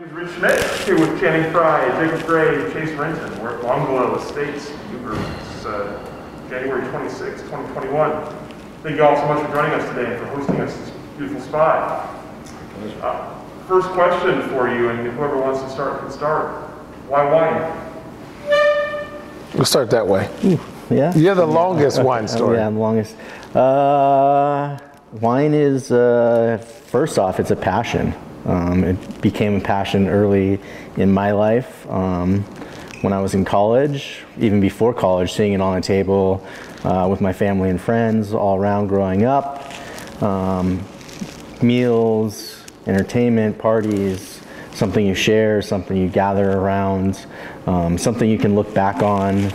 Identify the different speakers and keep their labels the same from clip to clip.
Speaker 1: My name is Rich Schmidt, here with Channing Frye, Jacob Gray, Chase Renton. We're at L'Angolo Estates, Newberg. It's uh, January 26, 2021. Thank you all so much for joining us today and for hosting us this beautiful spot. Uh, first question for you, and whoever wants to start can start. Why wine?
Speaker 2: We'll start that way.
Speaker 3: Yeah.
Speaker 2: You're the longest wine story.
Speaker 3: yeah, I'm longest. Uh, wine is, uh, first off, it's a passion. Um, it became a passion early in my life. Um, when I was in college, even before college, seeing it on a table uh, with my family and friends all around growing up. Um, meals, entertainment, parties, something you share, something you gather around, um, something you can look back on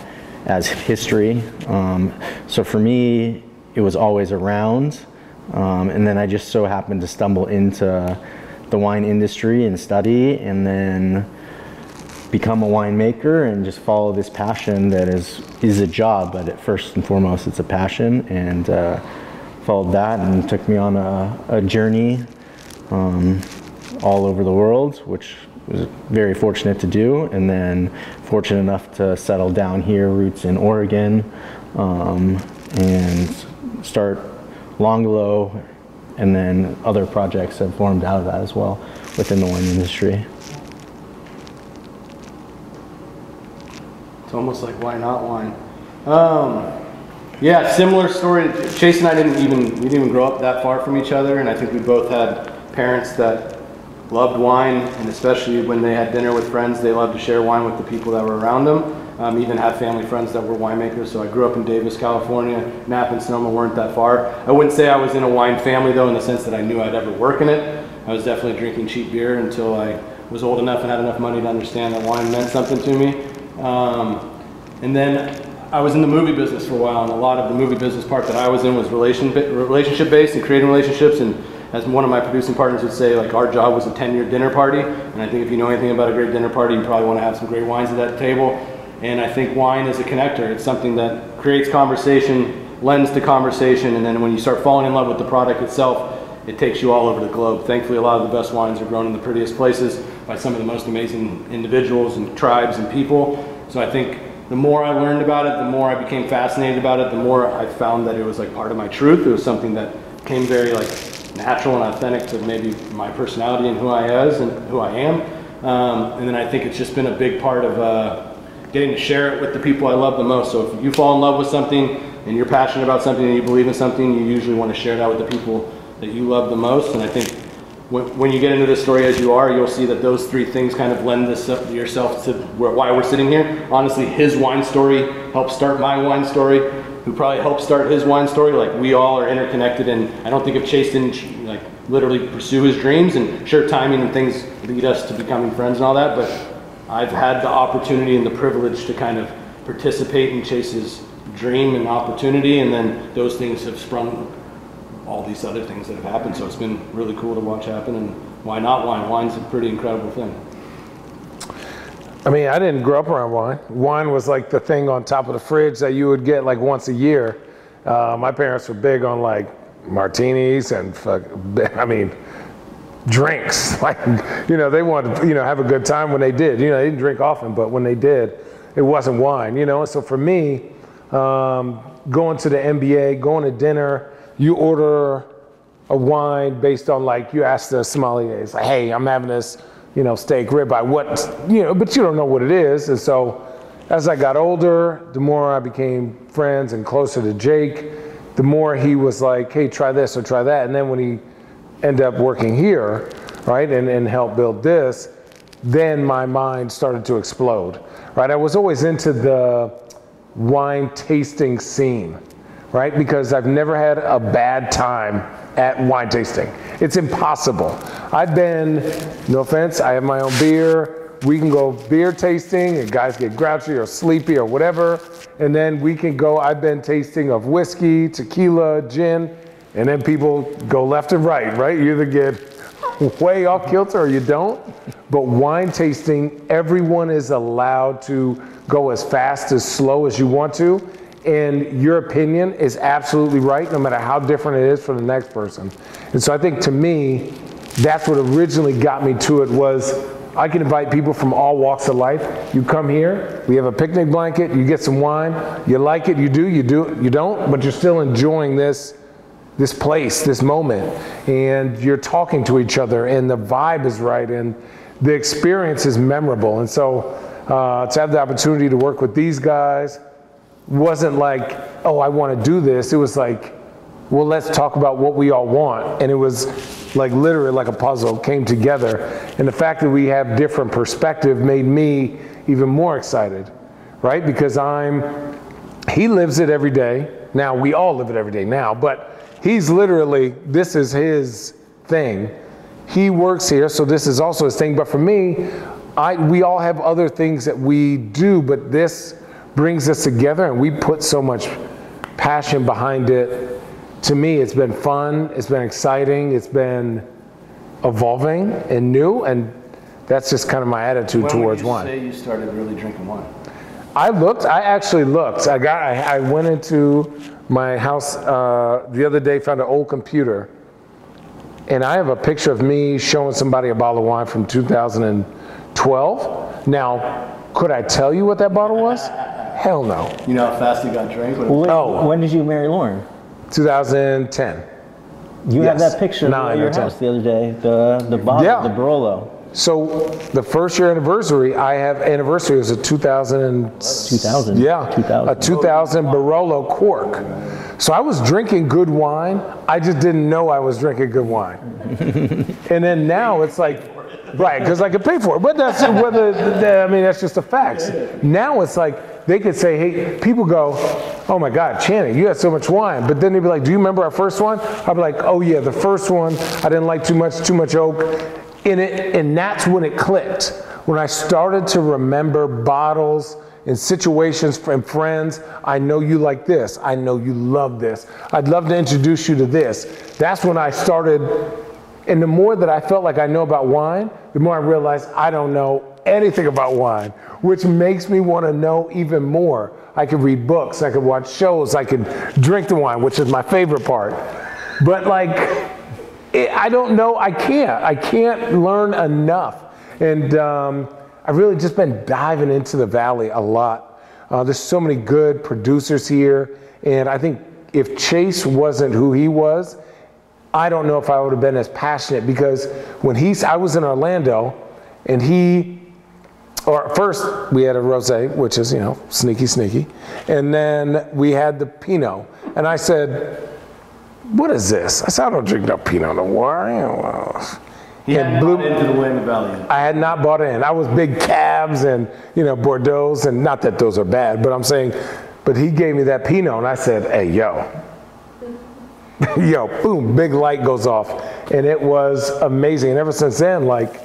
Speaker 3: as history. Um, so for me, it was always around. Um, and then I just so happened to stumble into the wine industry and study, and then become a winemaker and just follow this passion that is is a job, but at first and foremost, it's a passion. And uh, followed that and took me on a, a journey um, all over the world, which was very fortunate to do. And then fortunate enough to settle down here, roots in Oregon, um, and start L'Angolo. And then other projects have formed out of that as well within the wine industry.
Speaker 4: It's almost like why not wine? Um, yeah, similar story. Chase and I didn't even we didn't even grow up that far from each other, and I think we both had parents that loved wine, and especially when they had dinner with friends, they loved to share wine with the people that were around them. Um, even had family friends that were winemakers. So I grew up in Davis, California. Napa and Sonoma weren't that far. I wouldn't say I was in a wine family though, in the sense that I knew I'd ever work in it. I was definitely drinking cheap beer until I was old enough and had enough money to understand that wine meant something to me. Um, and then I was in the movie business for a while, and a lot of the movie business part that I was in was relation relationship based and creating relationships. And as one of my producing partners would say, like our job was a 10 year dinner party. And I think if you know anything about a great dinner party, you probably want to have some great wines at that table. And I think wine is a connector. It's something that creates conversation, lends to conversation, and then when you start falling in love with the product itself, it takes you all over the globe. Thankfully, a lot of the best wines are grown in the prettiest places by some of the most amazing individuals and tribes and people. So I think the more I learned about it, the more I became fascinated about it, the more I found that it was like part of my truth. It was something that came very like natural and authentic to maybe my personality and who I is and who I am. Um, and then I think it's just been a big part of uh, getting to share it with the people I love the most. So if you fall in love with something and you're passionate about something and you believe in something, you usually want to share that with the people that you love the most. And I think when, when you get into this story as you are, you'll see that those three things kind of lend this up yourself to why we're sitting here. Honestly, his wine story helped start my wine story, who probably helped start his wine story. Like we all are interconnected, and I don't think if Chase didn't like literally pursue his dreams, and sure, timing and things lead us to becoming friends and all that, but I've had the opportunity and the privilege to kind of participate in Chase's dream and opportunity, and then those things have sprung all these other things that have happened. So it's been really cool to watch happen. And why not wine? Wine's a pretty incredible thing.
Speaker 2: I mean, I didn't grow up around wine. Wine was like the thing on top of the fridge that you would get like once a year. Uh, my parents were big on like martinis and fuck, I mean, drinks. Like, you know, they wanted to, you know, have a good time when they did. You know, they didn't drink often, but when they did, it wasn't wine, you know? And so for me, um, going to the NBA, going to dinner, you order a wine based on like, you ask the sommelier, it's like, hey, I'm having this, you know, steak ribeye. What, you know, but you don't know what it is. And so as I got older, the more I became friends and closer to Jake, the more he was like, hey, try this or try that. And then when he ended up working here, right, and, and helped build this, then my mind started to explode, right? I was always into the wine tasting scene, right? Because I've never had a bad time at wine tasting. It's impossible. I've been, no offense, I have my own beer. we can go beer tasting and guys get grouchy or sleepy or whatever. And then we can go, I've been tasting of whiskey, tequila, gin, and then people go left and right, right? You either get way off kilter or you don't. But wine tasting, everyone is allowed to go as fast as slow as you want to. And your opinion is absolutely right, no matter how different it is for the next person. And so I think to me, that's what originally got me to it was I can invite people from all walks of life. You come here, we have a picnic blanket, you get some wine, you like it, you do, you do, you don't, but you're still enjoying this this place, this moment, and you're talking to each other, and the vibe is right, and the experience is memorable. And so, uh, to have the opportunity to work with these guys wasn't like, oh, I want to do this. It was like, well, let's talk about what we all want. And it was like literally like a puzzle came together. And the fact that we have different perspective made me even more excited, right? Because I'm, he lives it every day. Now, we all live it every day now, but he's literally, this is his thing. He works here, so this is also his thing. But for me, I, we all have other things that we do, but this brings us together and we put so much passion behind it. To me, it's been fun, it's been exciting, it's been evolving and new, and that's just kind of my attitude
Speaker 4: When
Speaker 2: towards
Speaker 4: would you
Speaker 2: wine.
Speaker 4: say you started really drinking wine?
Speaker 2: I looked. I actually looked. I got. I, I went into my house uh, the other day, found an old computer, and I have a picture of me showing somebody a bottle of wine from 2012. Now, could I tell you what that bottle was? Hell no.
Speaker 4: You know how fast you got drank? When
Speaker 5: When,
Speaker 2: Oh.
Speaker 5: when did you marry Lauren?
Speaker 2: 2010.
Speaker 5: You have that picture
Speaker 2: Nine
Speaker 5: at
Speaker 2: or
Speaker 5: your house the other day, the the bottle,
Speaker 2: Yeah.
Speaker 5: the Barolo.
Speaker 2: So the first year anniversary, I have anniversary was a 2000.
Speaker 5: 2000.
Speaker 2: Yeah,
Speaker 5: 2000.
Speaker 2: a 2000 Barolo cork. So I was drinking good wine. I just didn't know I was drinking good wine. and then now it's like, right, because I could pay for it. But that's whether I mean that's just a fact. Now it's like they could say, hey, people go, oh my God, Channing, you had so much wine. But then they'd be like, do you remember our first one? I'd be like, oh yeah, the first one. I didn't like too much, too much oak in it, and that's when it clicked. When I started to remember bottles and situations and friends, I know you like this. I know you love this. I'd love to introduce you to this. That's when I started. And the more that I felt like I know about wine, the more I realized I don't know anything about wine, which makes me want to know even more. I could read books, I could watch shows, I could drink the wine, which is my favorite part. But like, I don't know. I can't. I can't learn enough. And um, I've really just been diving into the valley a lot. Uh, there's so many good producers here, and I think if Chase wasn't who he was, I don't know if I would have been as passionate because when he's, I was in Orlando, and he, or first we had a rosé, which is you know sneaky, sneaky, and then we had the Pinot, and I said, what is this? I said, I don't drink no Pinot Noir. You know,
Speaker 4: He
Speaker 2: had
Speaker 4: had
Speaker 2: blue-
Speaker 4: into the Willamette Valley.
Speaker 2: I had not bought in. I was big cabs and you know Bordeaux's, and not that those are bad, but I'm saying, but he gave me that Pinot, and I said, hey yo, yo, boom, big light goes off, and it was amazing. And ever since then, like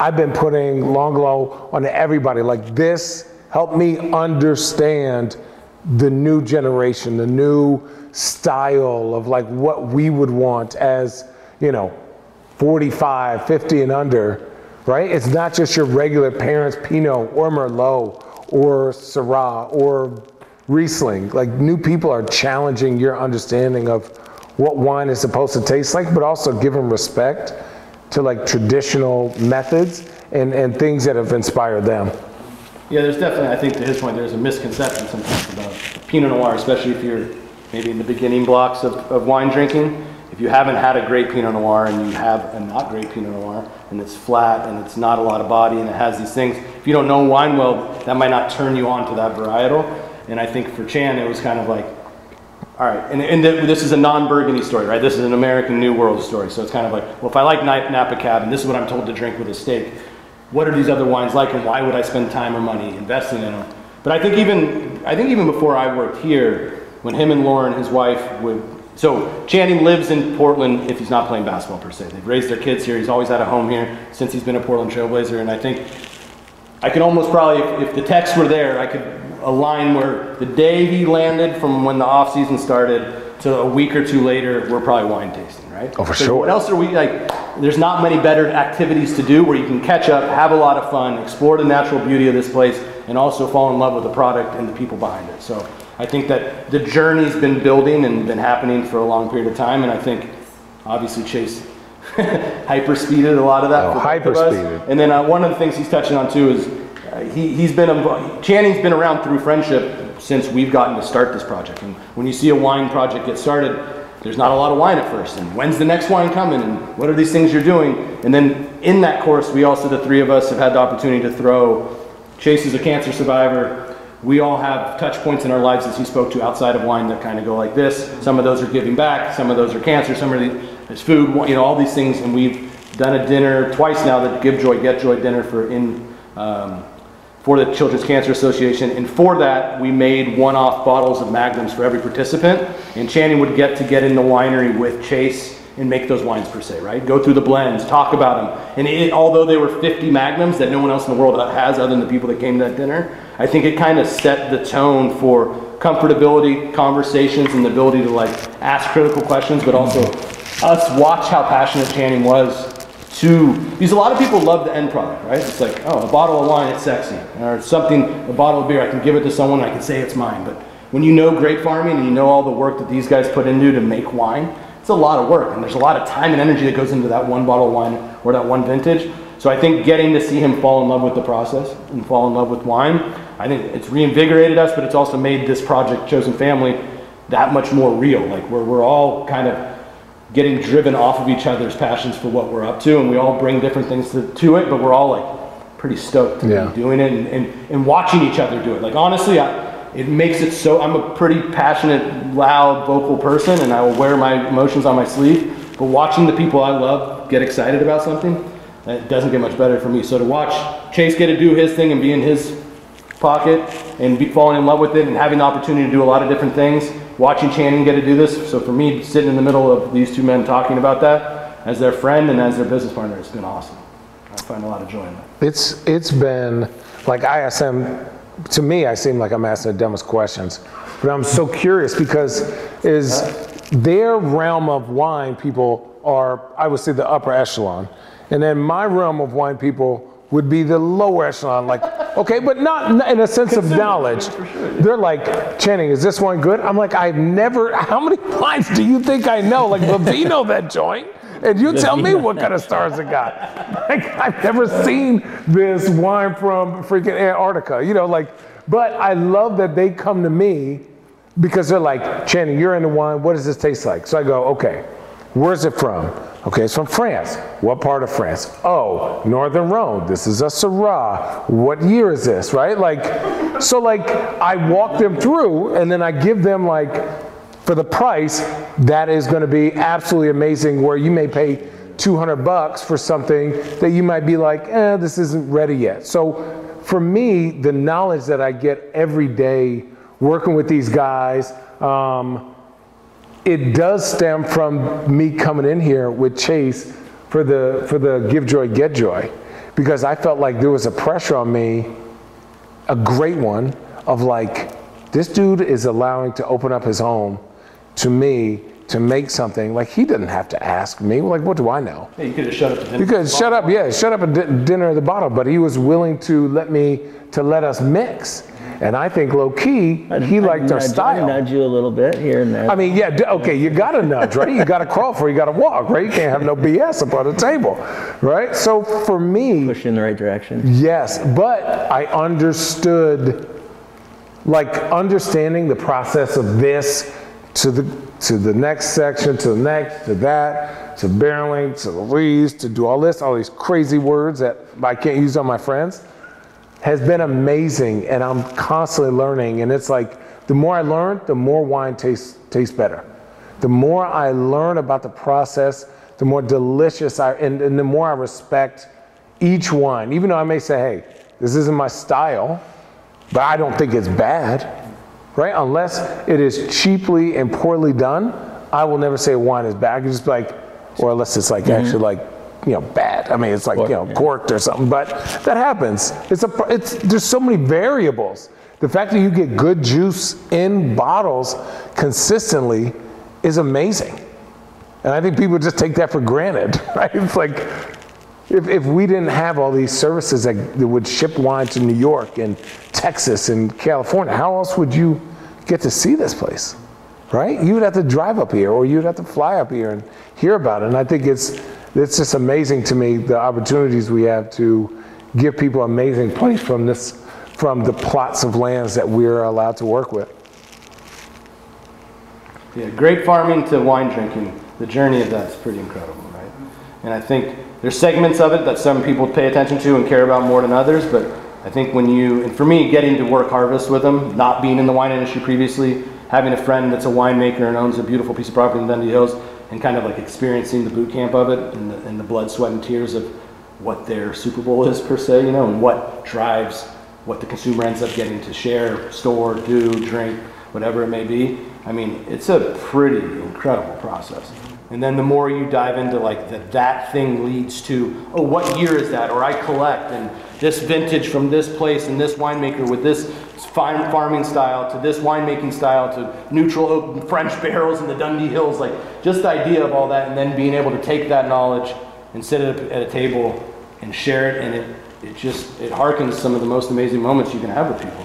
Speaker 2: I've been putting Long L'Angolo on everybody. Like this helped me understand the new generation, the new style of like what we would want as you know 45, 50 and under, right? It's not just your regular parents' Pinot or Merlot or Syrah or Riesling. Like new people are challenging your understanding of what wine is supposed to taste like, but also giving respect to like traditional methods and, and things that have inspired them.
Speaker 4: Yeah, there's definitely, I think to his point, there's a misconception sometimes about Pinot Noir, especially if you're maybe in the beginning blocks of, of wine drinking. If you haven't had a great Pinot Noir and you have a not great Pinot Noir and it's flat and it's not a lot of body and it has these things, if you don't know wine well, that might not turn you on to that varietal. And I think for Chan, it was kind of like, all right, and, and th- this is a non-Burgundy story, right? This is an American New World story. So it's kind of like, well, if I like Napa Cab and this is what I'm told to drink with a steak, what are these other wines like, and why would I spend time or money investing in them? But I think even I think even before I worked here, when him and Lauren, his wife, would so Channing lives in Portland if he's not playing basketball per se. They've raised their kids here. He's always had a home here since he's been a Portland Trailblazer, and I think I could almost probably, if, if the text were there, I could align where the day he landed from when the off season started to a week or two later, we're probably wine tasting, right?
Speaker 2: Oh, for sure.
Speaker 4: What else are we like? There's not many better activities to do where you can catch up, have a lot of fun, explore the natural beauty of this place, and also fall in love with the product and the people behind it. So I think that the journey's been building and been happening for a long period of time, and I think obviously Chase hyper speeded a lot of that.
Speaker 2: Oh,
Speaker 4: for both of
Speaker 2: hyper-speeded.
Speaker 4: And then uh, one of the things he's touching on too is uh, he, he's been, Channing's been around through friendship since we've gotten to start this project. And when you see a wine project get started, there's not a lot of wine at first. And when's the next wine coming? And what are these things you're doing? And then in that course, we also, the three of us, have had the opportunity to throw Chase is a cancer survivor. We all have touch points in our lives, as he spoke to, outside of wine that kind of go like this. Some of those are giving back, some of those are cancer, some of the it's food, you know, all these things. And we've done a dinner twice now, the Give Joy, Get Joy dinner for in um, for the Children's Cancer Association. And for that, we made one-off bottles of Magnums for every participant. And Channing would get to get in the winery with Chase and make those wines per se, right? Go through the blends, talk about them. And it, although they were 50 Magnums that no one else in the world has other than the people that came to that dinner, I think it kind of set the tone for comfortability, conversations, and the ability to like ask critical questions, but also us watch how passionate Channing was to because a lot of people love the end product, right? It's like, oh, a bottle of wine, it's sexy, or something, a bottle of beer, I can give it to someone, I can say it's mine. But when you know grape farming and you know all the work that these guys put into to make wine, it's a lot of work, and there's a lot of time and energy that goes into that one bottle of wine or that one vintage. So I think getting to see him fall in love with the process and fall in love with wine, I think it's reinvigorated us, but it's also made this project, Chosen Family, that much more real. Like we're, we're all kind of getting driven off of each other's passions for what we're up to, and we all bring different things to, to it, but we're all like pretty stoked to
Speaker 2: Yeah.
Speaker 4: be doing it and, and, and watching each other do it. Like honestly, I, it makes it so. I'm a pretty passionate, loud, vocal person, and I will wear my emotions on my sleeve. But watching the people I love get excited about something, it doesn't get much better for me. So to watch Chase get to do his thing and be in his pocket and be falling in love with it and having the opportunity to do a lot of different things. Watching Channing get to do this. So for me, sitting in the middle of these two men talking about that as their friend and as their business partner, it's been awesome. I find a lot of joy in that.
Speaker 2: It's it's been like I ask them. To me, I seem like I'm asking the dumbest questions, but I'm so curious because is their realm of wine people are I would say the upper echelon, and then my realm of wine people would be the lower echelon. Like okay, but not in a sense of knowledge. They're like Channing, is this wine good? I'm like I've never. How many wines do you think I know? Like Vivino that joint. And you tell me what kind of stars it got. Like, I've never seen this wine from freaking Antarctica, you know, like, but I love that they come to me because they're like, Channing, you're into wine. What does this taste like? So I go, okay, where's it from? Okay, it's from France. What part of France? Oh, Northern Rhone. This is a Syrah. What year is this, right? Like, so like, I walk them through and then I give them like, for the price, that is to be absolutely amazing. Where you may pay 200 bucks for something that you might be like, eh, this isn't ready yet. So for me, the knowledge that I get every day working with these guys, um, it does stem from me coming in here with Chase for the for the Give Joy Get Joy, because I felt like there was a pressure on me, a great one, of like, this dude is allowing to open up his home to me to make something. Like he didn't have to ask me. Like what do i know?
Speaker 4: Hey, you could have shut up
Speaker 2: you could shut up yeah shut up at di- dinner at the bottle but he was willing to let me to let us mix and i think low key he liked our
Speaker 3: Nudge-
Speaker 2: style
Speaker 3: Nudge you a little bit here and there.
Speaker 2: I mean, yeah, okay, you gotta nudge, right? You gotta crawl for, you gotta walk, right? You can't have no BS up on the table, right? So for me,
Speaker 3: push in the right direction.
Speaker 2: yes, but I understood, like understanding the process of this to the to the next section, to the next, to that, to barreling, to the leaves, to do all this, all these crazy words that I can't use on my friends has been amazing and I'm constantly learning and it's like the more I learn, the more wine tastes tastes better. The more I learn about the process, the more delicious I and, and the more I respect each wine. Even though I may say, hey, this isn't my style, but I don't think it's bad. Right? Unless it is cheaply and poorly done, I will never say a wine is bad. I can just be like, or unless it's like mm-hmm. actually like, you know, bad. I mean, it's like you know corked or something, but that happens. It's a it's there's so many variables. The fact that you get good juice in bottles consistently is amazing. And I think people just take that for granted, right? It's like if, if we didn't have all these services that, that would ship wine to New York and Texas and California, how else would you get to see this place? Right? You would have to drive up here or you'd have to fly up here and hear about it. And I think it's it's just amazing to me the opportunities we have to give people amazing place from this from the plots of lands that we're allowed to work with.
Speaker 4: Yeah, grape farming to wine drinking, the journey of that's pretty incredible, right? And I think there's segments of it that some people pay attention to and care about more than others, but I think when you, and for me, getting to work harvest with them, not being in the wine industry previously, having a friend that's a winemaker and owns a beautiful piece of property in Dundee Hills, and kind of like experiencing the boot camp of it and the, and the blood, sweat, and tears of what their Super Bowl is per se, you know, and what drives what the consumer ends up getting to share, store, do, drink, whatever it may be. I mean, it's a pretty incredible process. And then the more you dive into like that, that thing leads to, oh, what year is that? Or I collect and this vintage from this place and this winemaker with this farming style to this winemaking style to neutral oak French barrels in the Dundee Hills. Like just the idea of all that and then being able to take that knowledge and sit at a, at a table and share it and it, it just, it harkens some of the most amazing moments you can have with people.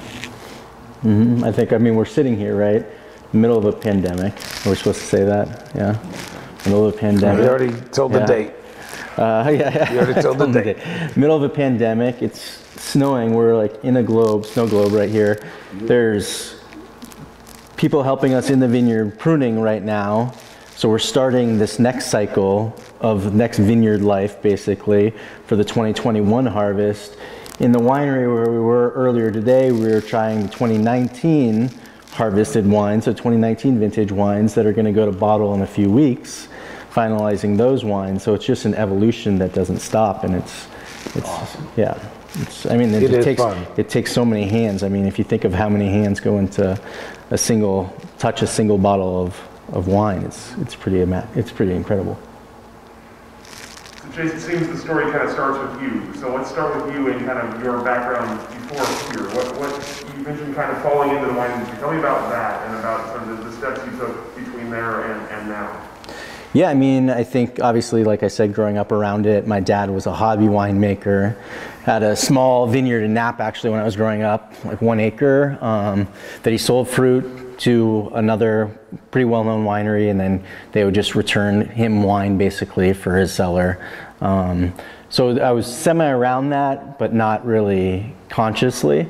Speaker 3: hmm I think, I mean, we're sitting here, right? Middle of a pandemic. We're supposed to say that, yeah? Middle of a pandemic.
Speaker 2: We already told the date.
Speaker 3: Uh, yeah, yeah.
Speaker 2: You already told the
Speaker 3: Told the
Speaker 2: date.
Speaker 3: date. Middle of a pandemic. It's snowing. We're like in a globe, snow globe right here. There's people helping us in the vineyard pruning right now. So we're starting this next cycle of next vineyard life, basically, for the 2021 harvest. In the winery where we were earlier today, we were trying the 2019 harvested wines, so 2019 vintage wines that are going to go to bottle in a few weeks, finalizing those wines. So it's just an evolution that doesn't stop, and it's, it's yeah. It's, I mean, it,
Speaker 2: It is
Speaker 3: takes
Speaker 2: fun.
Speaker 3: it takes so many hands. I mean, if you think of how many hands go into a single touch a single bottle of, of wine, it's it's pretty it's pretty incredible.
Speaker 1: So Chase, it seems the story kind of starts with you. So let's start with you and kind of your background before here. What, what you mentioned kind of falling into the wine industry. Tell me about that and about some of the, the steps you took between there and, and now.
Speaker 3: Yeah, I mean, I think obviously, like I said, growing up around it, my dad was a hobby winemaker. Had a small vineyard in Napa actually when I was growing up, like one acre, um, that he sold fruit to another pretty well-known winery, and then they would just return him wine basically for his cellar. Um, so I was semi around that, but not really consciously.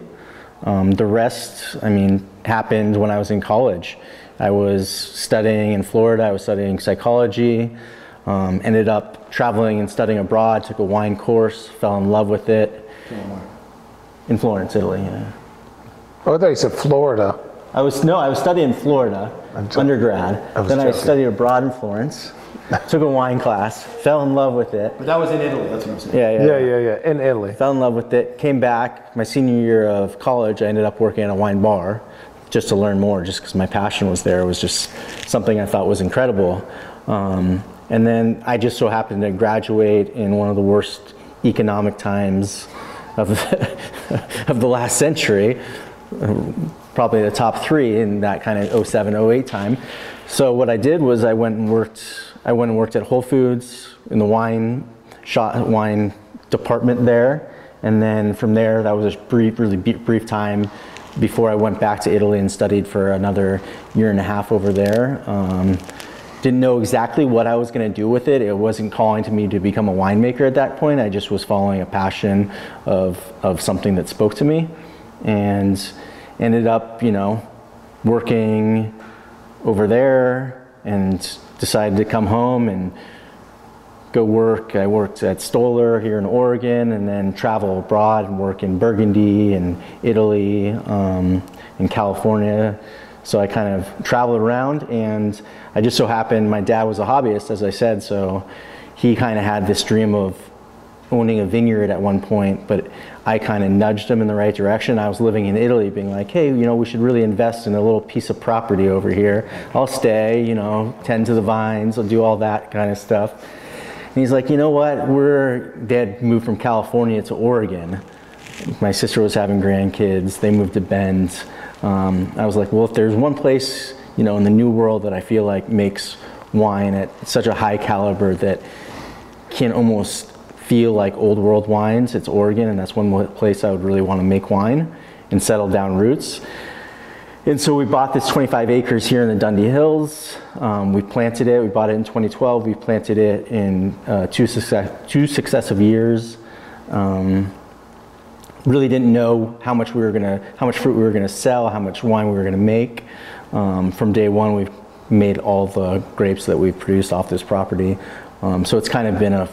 Speaker 3: Um, the rest, I mean, happened when I was in college. I was studying in Florida, I was studying psychology, um, ended up traveling and studying abroad, took a wine course, fell in love with it. In Florence, Italy, yeah.
Speaker 2: Oh, I thought you said Florida.
Speaker 3: I was, no, I was studying in Florida,
Speaker 2: joking.
Speaker 3: undergrad.
Speaker 2: I was
Speaker 3: then I studied abroad in Florence, took a wine class, fell in love with it.
Speaker 4: But that was in Italy, that's what I'm saying.
Speaker 3: Yeah, yeah.
Speaker 2: Yeah, yeah, yeah. In Italy.
Speaker 3: fell in love with it came back my senior year of college i ended up working at a wine bar just to learn more just because my passion was there it was just something i thought was incredible. Um, and then i just so happened to graduate in one of the worst economic times of of the last century probably the top three in that kind of 07 08 time. So what i did was i went and worked i went and worked at whole foods in the wine shot wine department there. And then from there that was a brief really brief time before i went back to italy and studied for another year and a half over there um, didn't know exactly what i was going to do with it. It wasn't calling to me to become a winemaker at that point. I just was following a passion of, of something that spoke to me and ended up you know working over there and decided to come home and go work. I worked at Stoller here in Oregon and then travel abroad and work in Burgundy and Italy um, and California. So I kind of traveled around and I just so happened my dad was a hobbyist, as I said, so he kind of had this dream of owning a vineyard at one point, but I kind of nudged him in the right direction. I was living in Italy, being like, hey, you know, we should really invest in a little piece of property over here. I'll stay, you know, tend to the vines, I'll do all that kind of stuff. And he's like, you know what? We're dad moved from California to Oregon. My sister was having grandkids. They moved to Bend. Um, I was like, well, if there's one place, you know, in the new world that I feel like makes wine at such a high caliber that can almost feel like old world wines, it's Oregon, and that's one place I would really want to make wine and settle down roots. And so we bought this 25 acres here in the Dundee Hills. Um, we planted it. We bought it in 2012. We planted it in uh, two, success, two successive years. Um, really didn't know how much we were gonna, how much fruit we were gonna sell, how much wine we were gonna make. Um, from day one, we've made all the grapes that we've produced off this property. Um, so it's kind of been a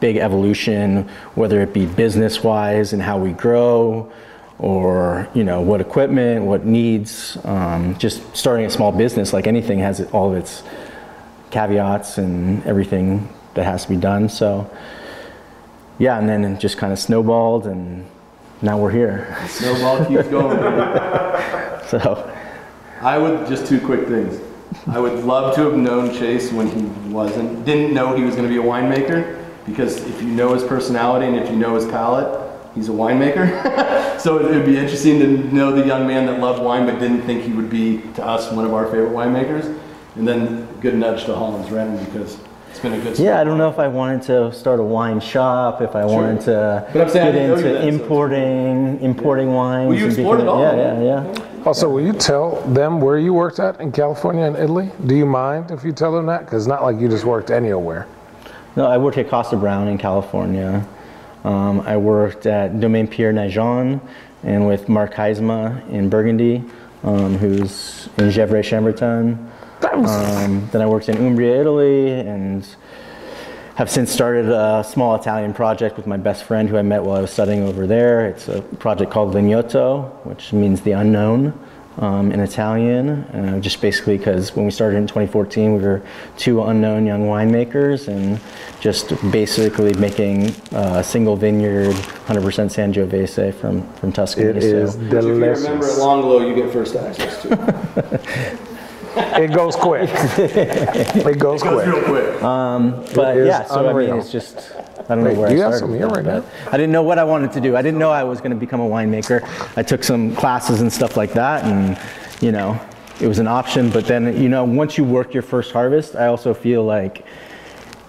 Speaker 3: big evolution, whether it be business-wise and how we grow, or you know what equipment, what needs. Um, just starting a small business, like anything, has all of its caveats and everything that has to be done. So yeah, and then it just kind of snowballed, and now we're here.
Speaker 4: Snowball keeps going.
Speaker 3: So
Speaker 4: I would just two quick things. I would love to have known Chase when he wasn't, didn't know he was going to be a winemaker, because if you know his personality and if you know his palate, he's a winemaker. so it would be interesting to know the young man that loved wine but didn't think he would be to us one of our favorite winemakers. And then good nudge to Holland's Renton because it's been a good.
Speaker 3: yeah, I don't know if I wanted to start a wine shop, if I wanted to
Speaker 4: But I'm saying
Speaker 3: get
Speaker 4: didn't know you
Speaker 3: into
Speaker 4: so-
Speaker 3: importing, importing wines.
Speaker 4: Well, you
Speaker 3: and
Speaker 4: explored it all.
Speaker 3: Yeah, yeah, yeah.
Speaker 2: Also, will you tell them where you worked at in California and Italy? Do you mind if you tell them that? Because it's not like you just worked anywhere.
Speaker 3: No, I worked at Kosta Browne in California. Um, I worked at Domaine Pierre Naigeon and with Mark Haisma in Burgundy, um, who's in Gevrey Chambertin. Um, then I worked in Umbria, Italy, and have since started a small Italian project with my best friend who I met while I was studying over there. It's a project called Vignoto, which means the unknown um, in Italian. Uh, just basically because when we started in 2014, we were two unknown young winemakers and just basically making uh, a single vineyard, 100% Sangiovese from, from Tuscany.
Speaker 2: It
Speaker 3: So-
Speaker 2: is
Speaker 4: Which if you remember at
Speaker 2: delicious.
Speaker 4: L'Angolo, you get first access to.
Speaker 2: It goes quick. It goes quick.
Speaker 4: Real quick.
Speaker 3: Um, but
Speaker 2: It is
Speaker 3: yeah, so I mean, it's just I don't
Speaker 2: Wait,
Speaker 3: know where
Speaker 2: do
Speaker 3: I
Speaker 2: you have
Speaker 3: started.
Speaker 2: some here right
Speaker 3: but I didn't know what I wanted to do. I didn't know I was going to become a winemaker. I took some classes and stuff like that, and you know, it was an option. But then, you know, once you work your first harvest, I also feel like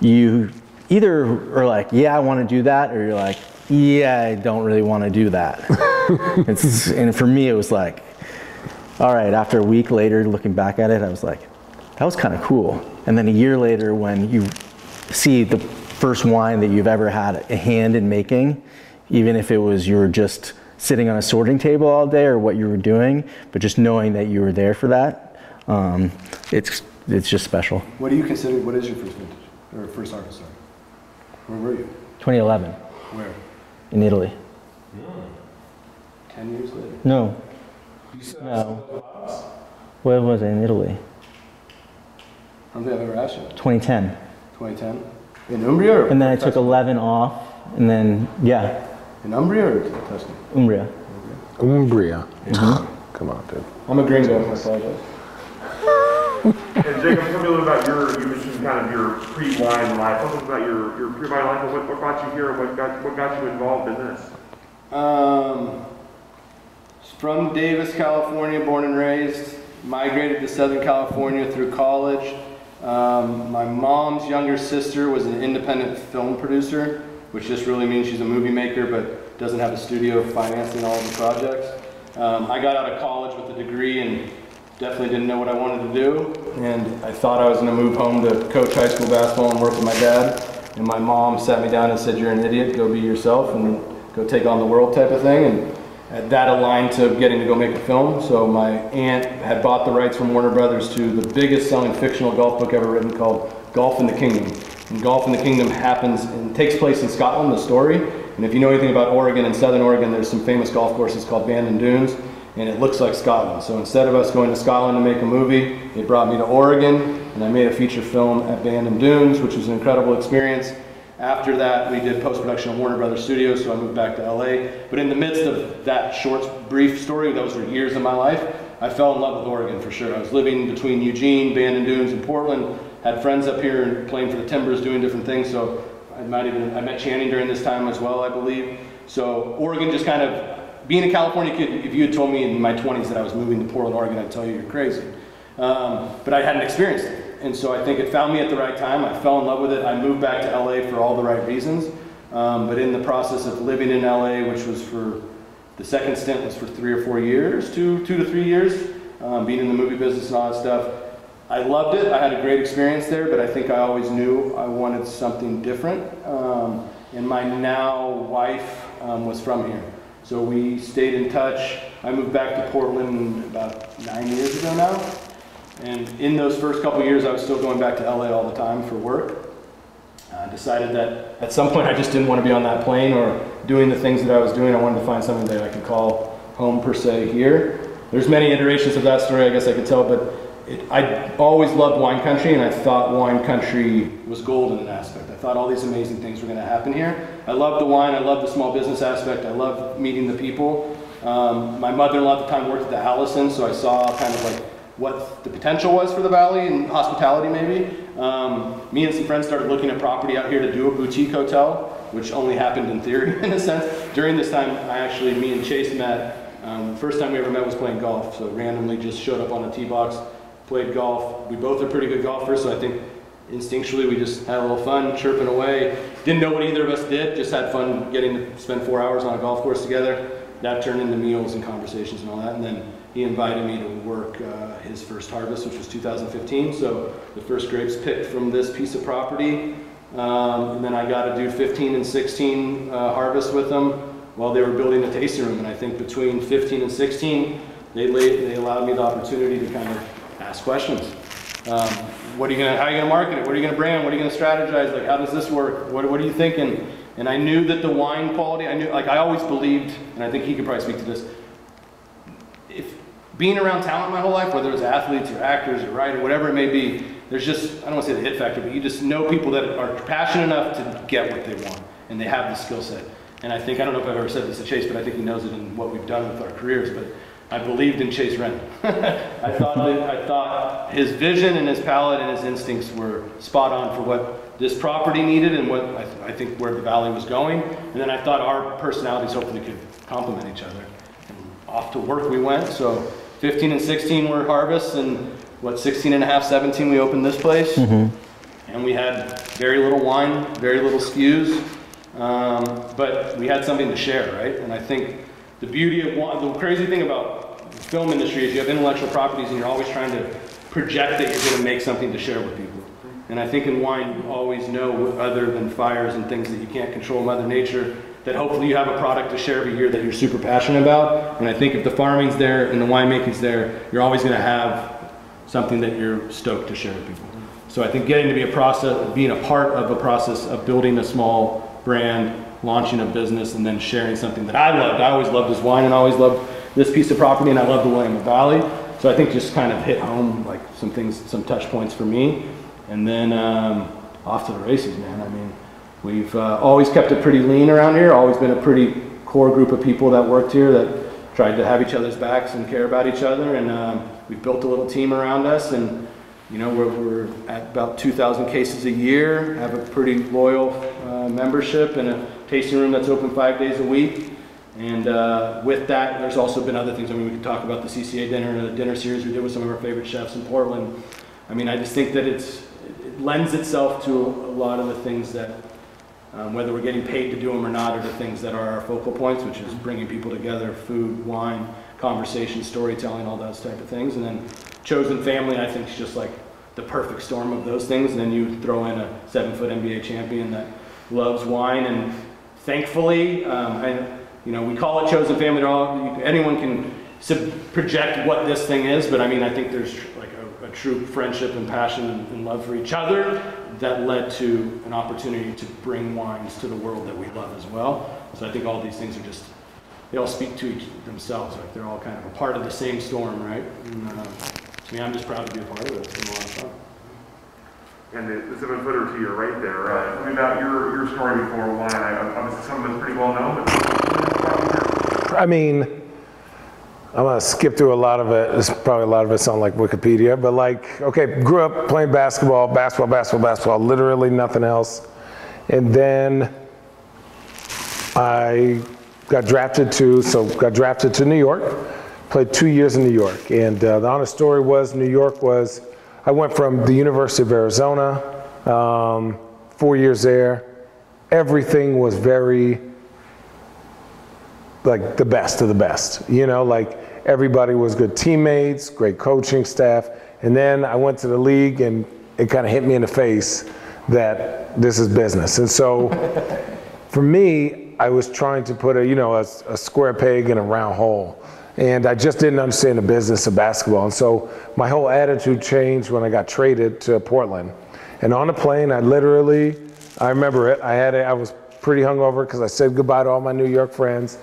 Speaker 3: you either are like, yeah, I want to do that, or you're like, yeah, I don't really want to do that. it's, and for me, it was like, all right. After a week later, looking back at it, I was like, that was kind of cool. And then a year later, when you see the first wine that you've ever had a hand in making, even if it was you were just sitting on a sorting table all day or what you were doing, but just knowing that you were there for that, um, it's it's just special.
Speaker 4: What do you consider? What is your first vintage or first harvest? Sorry. Where were you?
Speaker 3: 2011
Speaker 4: Where?
Speaker 3: in Italy.
Speaker 4: Ten years later.
Speaker 3: No. No. Where was I in Italy?
Speaker 4: I don't think I've ever asked you.
Speaker 3: 2010.
Speaker 4: 2010. In Umbria or
Speaker 3: And then I took 11 off, and then yeah,
Speaker 4: in Umbria or Tuscany?
Speaker 3: Umbria.
Speaker 2: Umbria. Come on, dude.
Speaker 4: I'm a gringo. I apologize.
Speaker 1: And Jacob, tell me a little about your, you mentioned kind of your pre-wine life. Tell us about your, your pre-wine life and what, what brought you here and what got, what got you involved in this?
Speaker 4: Um, from Davis, California, born and raised. Migrated to Southern California through college. Um, my mom's younger sister was an independent film producer, which just really means she's a movie maker but doesn't have a studio financing all of the projects. Um, I got out of college with a degree and definitely didn't know what I wanted to do. And I thought I was going to move home to coach high school basketball and work with my dad. And my mom sat me down and said, You're an idiot, go be yourself and go take on the world type of thing. And that aligned to getting to go make a film. So my aunt had bought the rights from Warner Brothers to the biggest selling fictional golf book ever written called Golf in the Kingdom. And Golf in the Kingdom happens and takes place in Scotland, the story. And if you know anything about Oregon and Southern Oregon, there's some famous golf courses called Bandon Dunes, and it looks like Scotland. So instead of us going to Scotland to make a movie, they brought me to Oregon, and I made a feature film at Bandon Dunes, which was an incredible experience. After that, we did post production at Warner Brothers Studios, so I moved back to LA. But in the midst of that short, brief story, was for years of my life, I fell in love with Oregon for sure. I was living between Eugene, Bandon Dunes, and Portland. Had friends up here and playing for the Timbers, doing different things. So I might even I met Channing during this time as well, I believe. So Oregon just kind of being a California kid. If you had told me in my 20s that I was moving to Portland, Oregon, I'd tell you you're crazy. Um, but I hadn't experienced it, and so I think it found me at the right time. I fell in love with it. I moved back to LA for all the right reasons. Um, but in the process of living in LA, which was for the second stint was for three or four years, two two to three years, um, being in the movie business and all that stuff. I loved it. I had a great experience there, but I think I always knew I wanted something different. Um, and my now wife um, was from here. So we stayed in touch. I moved back to Portland about nine years ago now. And in those first couple years, I was still going back to LA all the time for work. I decided that at some point I just didn't want to be on that plane or doing the things that I was doing. I wanted to find something that I could call home per se here. There's many iterations of that story I guess I could tell, but it, I always loved wine country and I thought wine country was gold in an aspect. I thought all these amazing things were going to happen here. I loved the wine, I loved the small business aspect, I loved meeting the people. Um, my mother-in-law at the time worked at the Allison, so I saw kind of like what the potential was for the valley and hospitality maybe. Um, me and some friends started looking at property out here to do a boutique hotel, which only happened in theory in a sense. During this time, I actually, me and Chase met. Um, first time we ever met was playing golf, so randomly just showed up on a tee box, played golf. We both are pretty good golfers, so I think instinctually we just had a little fun chirping away. Didn't know what either of us did, just had fun getting to spend four hours on a golf course together. That turned into meals and conversations and all that, and then he invited me to work uh, his first harvest, which was 2015. So the first grapes picked from this piece of property. Um, and then I got to do 15 and 16 uh, harvests with them while they were building the tasting room. And I think between 15 and 16, they, laid, they allowed me the opportunity to kind of ask questions. Um, what are you gonna, how are you gonna market it? What are you gonna brand? What are you gonna strategize? Like, how does this work? What, what are you thinking? And I knew that the wine quality, I knew, like, I always believed, and I think he could probably speak to this, being around talent my whole life, whether it's athletes or actors or writer, whatever it may be, there's just, I don't want to say the hit factor, but you just know people that are passionate enough to get what they want and they have the skill set. And I think, I don't know if I've ever said this to Chase, but I think he knows it in what we've done with our careers, but I believed in Chase Wren. I thought that, I thought his vision and his palate and his instincts were spot on for what this property needed and what I, th- I think where the valley was going. And then I thought our personalities hopefully could complement each other. And off to work we went. So 15 and 16 were harvests, and what 16 and a half, 17 we opened this place. And we had very little wine, very little SKUs, um, but we had something to share, right? And I think the beauty of wine, the crazy thing about the film industry is you have intellectual properties and you're always trying to project that you're going to make something to share with people. And I think in wine you always know, other than fires and things that you can't control, Mother Nature, that hopefully you have a product to share every year that you're super passionate about. And I think if the farming's there and the winemaking's there, you're always going to have something that you're stoked to share with people. So I think getting to be a process, being a part of a process of building a small brand, launching a business, and then sharing something that I loved. I always loved this wine and I always loved this piece of property and I love the Willamette Valley. So I think just kind of hit home like some things, some touch points for me. And then um, off to the races, man. I mean, we've uh, always kept it pretty lean around here, always been a pretty core group of people that worked here that tried to have each other's backs and care about each other. And um, we've built a little team around us and you know, we're, we're at about 2,000 cases a year, have a pretty loyal uh, membership and a tasting room that's open five days a week. And uh, with that, there's also been other things. I mean, we could talk about the CCA dinner and the dinner series we did with some of our favorite chefs in Portland. I mean, I just think that it's, it lends itself to a lot of the things that, um, whether we're getting paid to do them or not, are the things that are our focal points, which is bringing people together, food, wine, conversation, storytelling, all those type of things. And then chosen family, I think, is just like the perfect storm of those things. And then you throw in a seven foot NBA champion that loves wine. And thankfully, um, I, you know, we call it chosen family. Anyone can project what this thing is, but I mean, I think there's like a, a true friendship and passion and, and love for each other that led to an opportunity to bring wines to the world that we love as well. So I think all these things are just they all speak to each themselves. Like they're all kind of a part of the same storm, right? And, uh, to me, I'm just proud to be a part of it. It's been a lot of fun.
Speaker 1: And the, the seven footer to your right there, uh, tell me about your, your story before wine. I, obviously, some of it's pretty well known, but
Speaker 2: I mean, I'm gonna skip through a lot of it. It's probably a lot of it's on like Wikipedia, but like, okay, grew up playing basketball, basketball, basketball, basketball, literally nothing else. And then I got drafted to, so got drafted to New York, played two years in New York. And uh, the honest story was New York was, I went from the University of Arizona, um, four years there. Everything was very, like the best of the best, you know, like everybody was good teammates, great coaching staff. And then I went to the league and it kind of hit me in the face that this is business. And so for me, I was trying to put a, you know, a, a square peg in a round hole. And I just didn't understand the business of basketball. And so my whole attitude changed when I got traded to Portland. And on the plane, I literally, I remember it. I had, a, I was pretty hungover because I said goodbye to all my New York friends.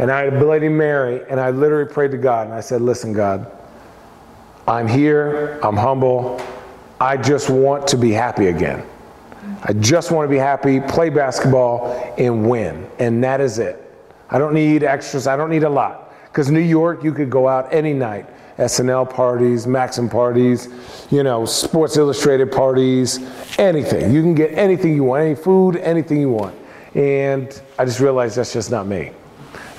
Speaker 2: And I had a Bloody Mary, and I literally prayed to God, and I said, listen, God, I'm here, I'm humble, I just want to be happy again. I just want to be happy, play basketball, and win. And that is it. I don't need extras, I don't need a lot. Because New York, you could go out any night. SNL parties, Maxim parties, you know, Sports Illustrated parties, anything. You can get anything you want, any food, anything you want. And I just realized that's just not me.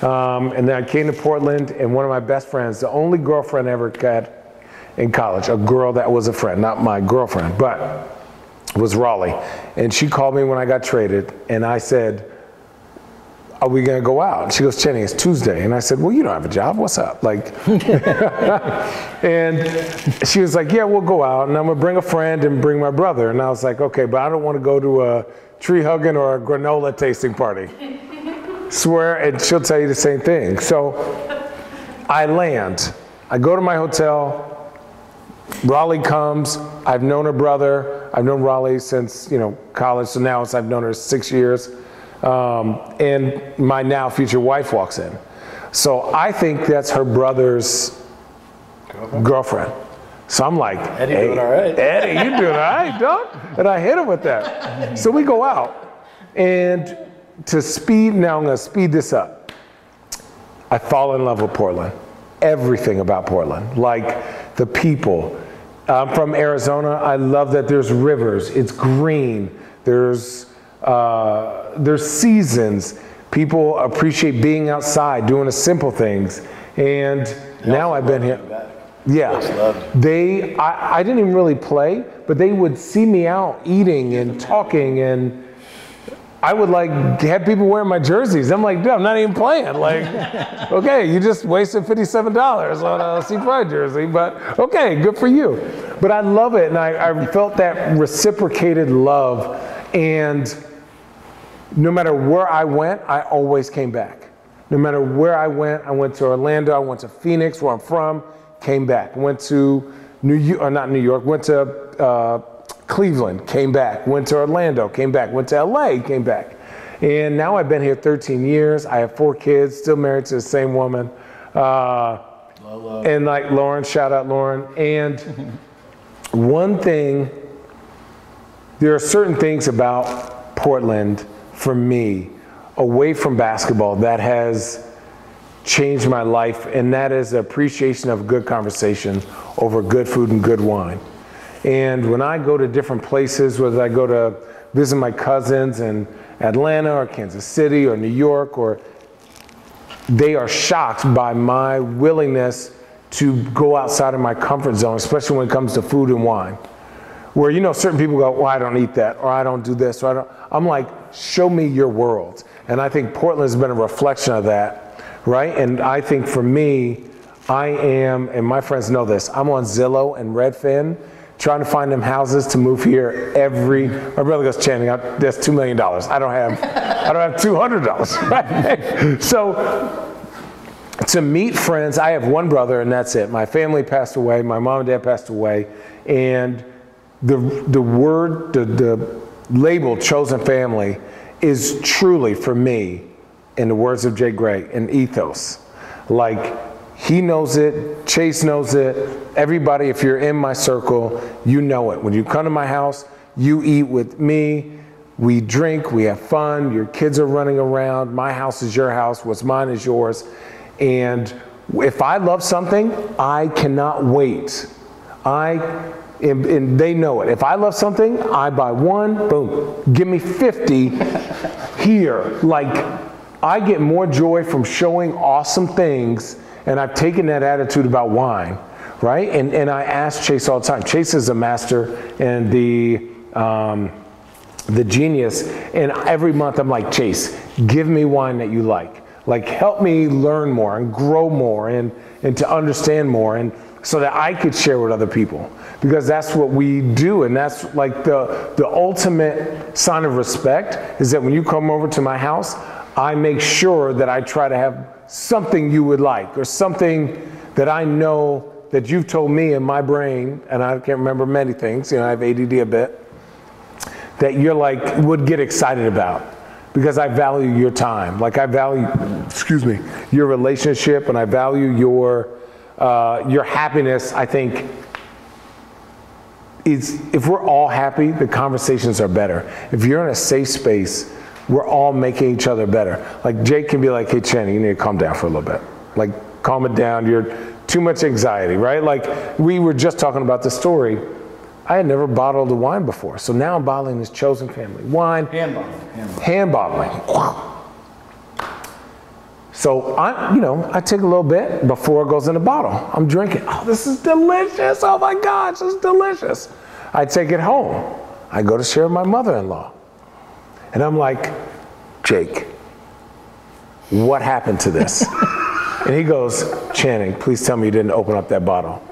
Speaker 2: Um, and then I came to Portland, and one of my best friends, the only girlfriend I ever had in college, a girl that was a friend, not my girlfriend, but was Raleigh. And she called me when I got traded, and I said, are we gonna go out? She goes, Chenny, it's Tuesday. And I said, well, you don't have a job, what's up? Like, and she was like, yeah, we'll go out, and I'm gonna bring a friend and bring my brother. And I was like, okay, but I don't wanna go to a tree hugging or a granola tasting party. Swear, and she'll tell you the same thing. So I land, I go to my hotel, Raleigh comes, I've known her brother, I've known Raleigh since, you know, college, so now it's, I've known her six years. Um, and my now future wife walks in. So I think that's her brother's girlfriend. So I'm like,
Speaker 4: Eddie
Speaker 2: hey,
Speaker 4: doing all right."
Speaker 2: Eddie, you doing all right, dog? And I hit him with that. So we go out, and to speed, now I'm gonna speed this up. I fall in love with Portland. Everything about Portland, like the people. I'm from Arizona. I love that there's rivers. It's green. There's uh, there's seasons. People appreciate being outside, doing the simple things. And now I've been here. Yeah, they. I, I didn't even really play, but they would see me out eating and talking and. I would like have people wearing my jerseys. I'm like, dude, I'm not even playing. Like, okay, you just wasted $57 on a C Pride jersey, but okay, good for you. But I love it, and I, I felt that reciprocated love. And no matter where I went, I always came back. No matter where I went, I went to Orlando, I went to Phoenix, where I'm from, came back. Went to New York, or not New York, went to uh, Cleveland, came back. Went to Orlando, came back. Went to LA, came back. And now I've been here 13 years. I have four kids, still married to the same woman. Uh, and like Lauren, shout out Lauren. And one thing, there are certain things about Portland for me, away from basketball, that has changed my life, and that is the appreciation of good conversation over good food and good wine. And when I go to different places, whether I go to visit my cousins in Atlanta or Kansas City or New York, or they are shocked by my willingness to go outside of my comfort zone, especially when it comes to food and wine. Where you know certain people go, well, I don't eat that, or I don't do this, or I don't. I'm like, show me your world. And I think Portland has been a reflection of that, right? And I think for me, I am, and my friends know this. I'm on Zillow and Redfin, trying to find them houses to move here every. My brother goes, Channing, I- that's two million dollars. I don't have, I don't have two hundred dollars. Right? So to meet friends. I have one brother, and that's it. My family passed away. My mom and dad passed away, and the the word, the the label "chosen family" is truly for me, in the words of Jay Gray, an ethos. Like he knows it, Chase knows it. Everybody, if you're in my circle, you know it. When you come to my house, you eat with me. We drink, we have fun, your kids are running around. My house is your house, what's mine is yours. And if I love something, I cannot wait. I and, and they know it. If I love something, I buy one, boom, give me 50 here. Like, I get more joy from showing awesome things, and I've taken that attitude about wine, right? And, and I ask Chase all the time. Chase is a master and the, um, the genius, and every month I'm like, Chase, give me wine that you like. Like, help me learn more and grow more and, and to understand more. And so that I could share with other people because that's what we do and that's like the the ultimate sign of respect is that when you come over to my house I make sure that I try to have something you would like or something that I know that you've told me in my brain and I can't remember many things you know I have ADD a bit that you're like would get excited about because I value your time like I value excuse me your relationship and I value your uh, your happiness, I think, is if we're all happy, the conversations are better. If you're in a safe space, we're all making each other better. Like Jake can be like, hey, Channing, you need to calm down for a little bit. Like, calm it down. You're too much anxiety, right? Like, we were just talking about the story. I had never bottled a wine before. So now I'm bottling this chosen family wine.
Speaker 4: Hand bottling. Hand bottling.
Speaker 2: Hand bottling. So I, you know, I take a little bit before it goes in the bottle. I'm drinking. Oh, this is delicious. Oh my gosh, this is delicious. I take it home. I go to share with my mother-in-law. And I'm like, Jake, what happened to this? and he goes, Channing, please tell me you didn't open up that bottle.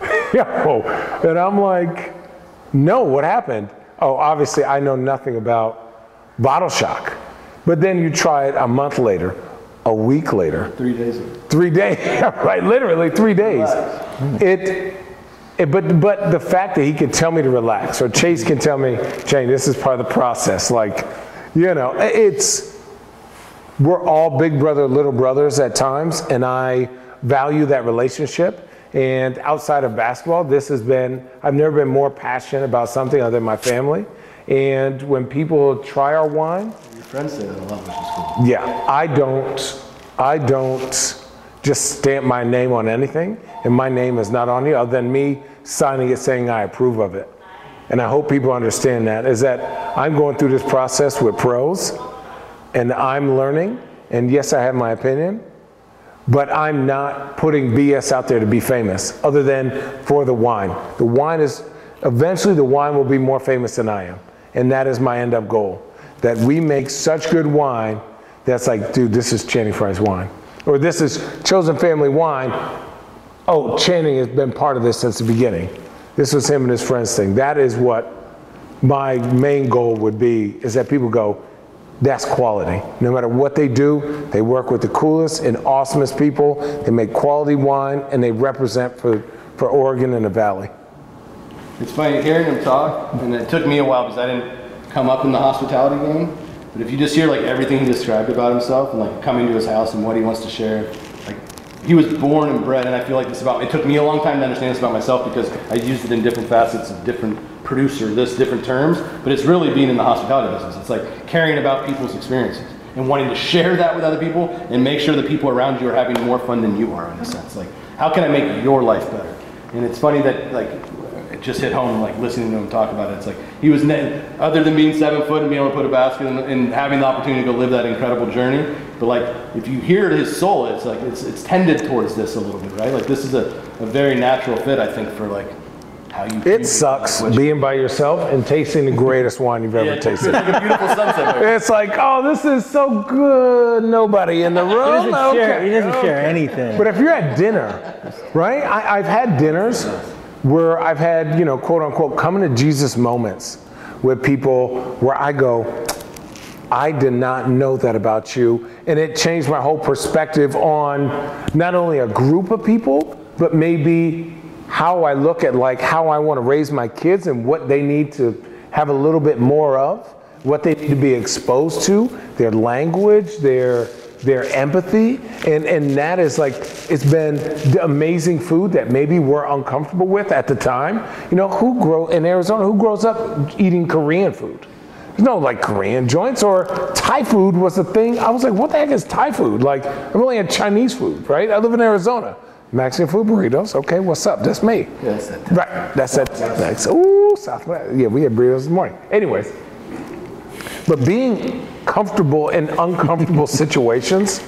Speaker 2: Yo, and I'm like, no, what happened? Oh, obviously I know nothing about bottle shock. But then you try it a month later, a week later,
Speaker 4: Three days
Speaker 2: three days, right? Literally three days. It, it, Eh, but but the fact that he can tell me to relax, or Chase can tell me, Jane, this is part of the process. Like, you know, it's we're all big brother, little brothers at times, and I value that relationship. And outside of basketball, this has been I've never been more passionate about something other than my family. And when people try our wine,
Speaker 4: Your friends say that a lot, which is cool.
Speaker 2: yeah, I don't, I don't just stamp my name on anything, and my name is not on it, other than me signing it saying I approve of it. And I hope people understand that, is that I'm going through this process with pros, and I'm learning, and yes, I have my opinion, but I'm not putting BS out there to be famous, other than for the wine. The wine is, eventually the wine will be more famous than I am, and that is my end up goal. That we make such good wine that's like, dude, this is Channing Frye's wine. Or this is Chosen Family wine. Oh, Channing has been part of this since the beginning. This was him and his friends thing. That is what my main goal would be, is that people go, that's quality. No matter what they do, they work with the coolest and awesomest people. They make quality wine and they represent for, for Oregon and the Valley.
Speaker 4: It's funny hearing him talk, and it took me a while because I didn't come up in the hospitality game. But if you just hear like everything he described about himself and like coming to his house and what he wants to share, he was born and bred, and I feel like this about. It took me a long time to understand this about myself because I used it in different facets of different producer, this different terms. But it's really being in the hospitality business. It's like caring about people's experiences and wanting to share that with other people and make sure the people around you are having more fun than you are in a sense. Like, how can I make your life better? And it's funny that like it just hit home like listening to him talk about it. It's like he was other than being seven foot and being able to put a basket and, and having the opportunity to go live that incredible journey. But like if you hear his soul, it's like it's it's tended towards this a little bit, right? Like this is a, a very natural fit, I think, for like how you.
Speaker 2: It sucks
Speaker 4: What
Speaker 2: being by yourself and tasting the greatest wine you've ever
Speaker 4: Yeah, it's
Speaker 2: tasted.
Speaker 4: like a beautiful sunset. there.
Speaker 2: It's like, oh, this is so good. Nobody in the room.
Speaker 3: He
Speaker 2: room.
Speaker 3: doesn't share.
Speaker 2: Okay,
Speaker 3: He doesn't share anything.
Speaker 2: But if you're at dinner, right? I, I've had dinners where I've had, you know, quote unquote, coming to Jesus moments with people where I go, I did not know that about you. And it changed my whole perspective on not only a group of people, but maybe how I look at like how I want to raise my kids and what they need to have a little bit more of, what they need to be exposed to, their language, their their empathy. And and that is like it's been the amazing food that maybe we're uncomfortable with at the time. You know who grow in arizona who grows up eating korean food there's no like korean joints or thai food was the thing i was like what the heck is thai food like i've only had chinese food right i live in arizona Mexican food burritos. Okay, what's up? That's me.
Speaker 4: Yeah, that's that.
Speaker 2: Right, that's it. That's, ooh, Southwest. Yeah, we had burritos this morning. Anyways, but being comfortable in uncomfortable situations,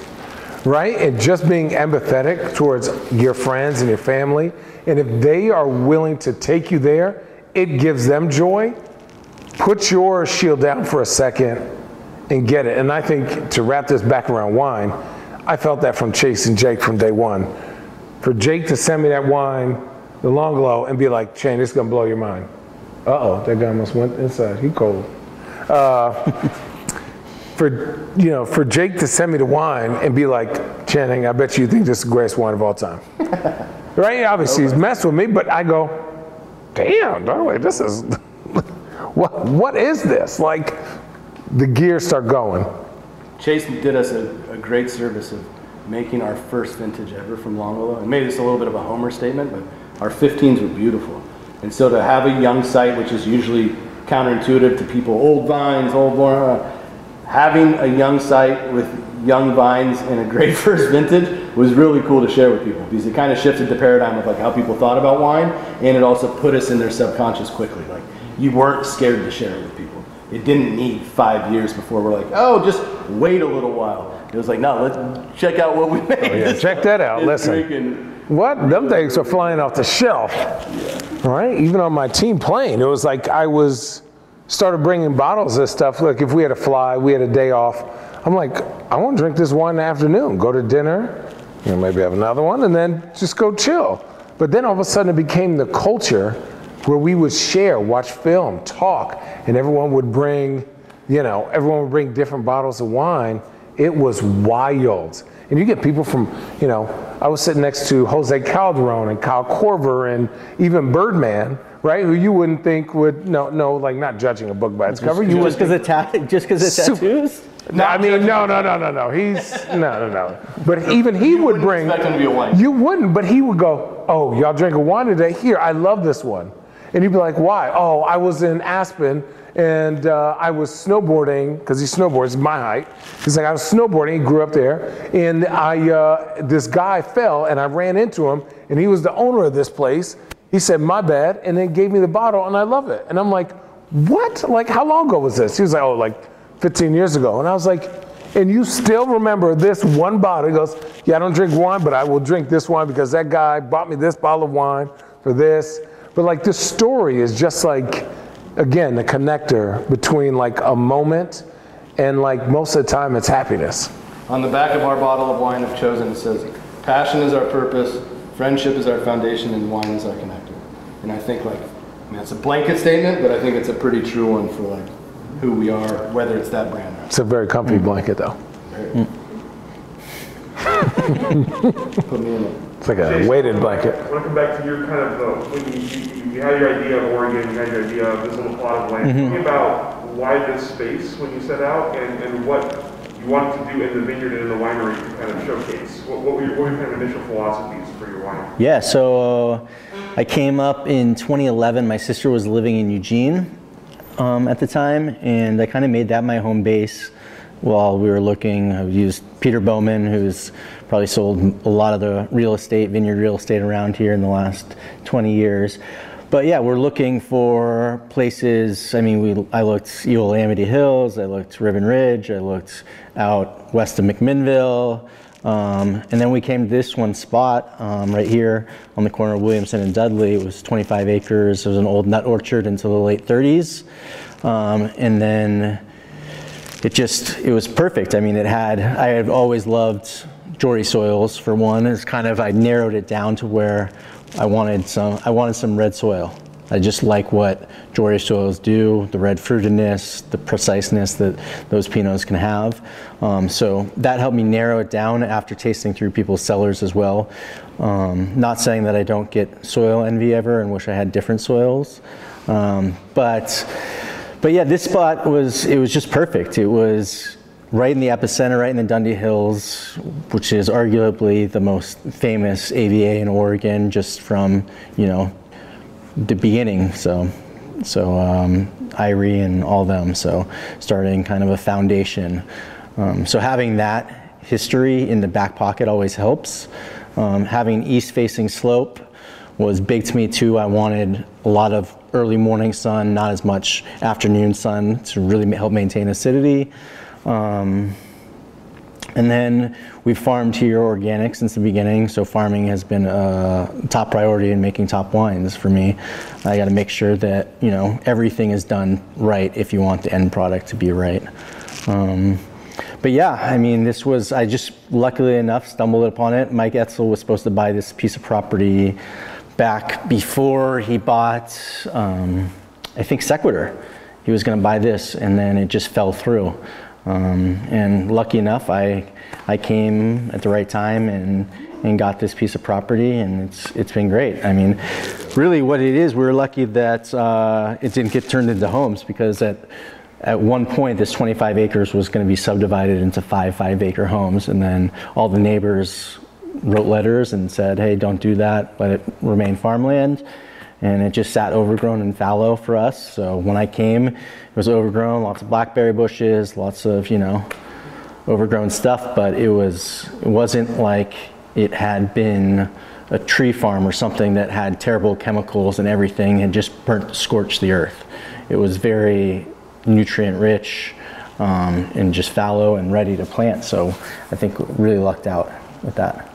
Speaker 2: right? And just being empathetic towards your friends and your family. And if they are willing to take you there, it gives them joy. Put your shield down for a second and get it. And I think to wrap this back around wine, I felt that from Chase and Jake from day one. For Jake to send me that wine, the L'Angolo, and be like, Shane, this is gonna blow your mind. Uh oh, that guy almost went inside. He cold. Uh, for you know, for Jake to send me the wine and be like, Channing, I bet you think this is the greatest wine of all time. right? Obviously, he's messed with me, but I go, damn, this is what what is this? Like the gears start going.
Speaker 4: Chase did us a, a great service of making our first vintage ever from L'Angolo. And maybe it's a little bit of a homer statement, but our 15s were beautiful. And so to have a young site, which is usually counterintuitive to people, old vines, old uh, having a young site with young vines and a great first vintage was really cool to share with people because it kind of shifted the paradigm of like how people thought about wine and it also put us in their subconscious quickly. Like you weren't scared to share it with people. It didn't need five years before we're like, oh, just wait a little while. It was like, no, let's check out what we made.
Speaker 2: Oh, yeah, check that out. Listen. What? Them things are flying off the shelf. Right? Even on my team plane, it was like I was started bringing bottles of stuff. Like if we had a fly, we had a day off. I'm like, I want to drink this the afternoon. Go to dinner, you know, maybe have another one, and then just go chill. But then all of a sudden, it became the culture where we would share, watch film, talk, and everyone would bring, you know, everyone would bring different bottles of wine. It was wild. And you get people from, you know, I was sitting next to Jose Calderon and Kyle Korver and even Birdman, right? Who you wouldn't think would, no, no, like not judging a book by its cover. You
Speaker 3: Just because of ta- just because of
Speaker 2: Super-
Speaker 3: tattoos?
Speaker 2: no, I mean, no, no, no, no, no. He's no, no, no. But even he would
Speaker 4: wouldn't
Speaker 2: bring.
Speaker 4: him to be a wine.
Speaker 2: You wouldn't, but he would go, "Oh, y'all drink a wine today? Here, I love this one." And you'd be like, "Why?" "Oh, I was in Aspen and uh, I was snowboarding because he snowboards my height. He's like, I was snowboarding. He grew up there, and I uh, this guy fell, and I ran into him, and he was the owner of this place. He said, "My bad," and then gave me the bottle, and I love it. And I'm like, "What? Like, how long ago was this?" He was like, "Oh, like 15 years ago," and I was like. And you still remember this one bottle. He goes, Yeah, I don't drink wine, but I will drink this wine because that guy bought me this bottle of wine for this. But like this story is just like, again, the connector between like a moment and like most of the time it's happiness.
Speaker 4: On the back of our bottle of wine of chosen, it says, "Passion is our purpose, friendship is our foundation, and wine is our connector." And I think like, I mean, it's a blanket statement, but I think it's a pretty true one for like who we are, whether it's that brand or not.
Speaker 2: It's a very comfy blanket though.
Speaker 4: put me in it.
Speaker 2: It's like a weighted blanket.
Speaker 1: I want to come back to your kind of, uh, when you, you, you had your idea of Oregon, you had your idea of this little plot of land. Tell me about why this space when you set out and, and what you wanted to do in the vineyard and in the winery to kind of showcase. What, what, were, your, what were your kind of initial philosophies for your wine?
Speaker 3: Yeah, so uh, I came up in 2011. My sister was living in Eugene um, at the time, and I kind of made that my home base while we were looking. I used Peter Bowman, who's probably sold a lot of the real estate, vineyard real estate around here in the last 20 years. But yeah, we're looking for places. I mean, we I looked Eola-Amity Hills, I looked Ribbon Ridge, I looked out west of McMinnville. Um, and then we came to this one spot um, right here on the corner of Williamson and Dudley. It was 25 acres. It was an old nut orchard until the late 30s. Um, and then it just, it was perfect. I mean, it had, I have always loved Jory soils for one. It's kind of, I narrowed it down to where I wanted some, I wanted some red soil. I just like what Jory soils do, the red fruitiness, the preciseness that those Pinots can have. Um, so that helped me narrow it down after tasting through people's cellars as well. Um, not saying that I don't get soil envy ever and wish I had different soils, um, but but yeah, this spot was it was just perfect. It was right in the epicenter, right in the Dundee Hills, which is arguably the most famous AVA in Oregon, just from you know the beginning. So, so um, Eyrie and all them. So, starting kind of a foundation. Um, so having that history in the back pocket always helps. Um, having east facing slope was big to me too. I wanted a lot of early morning sun, not as much afternoon sun to really help maintain acidity. Um, and then we've farmed here organic since the beginning, so farming has been a top priority in making top wines for me. I got to make sure that you know everything is done right if you want the end product to be right. Um, but yeah, I mean, this was I just luckily enough stumbled upon it. Mike Etzel was supposed to buy this piece of property back before he bought, um, I think Sequitur. He was going to buy this, and then it just fell through. Um, and lucky enough, I I came at the right time and and got this piece of property, and it's it's been great. I mean, really, what it is, we're lucky that uh, it didn't get turned into homes because at at one point, this 25 acres was going to be subdivided into five five acre homes, and then all the neighbors wrote letters and said, "Hey, don't do that. Let it remain farmland." And it just sat overgrown and fallow for us. So when I came, it was overgrown, lots of blackberry bushes, lots of you know overgrown stuff. But it was it wasn't like it had been a tree farm or something that had terrible chemicals and everything and just burnt scorched the earth. It was very nutrient rich um, and just fallow and ready to plant. So I think we really lucked out with that.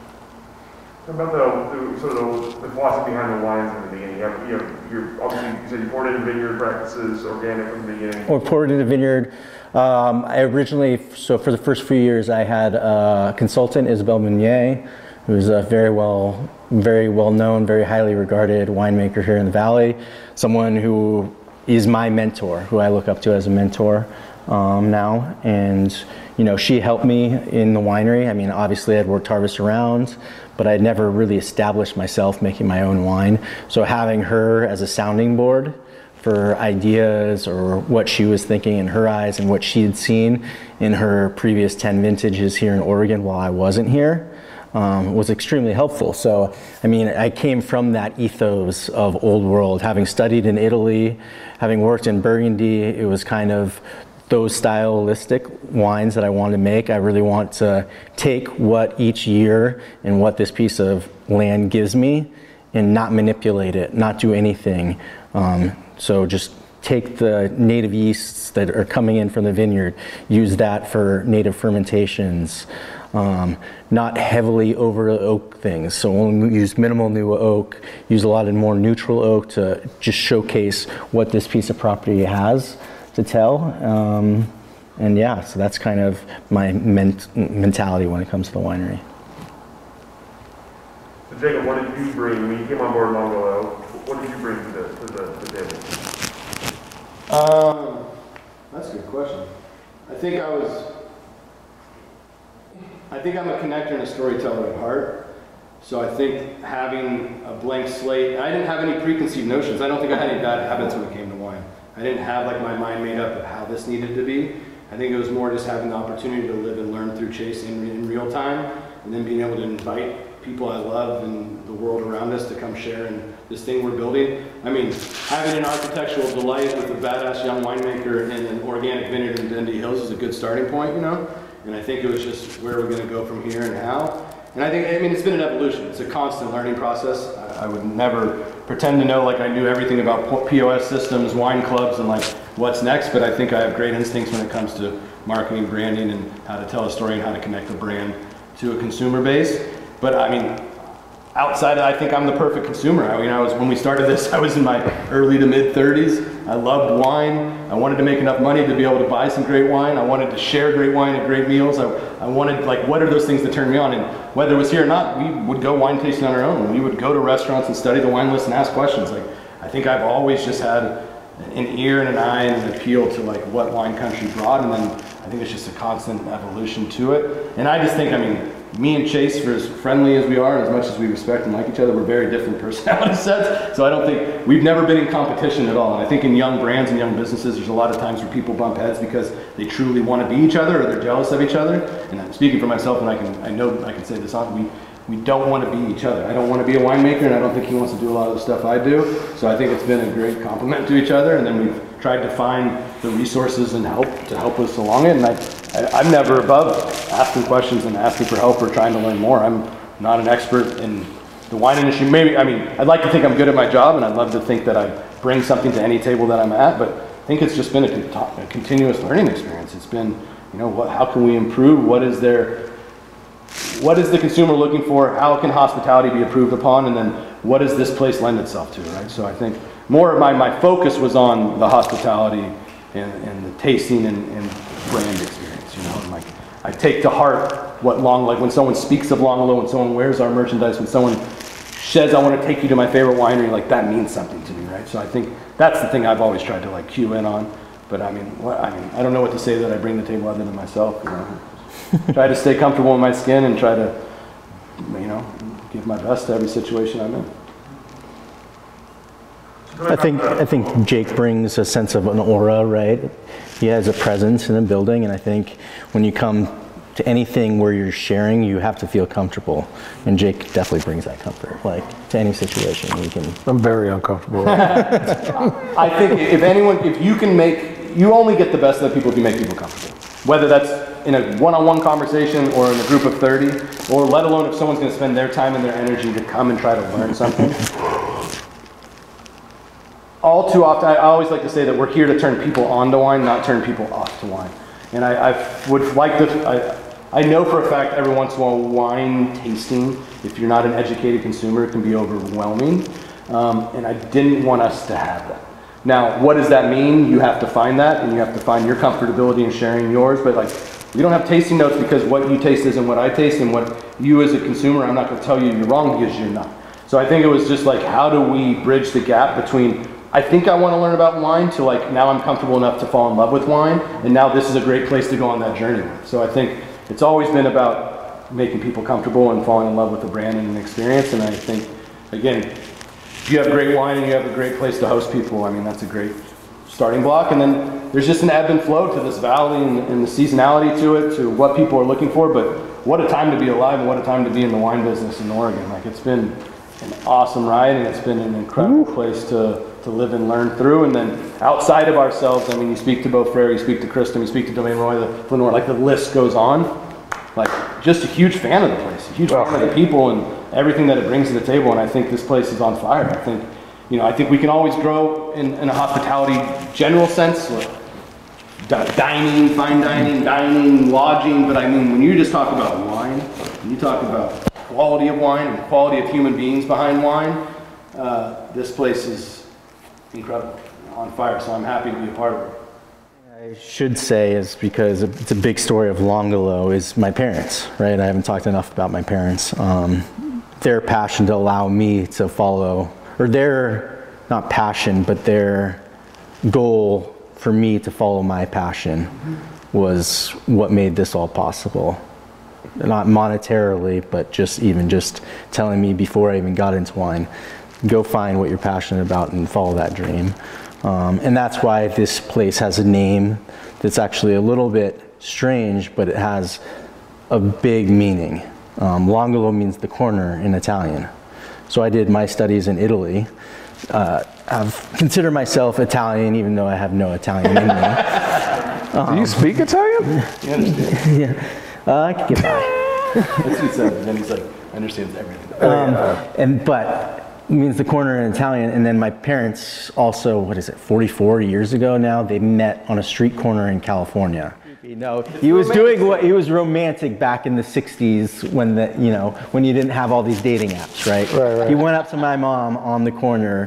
Speaker 1: About the, the sort of the, the philosophy behind the wines in the beginning. You have, you have, you're obviously you said you poured it into vineyard practices, organic from the beginning.
Speaker 3: Or poured into vineyard. Um, I originally, so for the first few years, I had a consultant, Isabelle Meunier, who's a very well, very well known, very highly regarded winemaker here in the valley. Someone who is my mentor, who I look up to as a mentor um, now. And you know, she helped me in the winery. I mean, obviously, I'd worked Harvest around, but I'd never really established myself making my own wine. So having her as a sounding board for ideas or what she was thinking in her eyes and what she had seen in her previous 10 vintages here in Oregon while I wasn't here um, was extremely helpful. So, I mean, I came from that ethos of old world, having studied in Italy, having worked in Burgundy, it was kind of those stylistic wines that I want to make. I really want to take what each year and what this piece of land gives me and not manipulate it, not do anything. Um, so just take the native yeasts that are coming in from the vineyard, use that for native fermentations. Um, not heavily over oak things. So only use minimal new oak, use a lot of more neutral oak to just showcase what this piece of property has to tell. Um, and yeah, so that's kind of my ment- mentality when it comes to the winery.
Speaker 1: So Jacob, what did you bring when you came on board L'Angolo? What did you bring to the to the, to the table?
Speaker 4: Um, that's a good question. I think I was. I think I'm a connector and a storyteller at heart. So I think having a blank slate, I didn't have any preconceived notions. I don't think I had any bad habits when it came to wine. I didn't have like my mind made up of how this needed to be. I think it was more just having the opportunity to live and learn through Chase in, in real time, and then being able to invite people I love and the world around us to come share in this thing we're building. I mean, having an architectural delight with a badass young winemaker in an organic vineyard in Dundee Hills is a good starting point, you know? And I think it was just where we're going to go from here and how. And I think, I mean, it's been an evolution. It's a constant learning process. I, I would never pretend to know like I knew everything about POS systems, wine clubs, and like what's next, but I think I have great instincts when it comes to marketing, branding, and how to tell a story and how to connect a brand to a consumer base. But I mean, outside of, I think I'm the perfect consumer. I mean, I was when we started this, I was in my early to mid 30s. I loved wine. I wanted to make enough money to be able to buy some great wine. I wanted to share great wine at great meals. I, I wanted like what are those things that turn me on? And whether it was here or not, we would go wine tasting on our own. We would go to restaurants and study the wine list and ask questions. Like I think I've always just had an ear and an eye and an appeal to like what wine country brought, and then I think it's just a constant evolution to it. And I just think, I mean, me and Chase, for as friendly as we are, and as much as we respect and like each other, we're very different personality sets. So I don't think we've never been in competition at all. And I think in young brands and young businesses, there's a lot of times where people bump heads because they truly want to be each other or they're jealous of each other. And I'm speaking for myself, and I can I know I can say this on we. We don't want to be each other. I don't want to be a winemaker, and I don't think he wants to do a lot of the stuff I do. So I think it's been a great compliment to each other, and then we've tried to find the resources and help to help us along it. And I, I, I'm never above asking questions and asking for help or trying to learn more. I'm not an expert in the wine industry. Maybe, I mean, I'd like to think I'm good at my job and I'd love to think that I bring something to any table that I'm at, but I think it's just been a, a continuous learning experience. It's been, you know, what, how can we improve? What is there, what is the consumer looking for? How can hospitality be improved upon? And then what does this place lend itself to, right? So I think more of my, my focus was on the hospitality and, and the tasting and, and brand experience, you know, and like I take to heart what long, like when someone speaks of L'Angolo, when someone wears our merchandise, when someone says, I want to take you to my favorite winery, like that means something to me, right? So I think that's the thing I've always tried to like cue in on. But I mean, what, I mean, I don't know what to say that I bring to the table other than myself, you know. try to stay comfortable in my skin and try to, you know, give my best to every situation I'm in.
Speaker 3: I think I think Jake brings a sense of an aura, right? He has a presence in a building, and I think when you come to anything where you're sharing, you have to feel comfortable, and Jake definitely brings that comfort. Like to any situation, you can.
Speaker 2: I'm very uncomfortable.
Speaker 4: I think if anyone, if you can make, you only get the best of the people if you make people comfortable. Whether that's in a one-on-one conversation or in a group of 30, or let alone if someone's going to spend their time and their energy to come and try to learn something. All too often, I always like to say that we're here to turn people on to wine, not turn people off to wine. And I, I would like to, I, I know for a fact every once in a while wine tasting, if you're not an educated consumer, it can be overwhelming. Um, and I didn't want us to have that. Now, what does that mean? You have to find that, and you have to find your comfortability in sharing yours. But like, we don't have tasting notes because what you taste isn't what I taste, and what you as a consumer, I'm not going to tell you you're wrong because you're not. So I think it was just like, how do we bridge the gap between I think I want to learn about wine to like now I'm comfortable enough to fall in love with wine, and now this is a great place to go on that journey with. So I think it's always been about making people comfortable and falling in love with the brand and an experience. And I think, again, if you have great wine and you have a great place to host people, I mean, that's a great starting block. And then there's just an ebb and flow to this valley and, and the seasonality to it, to what people are looking for. But what a time to be alive and what a time to be in the wine business in Oregon. Like, it's been an awesome ride and it's been an incredible place to to live and learn through. And then outside of ourselves, I mean, you speak to Beaux Frères, you speak to Kristen, you speak to Domaine Roy, the Flenor, like the list goes on. Like, just a huge fan of the place, a huge fan of the people and everything that it brings to the table. And I think this place is on fire. I think, you know, I think we can always grow in, in a hospitality general sense. Like, dining, fine dining, dining, lodging, but I mean, when you just talk about wine, you talk about quality of wine and quality of human beings behind wine, uh, this place is incredible, on fire. So I'm happy to be a part of it.
Speaker 3: I should say is because it's a big story of L'Angolo is my parents, right? I haven't talked enough about my parents. Um, their passion to allow me to follow, or their not passion, but their goal for me to follow my passion was what made this all possible. Not monetarily, but just even just telling me before I even got into wine, go find what you're passionate about and follow that dream. Um, and that's why this place has a name that's actually a little bit strange, but it has a big meaning. Um, L'Angolo means the corner in Italian. So I did my studies in Italy. Uh, I've considered myself Italian, even though I have no Italian in me.
Speaker 2: Um, Do you speak Italian?
Speaker 3: yeah, uh, I can get by.
Speaker 4: That's what he said, and then he's like, understands everything.
Speaker 3: Um, and but means the corner in Italian. And then my parents also, what is it, 44 years ago now, they met on a street corner in California. Know, he was doing what he was romantic back in the 60s when the, you know, when you didn't have all these dating apps, right?
Speaker 2: Right, right.
Speaker 3: He went up to my mom on the corner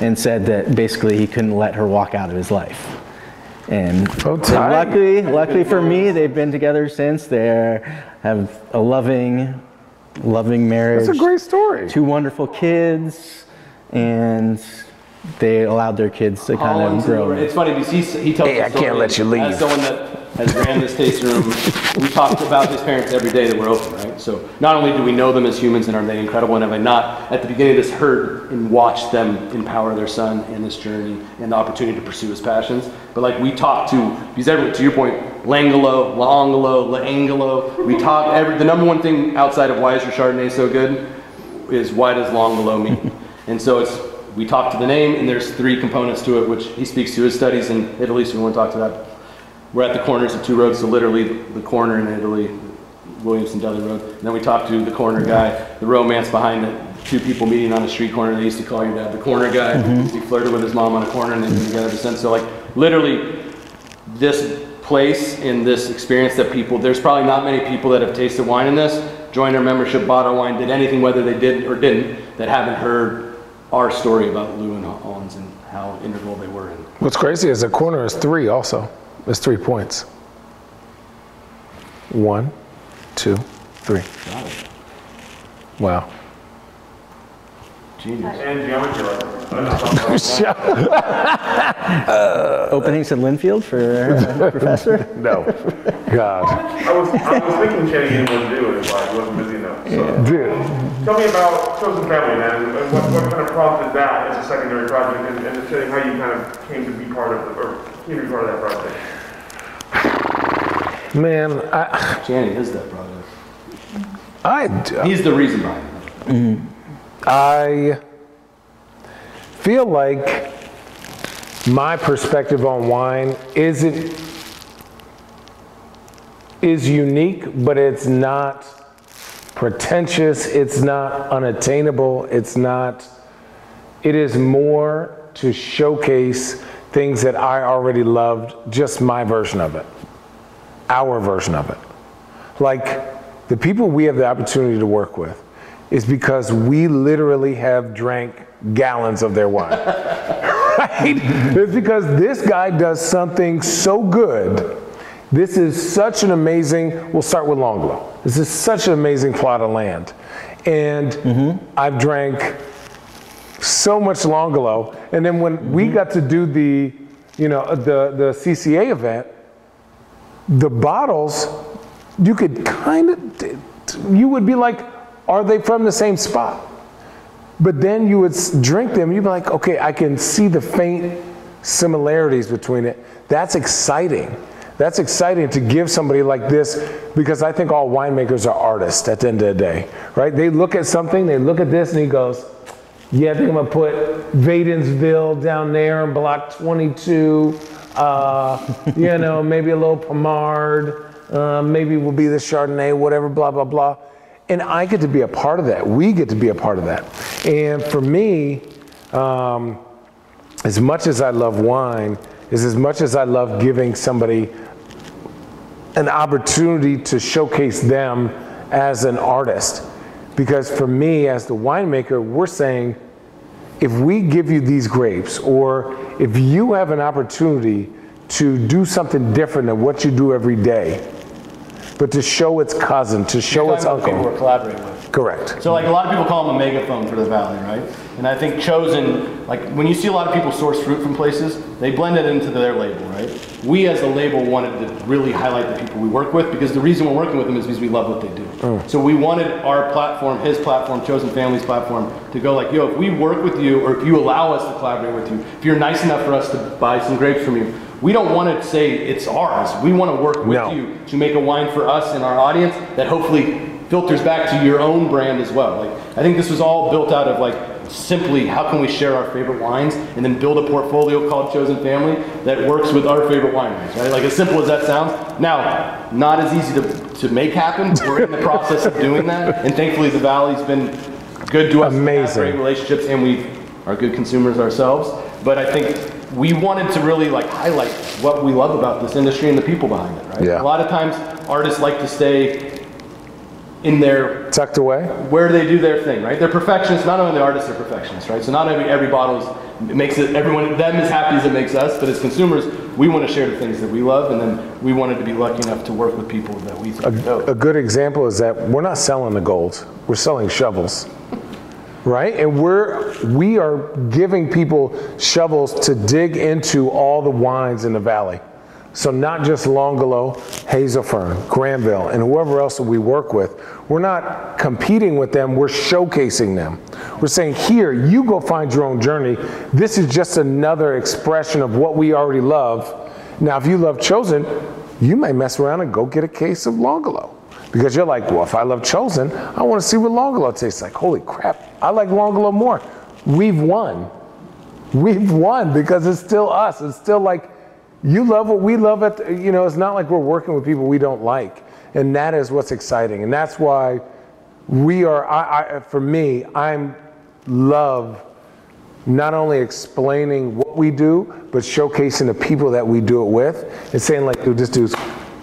Speaker 3: and said that basically he couldn't let her walk out of his life. And,
Speaker 2: Oh,
Speaker 3: and luckily, luckily for me, they've been together since. They have a loving, loving marriage
Speaker 2: That's a great story.
Speaker 3: two wonderful kids, and they allowed their kids to kind
Speaker 4: Holland,
Speaker 3: of oh, grow.
Speaker 4: It's funny because he, he tells
Speaker 2: Hey,
Speaker 4: the
Speaker 2: I can't let you leave.
Speaker 4: As someone that has ran this tasting room, we talked about his parents every day that we're open, right? So not only do we know them as humans and are they incredible, and have I not at the beginning of this heard and watched them empower their son in this journey and the opportunity to pursue his passions, but like we talk to, because everyone, to your point, Langolo, Laongolo, Laangolo, we talk, every, the number one thing outside of why is your Chardonnay so good is why does L'Angolo mean? and so it's, we talk to the name and there's three components to it, which he speaks to his studies in Italy, so we want to talk to that we're at the corners of two roads, so literally the corner in Italy, Williamson Dudley Road. And then we talked to the corner guy, the romance behind it. Two people meeting on a street corner. They used to call your dad the corner guy. Mm-hmm. He flirted with his mom on a corner, and they've been together ever since. So like literally, this place in this experience that people there's probably not many people that have tasted wine in this joined our membership bought our wine did anything whether they did or didn't that haven't heard our story about lou and Hans and how integral they were in
Speaker 2: What's crazy is the corner is three also. It's three points. One, two, three. Wow.
Speaker 4: genius
Speaker 1: And geometry lesson.
Speaker 3: Openings at Linfield for uh, Professor?
Speaker 2: no. God.
Speaker 1: I was, I was thinking Channing didn't want to do it, but I wasn't busy enough. So.
Speaker 2: Dude.
Speaker 1: Tell me about Chosen Family, man. and What, what kind of prompted that as a secondary project, and, and Channing, how you kind of came to be part of, the, or came to be part of that project.
Speaker 2: Man, I,
Speaker 4: Channing is that project
Speaker 2: I,
Speaker 4: he's the reason behind it
Speaker 2: I feel like my perspective on wine isn't is unique, but it's not pretentious, it's not unattainable, it's not it is more to showcase things that I already loved, just my version of it. Our version of it. Like the people we have the opportunity to work with is because we literally have drank gallons of their wine. right? It's because this guy does something so good. This is such an amazing, we'll start with L'Angolo. This is such an amazing plot of land. And mm-hmm. I've drank so much L'Angolo. And then when we mm-hmm. got to do the, you know, the, the CCA event, the bottles, you could kind of, you would be like, are they from the same spot? But then you would drink them, you'd be like, okay, I can see the faint similarities between it. That's exciting. That's exciting to give somebody like this because I think all winemakers are artists at the end of the day, right? They look at something, they look at this, and he goes, yeah, I think I'm gonna put Wadenswil down there in block 22. Uh, you know, maybe a little Pommard. Uh, maybe will be the Chardonnay, whatever, blah blah blah. And I get to be a part of that. We get to be a part of that. And for me, um, as much as I love wine, is as much as I love giving somebody an opportunity to showcase them as an artist. Because for me, as the winemaker, we're saying, if we give you these grapes, or if you have an opportunity to do something different than what you do every day, but to show its cousin, to show its
Speaker 4: Talking about people
Speaker 2: uncle.
Speaker 4: we're collaborating with
Speaker 2: Correct.
Speaker 4: So like a lot of people call them a megaphone for the valley, right? And I think chosen, like when you see a lot of people source fruit from places, they blend it into their label, right? We as a label wanted to really highlight the people we work with because the reason we're working with them is because we love what they do. Mm. So we wanted our platform, his platform, Chosen Family's platform, to go like, yo, if we work with you or if you allow us to collaborate with you, if you're nice enough for us to buy some grapes from you, we don't want to say it's ours. We want to work with
Speaker 2: No.
Speaker 4: you to make a wine for us and our audience that hopefully filters back to your own brand as well. Like I think this was all built out of like simply how can we share our favorite wines and then build a portfolio called Chosen Family that works with our favorite wineries, right? Like as simple as that sounds. Now, not as easy to, to make happen. We're in the process of doing that, and thankfully the Valley's been good to us.
Speaker 2: Amazing.
Speaker 4: Great relationships, and we are good consumers ourselves. But I think we wanted to really like highlight what we love about this industry and the people behind it, right?
Speaker 2: Yeah.
Speaker 4: A lot of times artists like to stay in their
Speaker 2: Tucked away?
Speaker 4: where they do their thing, right? They're perfectionists. Not only the artists are perfectionists, right? So not every every bottle is, makes it everyone them as happy as it makes us. But as consumers, we want to share the things that we love, and then we wanted to be lucky enough to work with people that we think dope.
Speaker 2: A good example is that we're not selling the gold, we're selling shovels. Right? And we're we are giving people shovels to dig into all the wines in the valley. So not just L'Angolo, Hazelfern, Granville, and whoever else we work with. We're not competing with them, we're showcasing them. We're saying, here, you go find your own journey. This is just another expression of what we already love. Now, if you love Chosen, you may mess around and go get a case of L'Angolo. Because you're like, well, if I love Chosen, I want to see what L'Angolo tastes like. Holy crap, I like L'Angolo more. We've won. We've won because it's still us. It's still like, you love what we love. At the, you know, it's not like we're working with people we don't like, and that is what's exciting, and that's why we are. I, I for me, I'm love not only explaining what we do, but showcasing the people that we do it with, and saying like, dude, this dude's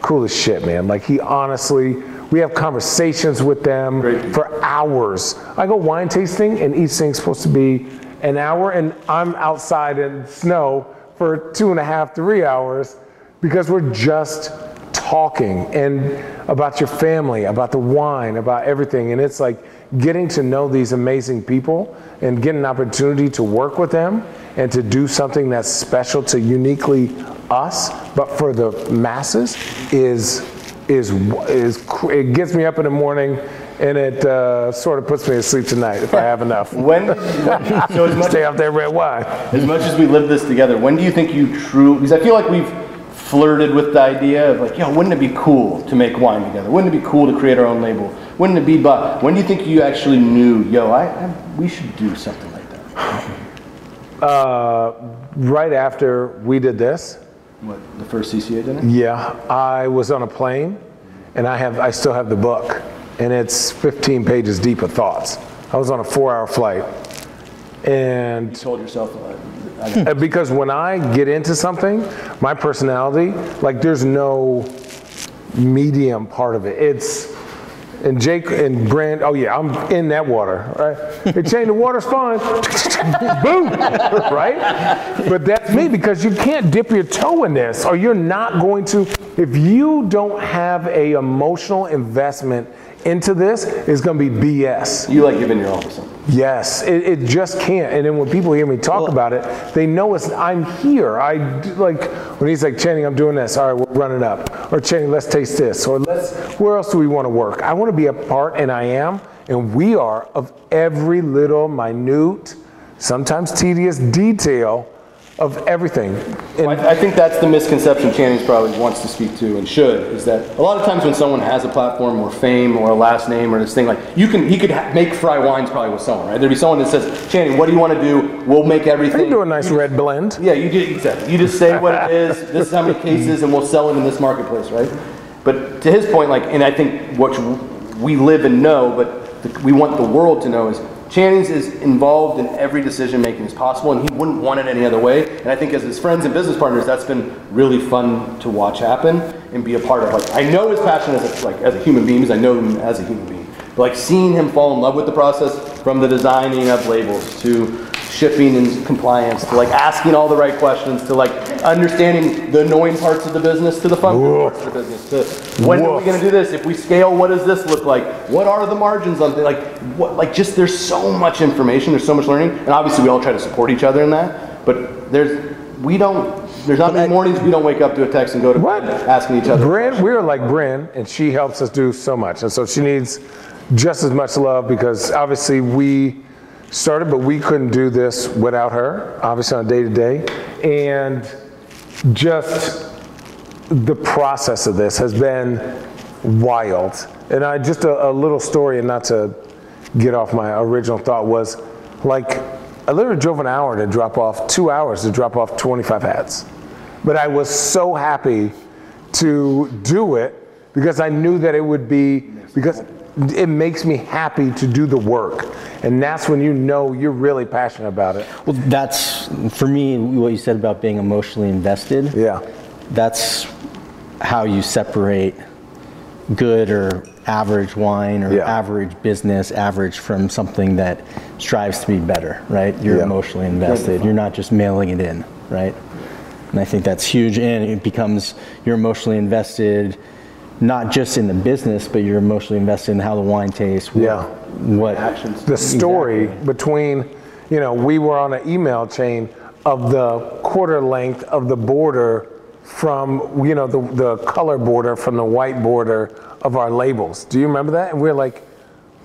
Speaker 2: cool as shit, man. Like he honestly. We have conversations with them
Speaker 4: Great.
Speaker 2: for hours. I go wine tasting, and each thing's supposed to be an hour, and I'm outside in snow for two and a half, three hours because we're just talking and about your family, about the wine, about everything. And it's like getting to know these amazing people and getting an opportunity to work with them and to do something that's special to uniquely us, but for the masses is is is it gets me up in the morning and it uh, sort of puts me to sleep tonight if I have enough.
Speaker 4: When, so as much,
Speaker 2: Stay off that red wine.
Speaker 4: as much as we live this together, when do you think you true? Because I feel like we've flirted with the idea of like, yo, wouldn't it be cool to make wine together? Wouldn't it be cool to create our own label? Wouldn't it be? But when do you think you actually knew, yo, I, I we should do something like that?
Speaker 2: Uh, right after we did this,
Speaker 4: What the first CCA dinner?
Speaker 2: yeah, I was on a plane, and I have I still have the book, and it's 15 pages deep of thoughts. I was on a four-hour flight, and
Speaker 4: You told yourself. I-
Speaker 2: Uh, because when I get into something, my personality, like there's no medium part of it. It's and Jake and Brand. Oh yeah, I'm in that water. Right? Hey, Shane, the water's fine. Boom. Right? But that's me because you can't dip your toe in this, or you're not going to. If you don't have a emotional investment into this, is going to be BS.
Speaker 4: you like giving your all to something.
Speaker 2: Yes, it, it just can't. And then when people hear me talk about it, they know it's I'm here. I like when he's like Channing, I'm doing this. All right, we're running up. Or Channing, let's taste this. Or let's. Where else do we want to work? I want to be a part, and I am, and we are of every little minute, sometimes tedious detail of everything.
Speaker 4: I, I think that's the misconception Channing's probably wants to speak to and should is that a lot of times when someone has a platform or fame or a last name or this thing like you can he could ha- make Frye wines probably with someone right? There'd be someone that says Channing what do you want to do? We'll make everything.
Speaker 2: You do a nice red blend.
Speaker 4: yeah you do exactly. You just say what it is this is how many cases and we'll sell it in this marketplace right? But to his point like and I think what we live and know but the, we want the world to know is Channing's is involved in every decision making as possible, and he wouldn't want it any other way. And I think as his friends and business partners, that's been really fun to watch happen and be a part of. Like I know his passion as a, like as a human being, because I know him as a human being. But like seeing him fall in love with the process, from the designing of labels to shipping and compliance to like asking all the right questions to like understanding the annoying parts of the business to the fun parts of the business to when are we going to do this if we scale what does this look like what are the margins on like what like just there's so much information there's so much learning and obviously we all try to support each other in that but there's we don't there's not many mornings we don't wake up to a text and go to
Speaker 2: What?
Speaker 4: asking each other
Speaker 2: Bryn, we're like Bryn, and she helps us do so much. And so she needs just as much love because obviously we started, but we couldn't do this without her, obviously on a day to day. And just the process of this has been wild. And I just a, a little story, and not to get off my original thought, was like I literally drove an hour to drop off, two hours to drop off 25 hats. But I was so happy to do it because I knew that it would be, because it makes me happy to do the work. And that's when you know you're really passionate about it.
Speaker 3: Well, that's for me what you said about being emotionally invested.
Speaker 2: Yeah.
Speaker 3: That's how you separate good or average wine or
Speaker 2: Yeah.
Speaker 3: average business, average from something that strives to be better, right? You're
Speaker 2: Yeah.
Speaker 3: emotionally invested. You're not just mailing it in, right? And I think that's huge. And it becomes you're emotionally invested, not just in the business, but you're emotionally invested in how the wine tastes. What,
Speaker 2: Yeah.
Speaker 3: What
Speaker 4: actions
Speaker 2: the story between, you know, we were on an email chain of the quarter length of the border from, you know, the, the color border from the white border of our labels. Do you remember that? And we are like,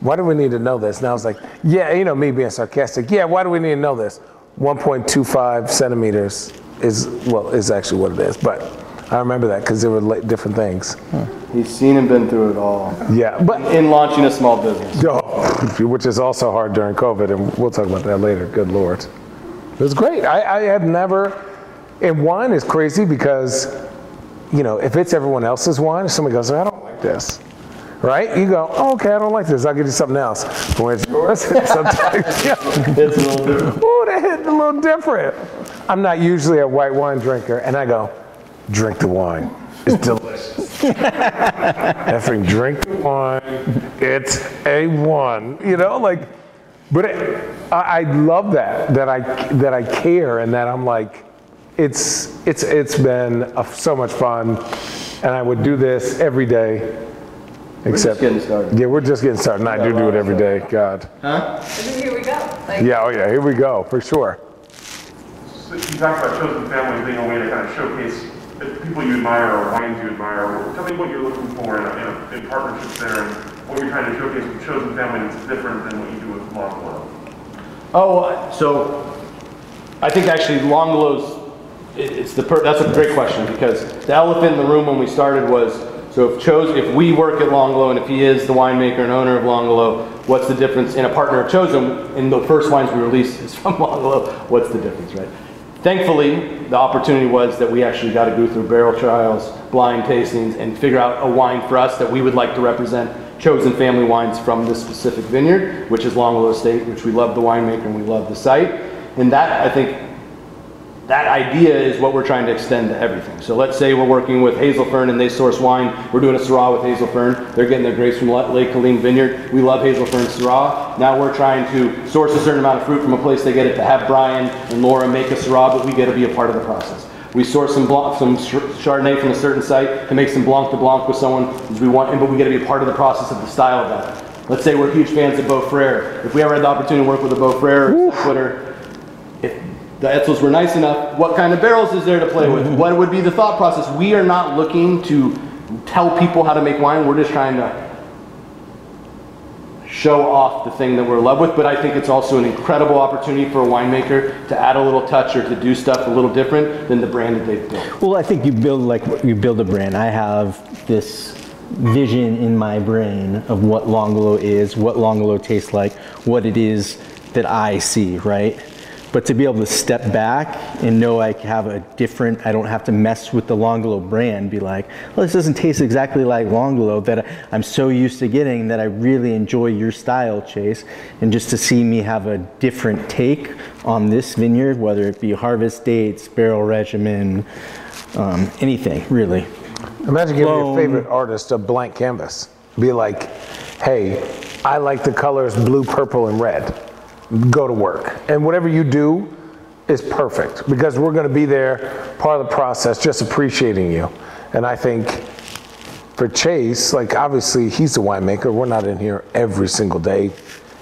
Speaker 2: why do we need to know this? And I was like, yeah, you know, me being sarcastic. Yeah, why do we need to know this? 1.25 centimeters is, well, is actually what it is. But I remember that because there were like different things.
Speaker 4: he's seen and been through it all
Speaker 2: Yeah, but
Speaker 4: in launching a small business
Speaker 2: Oh, which is also hard during COVID, and we'll talk about that later. Good Lord. It was great. I, I have never, And wine is crazy because, you know, if it's everyone else's wine, if somebody goes, I don't like this, right? You go, oh, okay, I don't like this. I'll get you something else. But when it's yours, sometimes, yeah.
Speaker 4: It's a little different.
Speaker 2: Ooh, that hit a little different. I'm not usually a white wine drinker, and I go, drink the wine. It's delicious. Effing drink the wine. It's a one. You know, like, but it, I, I love that that I that I care and that I'm like, it's it's it's been a, so much fun, and I would do this every day. Except,
Speaker 4: getting started.
Speaker 2: Yeah, we're just getting started. And I do do it every day. God. Huh?
Speaker 6: Here we go. Like,
Speaker 2: Yeah, oh yeah, here we go, for sure.
Speaker 1: So you talked about chosen families being a way to kind of showcase people you admire or wines you admire. Tell me what you're looking for in, a, in, a, in partnerships there and what you're trying to showcase with chosen family that's different than what you do with L'Angolo.
Speaker 4: Oh, so I think actually L'Angolo's, it- it's the, per- that's a great question because the elephant in the room when we started was, so if Chose, if we work at L'Angolo and if he is the winemaker and owner of L'Angolo, what's the difference in a partner of Chosen? In the first wines we release is from L'Angolo, what's the difference, right? Thankfully, the opportunity was that we actually got to go through barrel trials, blind tastings, and figure out a wine for us that we would like to represent chosen family wines from this specific vineyard, which is L'Angolo Estate, which we love the winemaker and we love the site. And that, I think, that idea is what we're trying to extend to everything. So let's say we're working with Hazelfern and they source wine. We're doing a Syrah with Hazelfern. They're getting their grapes from Lake Colleen Vineyard. We love Hazelfern Syrah. Now we're trying to source a certain amount of fruit from a place they get it to have Brian and Laura make a Syrah, but we get to be a part of the process. We source some Blanc, some Chardonnay from a certain site to make some Blanc de Blanc with someone we want, but we get to be a part of the process of the style of that. Let's say we're huge fans of Beaux Frères. If we ever had the opportunity to work with a Beaux Frères or Twitter, if the Etzels were nice enough, what kind of barrels is there to play with? Mm-hmm. What would be the thought process? We are not looking to tell people how to make wine. We're just trying to show off the thing that we're in love with. But I think it's also an incredible opportunity for a winemaker to add a little touch or to do stuff a little different than the brand that they've built.
Speaker 3: Well, I think you build like you build a brand. I have this vision in my brain of what L'Angolo is, what L'Angolo tastes like, what it is that I see, right? But to be able to step back and know I have a different, I don't have to mess with the L'Angolo brand, be like, well, this doesn't taste exactly like L'Angolo that I'm so used to getting that I really enjoy your style, Chase. And just to see me have a different take on this vineyard, whether it be harvest dates, barrel regimen, um, anything really.
Speaker 2: Imagine giving your favorite artist a blank canvas. Be like, hey, I like the colors blue, purple, and red. Go to work. And whatever you do is perfect because we're going to be there, part of the process, just appreciating you. And I think for Chase, like obviously he's a winemaker. We're not in here every single day,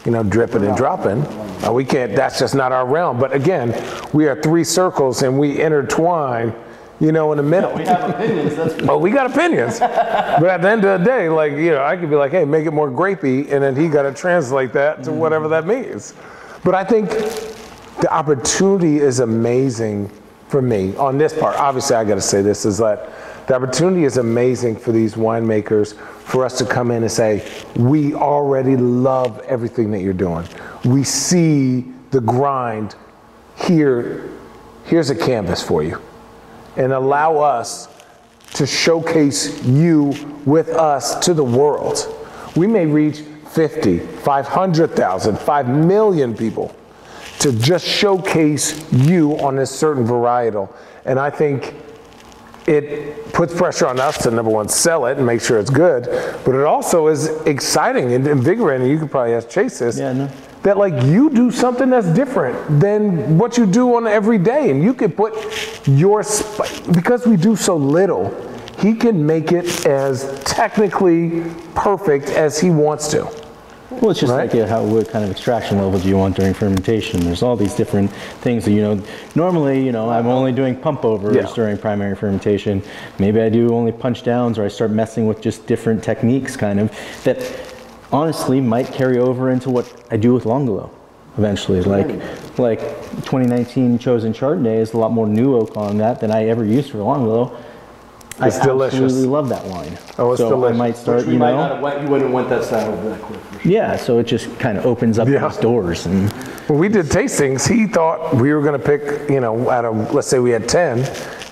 Speaker 2: you know, dripping and dropping. Uh, we can't, that's just not our realm. But again, we are three circles and we intertwine, you know, in the middle.
Speaker 4: We have opinions, that's
Speaker 2: Well, we got opinions. but at the end of the day, like, you know, I could be like, hey, make it more grapey, and then he got to translate that to mm-hmm. whatever that means. But I think the opportunity is amazing for me on this part. Obviously, I got to say this is that the opportunity is amazing for these winemakers for us to come in and say, we already love everything that you're doing. We see the grind. Here, here's a canvas for you and allow us to showcase you with us to the world. We may reach 50, 500,000, 5 million people to just showcase you on this certain varietal. And I think it puts pressure on us to number one, sell it and make sure it's good, but it also is exciting and invigorating. You could probably ask Chase this.
Speaker 3: Yeah, no.
Speaker 2: That like you do something that's different than what you do on every day, and you can put your sp- because we do so little. He can make it as technically perfect as he wants to.
Speaker 3: Well, it's just
Speaker 2: Right.
Speaker 3: like how what kind of extraction level do you want during fermentation? There's all these different things that you know. Normally, you know, I'm only doing pump overs
Speaker 2: Yeah.
Speaker 3: during primary fermentation. Maybe I do only punch downs, or I start messing with just different techniques, kind of that honestly might carry over into what I do with L'Angolo eventually. Like, like 2019 chosen Chardonnay is a lot more new oak on that than I ever used for L'Angolo.
Speaker 5: I
Speaker 2: It's delicious.
Speaker 5: absolutely love that wine.
Speaker 2: Oh, it's
Speaker 5: so
Speaker 2: delicious.
Speaker 5: I might start,
Speaker 4: Which
Speaker 5: you
Speaker 4: might
Speaker 5: know.
Speaker 4: not have went, you wouldn't want that style over that quick sure.
Speaker 5: Yeah, so it just kind of opens up
Speaker 2: Yeah.
Speaker 5: these doors and
Speaker 2: When we did tastings, he thought we were going to pick, you know, out of, let's say we had 10,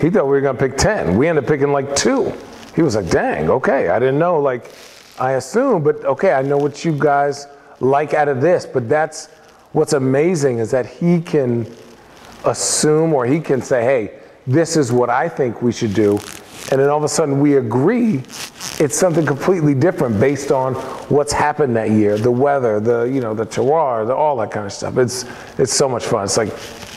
Speaker 2: he thought we were going to pick 10. We ended up picking like two. He was like, dang, okay. I didn't know. Like, I assume, but okay, I know what you guys like out of this. But that's what's amazing is that he can assume or he can say, hey, this is what I think we should do. And then all of a sudden we agree it's something completely different based on what's happened that year, the weather, the you know, the terroir, the, all that kind of stuff. It's it's so much fun. It's like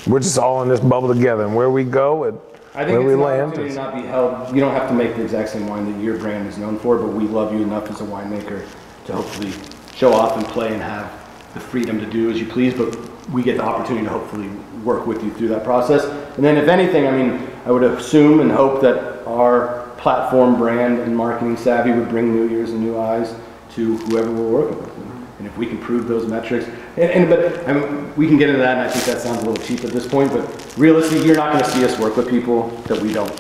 Speaker 2: we're just all in this bubble together and where we go and
Speaker 4: I think
Speaker 2: where
Speaker 4: it's
Speaker 2: we
Speaker 4: an
Speaker 2: land.
Speaker 4: opportunity to not be held. You don't have to make the exact same wine that your brand is known for, but we love you enough as a winemaker to hopefully show off and play and have the freedom to do as you please. But we get the opportunity to hopefully work with you through that process. And then, if anything, I mean, I would assume and hope that our platform brand and marketing savvy would bring new ears and new eyes to whoever we're working with. And if we can prove those metrics, and, and but I mean, we can get into that, and I think that sounds a little cheap at this point, but realistically, you're not going to see us work with people that we don't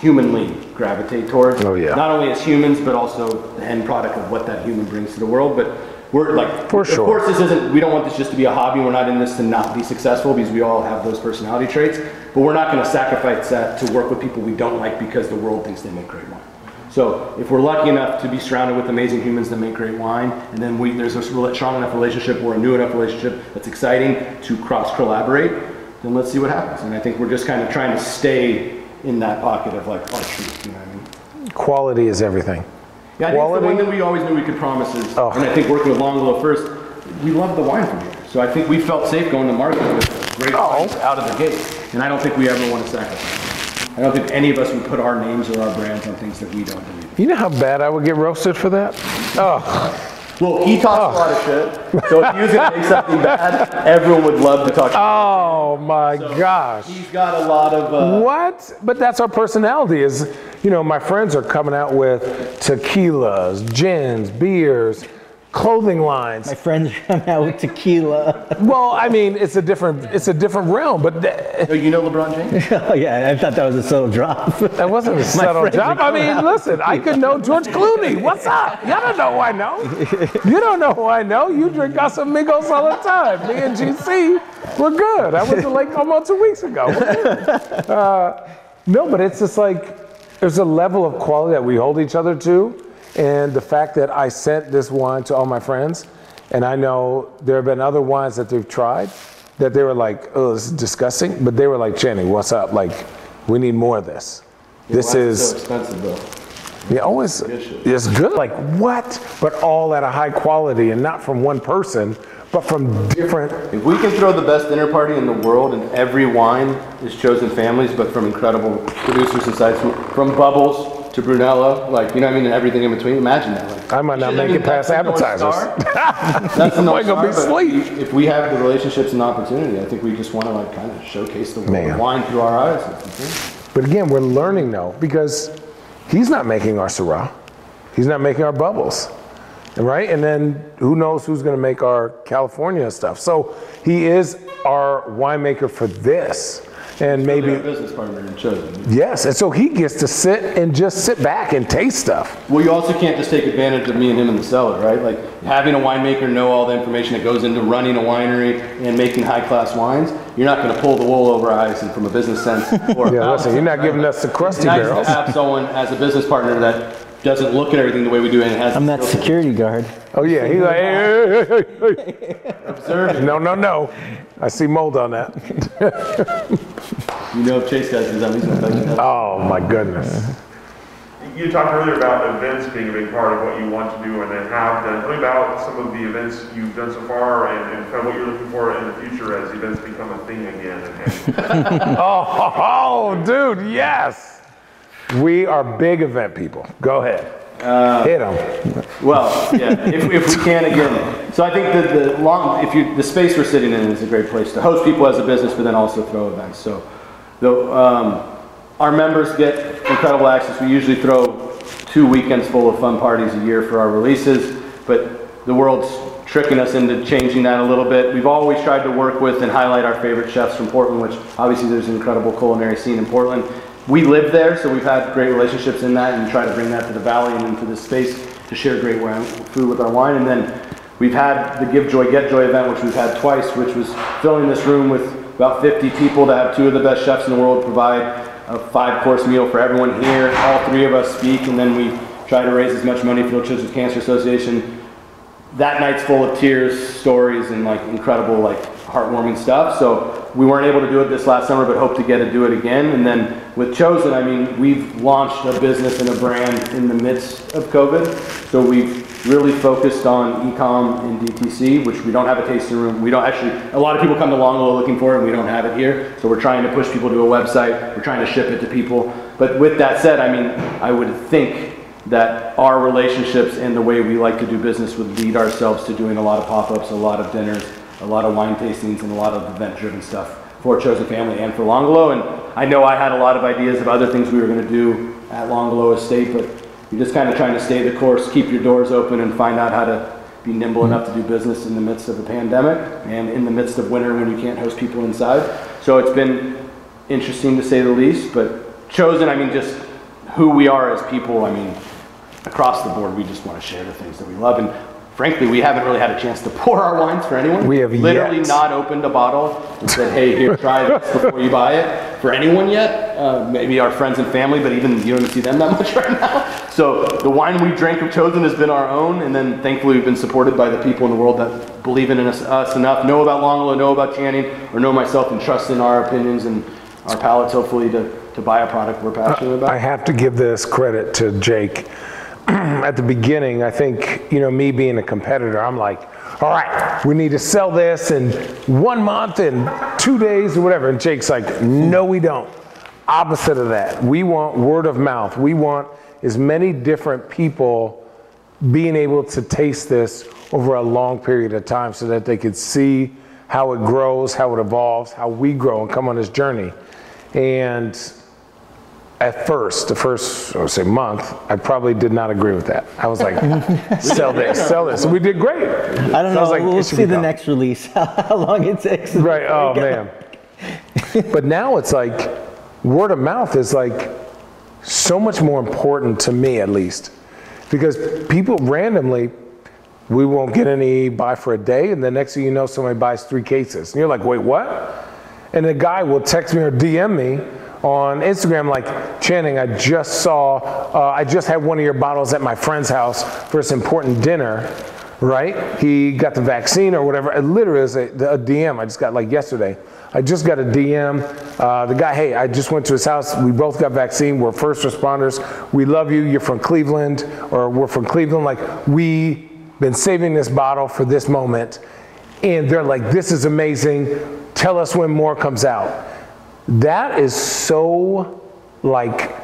Speaker 4: humanly gravitate towards.
Speaker 2: Oh, yeah.
Speaker 4: Not only as humans, but also the end product of what that human brings to the world. But we're like,
Speaker 2: For sure.
Speaker 4: of course, this isn't. We don't want this just to be a hobby. We're not in this to not be successful because we all have those personality traits. But we're not going to sacrifice that to work with people we don't like because the world thinks they make great wine. So if we're lucky enough to be surrounded with amazing humans that make great wine, and then we, there's a strong enough relationship or a new enough relationship that's exciting to cross collaborate, then let's see what happens. And I think we're just kind of trying to stay in that pocket of like our truth. You know what I mean?
Speaker 2: Quality is everything.
Speaker 4: Yeah, I think the one that we always knew we could promise is,
Speaker 2: Oh.
Speaker 4: and I think working with L'Angolo first, we love the wine from here. So I think we felt safe going to market with great
Speaker 2: Oh.
Speaker 4: wines out of the gate. And I don't think we ever want to sacrifice. I don't think any of us would put our names or our brands on things that we don't believe.
Speaker 2: You know how bad I would get roasted for that? Oh,
Speaker 4: Well, he talks a lot of shit. So if he was going to make something bad, everyone would love to talk.
Speaker 2: oh my gosh.
Speaker 4: He's got a lot of. Uh,
Speaker 2: What? But that's our personality. Is you know, my friends are coming out with tequilas, gins, beers, clothing lines.
Speaker 5: my friends come out with tequila.
Speaker 2: Well, I mean, it's a different it's a different realm, but th-
Speaker 4: oh, you know LeBron James?
Speaker 5: oh yeah, I thought that was a subtle drop.
Speaker 2: that wasn't a subtle
Speaker 5: drop.
Speaker 2: I mean, listen, I could know George Clooney. What's up? Y'all don't know who I know. You don't know who I know. You drink Casamigos all the time. Me and GC, we're good. I went to Lake Como two weeks ago. Uh, no, but it's just like there's a level of quality that we hold each other to. And the fact that I sent this wine to all my friends, and I know there have been other wines that they've tried that they were like, oh, this is disgusting. But they were like, Channing, what's up? Like, we need more of this. This is.
Speaker 4: so expensive though.
Speaker 2: Yeah, oh, always it's good. Like what? But all at a high quality and not from one person, but from different.
Speaker 4: If we can throw the best dinner party in the world and every wine is chosen families, but from incredible producers and sites, from Bubbles to Brunello, like, you know what I mean, and everything in between, imagine that. Like,
Speaker 2: I might not make it past
Speaker 4: that's the North
Speaker 2: appetizers.
Speaker 4: That's the North
Speaker 2: gonna be
Speaker 4: Star, but
Speaker 2: sleep.
Speaker 4: If we have the relationships and opportunity, I think we just want to like kind of showcase the
Speaker 2: Man.
Speaker 4: wine through our eyes. That's the thing.
Speaker 2: But again, we're learning though because he's not making our Syrah, he's not making our bubbles, right? And then who knows who's going to make our California stuff? So he is our winemaker for this, and
Speaker 4: Maybe our business partner and chosen.
Speaker 2: yes. And so he gets to sit and just sit back and taste stuff.
Speaker 4: Well, you also can't just take advantage of me and him in the cellar, right? Like having a winemaker know all the information that goes into running a winery and making high class wines. You're not going to pull the wool over our eyes and from a business sense. Or
Speaker 2: Yeah, listen, you're not giving us the crusty
Speaker 4: It's nice
Speaker 2: barrels.
Speaker 4: to have someone as a business partner that doesn't look at everything the way we do and it has.
Speaker 5: I'm that security guard.
Speaker 2: Oh yeah, he's like, hey, hey, hey, hey.
Speaker 4: Observing.
Speaker 2: no, no, no. I see mold on that.
Speaker 4: You know, if Chase guys do that, he's going to touch that.
Speaker 2: Oh my goodness.
Speaker 1: You talked earlier about events being a big part of what you want to do and then have done. Tell me about some of the events you've done so far and, and kind of what you're looking for in the future as events become a thing again. And, and
Speaker 2: Oh, oh, dude, yes. We are big event people. Go ahead. Hit them.
Speaker 4: Well, yeah, if, if we can again. So I think that the long, if you, the space we're sitting in is a great place to host people as a business, but then also throw events. So, the, um, our members get incredible access. We usually throw two weekends full of fun parties a year for our releases, but the world's tricking us into changing that a little bit. We've always tried to work with and highlight our favorite chefs from Portland, which obviously there's an incredible culinary scene in Portland. We live there, so we've had great relationships in that and try to bring that to the valley and into this space to share great wine, food with our wine. And then we've had the Give Joy, Get Joy event, which we've had twice, which was filling this room with about 50 people to have two of the best chefs in the world provide a five course meal for everyone here. All three of us speak, and then we try to raise as much money for the Children's Cancer Association. That night's full of tears, stories, and like incredible, like heartwarming stuff. So we weren't able to do it this last summer, but hope to get to do it again. And then with Chosen, I mean, we've launched a business and a brand in the midst of COVID. So we've really focused on e-com and DTC, which we don't have a tasting room. We don't actually, a lot of people come to L'Angolo looking for it and we don't have it here. So we're trying to push people to a website. We're trying to ship it to people. But with that said, I mean, I would think that our relationships and the way we like to do business would lead ourselves to doing a lot of pop-ups, a lot of dinners, a lot of wine tastings, and a lot of event-driven stuff for Chosen Family and for L'Angolo. And I know I had a lot of ideas of other things we were going to do at L'Angolo Estate, but you're just kind of trying to stay the course, keep your doors open, and find out how to be nimble enough to do business in the midst of a pandemic and in the midst of winter when you can't host people inside. So it's been interesting to say the least, but Chosen, I mean, just who we are as people, I mean, across the board, we just want to share the things that we love. And frankly, we haven't really had a chance to pour our wines for anyone.
Speaker 2: We have
Speaker 4: literally
Speaker 2: yet.
Speaker 4: not opened a bottle and said, "Hey, here, try this before you buy it." For anyone yet? Uh, maybe our friends and family, but even you don't see them that much right now. So the wine we drank of Chosen has been our own, and then thankfully we've been supported by the people in the world that believe in us, us enough, know about L'Angolo, know about Channing, or know myself and trust in our opinions and our palates, hopefully, to, to buy a product we're passionate about.
Speaker 2: I have to give this credit to Jake. At the beginning, I think, you know, me being a competitor, I'm like, all right, we need to sell this in one month and two days or whatever. And Jake's like, no, we don't. Opposite of that. We want word of mouth. We want as many different people being able to taste this over a long period of time so that they could see how it grows, how it evolves, how we grow and come on this journey. And at first, the first, I would say month, I probably did not agree with that. I was like, sell this, sell this. And we did great.
Speaker 3: I don't
Speaker 2: So
Speaker 3: know.
Speaker 2: was like,
Speaker 3: we'll see the
Speaker 2: gone.
Speaker 3: next release, how long it takes.
Speaker 2: Right, oh man. But now it's like, word of mouth is like so much more important to me at least. Because people randomly, we won't get any buy for a day, and the next thing you know, somebody buys three cases. And you're like, wait, what? And the guy will text me or DM me on Instagram, like, Channing, I just saw, uh, I just had one of your bottles at my friend's house for this important dinner, right? He got the vaccine or whatever. It literally is a, a DM I just got like yesterday. I just got a DM. Uh, the guy, hey, I just went to his house. We both got vaccine. We're first responders. We love you. You're from Cleveland, or we're from Cleveland. Like, we've been saving this bottle for this moment. And they're like, this is amazing. Tell us when more comes out. That is so like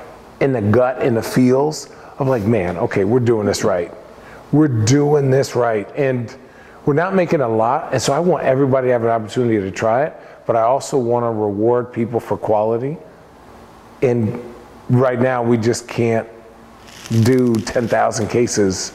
Speaker 2: in the gut, in the feels of like, man, okay, we're doing this right. We're doing this right. And we're not making a lot. And so I want everybody to have an opportunity to try it, but I also want to reward people for quality. And right now we just can't do 10,000 cases.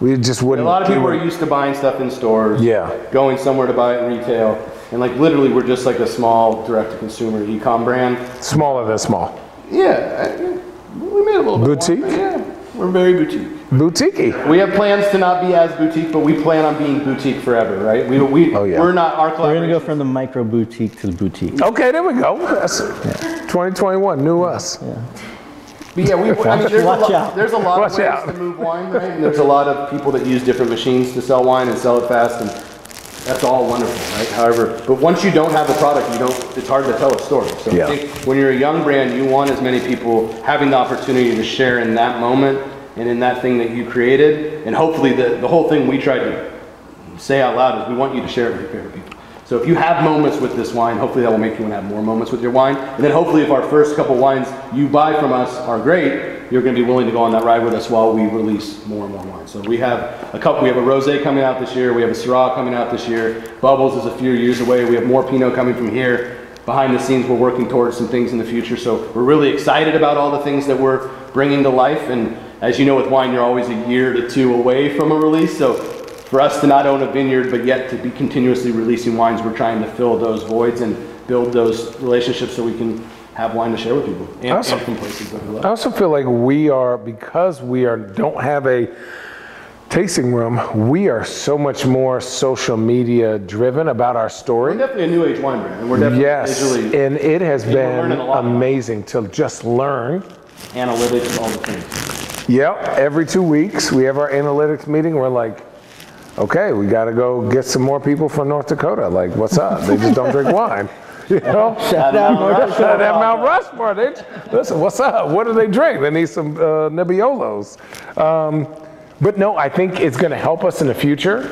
Speaker 2: We just wouldn't.
Speaker 4: A lot of people are used to buying stuff in stores.
Speaker 2: Yeah.
Speaker 4: Going somewhere to buy it in retail. And like literally, we're just like a small direct-to-consumer e-com brand.
Speaker 2: smaller than small.
Speaker 4: Yeah, I- we made a little bit more,
Speaker 2: Boutique?
Speaker 4: Yeah, we're very boutique.
Speaker 2: Boutique.
Speaker 4: We have plans to not be as boutique, but we plan on being boutique forever, right? We, we,
Speaker 2: Oh, yeah.
Speaker 4: we're not, our
Speaker 3: We're gonna go from the micro boutique to the boutique.
Speaker 2: Okay, there we go. That's 2021, new us. Yeah.
Speaker 4: But yeah, we, I mean, there's a
Speaker 3: Watch
Speaker 4: lot,
Speaker 3: out.
Speaker 4: there's a lot
Speaker 2: Watch
Speaker 4: of ways
Speaker 2: out.
Speaker 4: to move wine, right? And there's a lot of people that use different machines to sell wine and sell it fast, and that's all wonderful, right? However, but once you don't have a product, you don't. It's hard to tell a story. So
Speaker 2: Yeah.
Speaker 4: I think when you're a young brand, you want as many people having the opportunity to share in that moment and in that thing that you created, and hopefully the the whole thing we try to say out loud is we want you to share it with your favorite people. So if you have moments with this wine, hopefully that will make you want to have more moments with your wine. And then hopefully if our first couple wines you buy from us are great, you're going to be willing to go on that ride with us while we release more and more wine. So we have a couple, we have a rosé coming out this year, we have a Syrah coming out this year, Bubbles is a few years away, we have more Pinot coming from here. Behind the scenes, we're working towards some things in the future. So we're really excited about all the things that we're bringing to life. And as you know, with wine, you're always a year to two away from a release. So for us to not own a vineyard, but yet to be continuously releasing wines, we're trying to fill those voids and build those relationships so we can have wine to share with people and,
Speaker 2: Awesome.
Speaker 4: and from places
Speaker 2: I also feel like we are because we are don't have a tasting room. We are so much more social media driven about our story.
Speaker 4: We're definitely a new age wine brand, and we're definitely
Speaker 2: Yes,
Speaker 4: visually
Speaker 2: and it has
Speaker 4: we're
Speaker 2: been
Speaker 4: learning a lot.
Speaker 2: amazing to just learn.
Speaker 4: analytics, all the things.
Speaker 2: Yep, every two weeks we have our analytics meeting. We're like, okay, we got to go get some more people from North Dakota. Like, what's up? They just don't drink wine. You know,
Speaker 4: Shout out
Speaker 2: Shout out Mount Rushmore. They, listen, what's up? What do they drink? They need some uh, Nebbiolos. Um, but no, I think it's going to help us in the future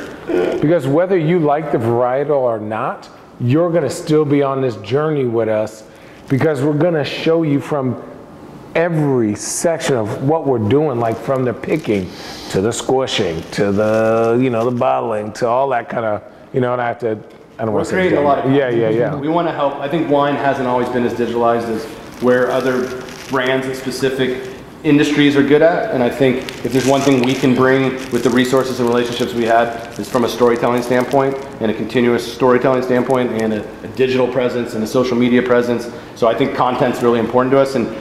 Speaker 2: because whether you like the varietal or not, you're going to still be on this journey with us because we're going to show you from every section of what we're doing, like from the picking to the squishing to the, you know, the bottling to all that kind of, you know, and I have to, I don't
Speaker 4: We're
Speaker 2: want to say.
Speaker 4: creating a lot of
Speaker 2: Yeah, yeah, yeah.
Speaker 4: We want to help. I think wine hasn't always been as digitalized as where other brands and specific industries are good at. And I think if there's one thing we can bring with the resources and relationships we had is from a storytelling standpoint and a continuous storytelling standpoint and a, a digital presence and a social media presence. So I think content's really important to us. And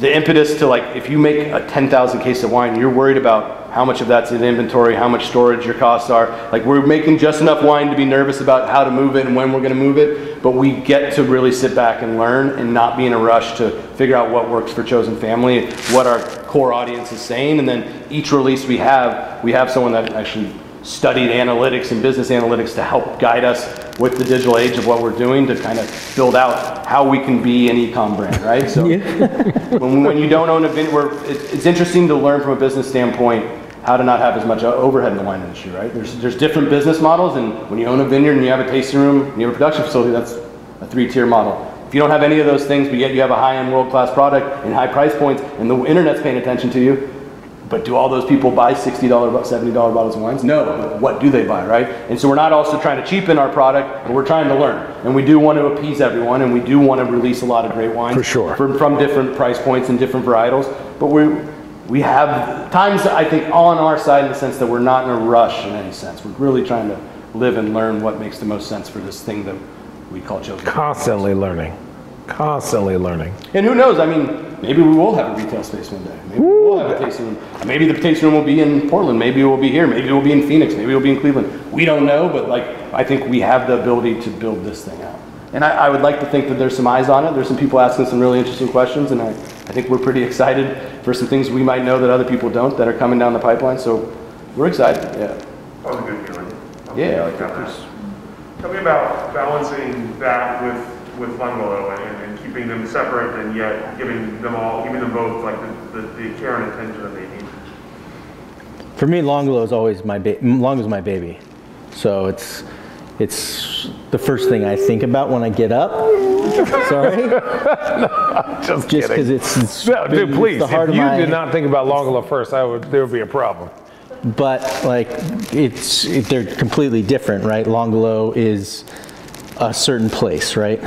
Speaker 4: the impetus to like, if you make a 10,000 case of wine, you're worried about how much of that's in inventory, how much storage your costs are. Like we're making just enough wine to be nervous about how to move it and when we're going to move it, but we get to really sit back and learn and not be in a rush to figure out what works for chosen family, what our core audience is saying, and then each release we have, we have someone that actually studied analytics and business analytics to help guide us with the digital age of what we're doing to kind of build out how we can be an e-com brand, right? So when, when you don't own a vin, we're, it, it's interesting to learn from a business standpoint how to not have as much overhead in the wine industry, right? There's, there's different business models, and when you own a vineyard and you have a tasting room and you have a production facility, that's a three-tier model. If you don't have any of those things, but yet you have a high-end, world-class product and high price points, and the internet's paying attention to you, but do all those people buy $60, $70 bottles of wines? No, but what do they buy, right? And so we're not also trying to cheapen our product, but we're trying to learn. And we do want to appease everyone, and we do want to release a lot of great wines.
Speaker 2: For sure.
Speaker 4: From, from different price points and different varietals. But we, we have times, I think, on our side in the sense that we're not in a rush in any sense. We're really trying to live and learn what makes the most sense for this thing that we call chosen.
Speaker 2: Constantly learning. Constantly learning.
Speaker 4: And who knows? I mean, maybe we will have a retail space one day. Maybe we will have a tasting room. Maybe the tasting room will be in Portland. Maybe it will be here. Maybe it will be in Phoenix. Maybe it will be in Cleveland. We don't know, but like I think we have the ability to build this thing out. And I, I would like to think that there's some eyes on it. There's some people asking some really interesting questions, and I, I think we're pretty excited for some things we might know that other people don't that are coming down the pipeline. So we're excited. Yeah.
Speaker 1: That was a good feeling.
Speaker 4: Yeah,
Speaker 1: like that. Tell me about balancing that with with L'Angolo and, and keeping them separate and yet giving them all, giving them both like the, the, the care and attention that they need.
Speaker 3: For me, L'Angolo is always my ba- L'Angolo is my baby. So it's it's the first thing I think about when I get up. Sorry,
Speaker 2: Just
Speaker 3: just because it's, it's
Speaker 2: No, dude,
Speaker 3: it's
Speaker 2: please.
Speaker 3: the heart
Speaker 2: If
Speaker 3: of
Speaker 2: you
Speaker 3: my-
Speaker 2: did not think about L'Angolo first, I would. There would be a problem.
Speaker 3: but like it's it, they're completely different, right? L'Angolo is a certain place, right?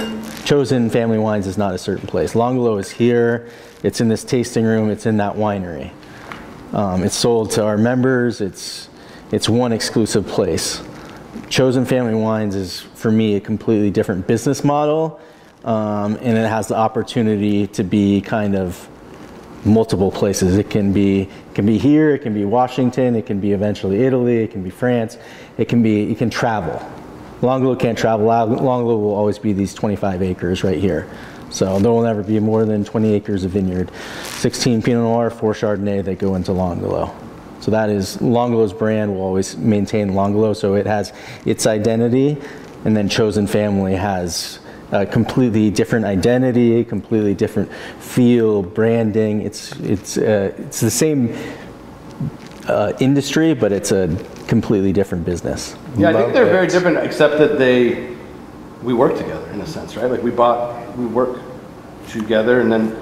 Speaker 3: Chosen Family Wines is not a certain place. L'Angolo is here. It's in this tasting room. It's in that winery. Um, it's sold to our members. It's it's one exclusive place. Chosen Family Wines is for me a completely different business model, um, and it has the opportunity to be kind of multiple places. It can be it can be here, it can be Washington, it can be eventually Italy, it can be France, it can be you can travel. L'Angolo can't travel out. L'Angolo will always be these 25 acres right here. So there will never be more than 20 acres of vineyard. 16 Pinot Noir, 4 Chardonnay that go into L'Angolo. So that is L'Angolo's brand will always maintain L'Angolo. So it has its identity, and then Chosen Family has a completely different identity, completely different feel, branding. It's it's uh, it's the same uh, industry, but it's a completely different business.
Speaker 4: Yeah, I think they're
Speaker 2: it.
Speaker 4: very different, except that they, we work together in a sense, right? Like we bought, we work together, and then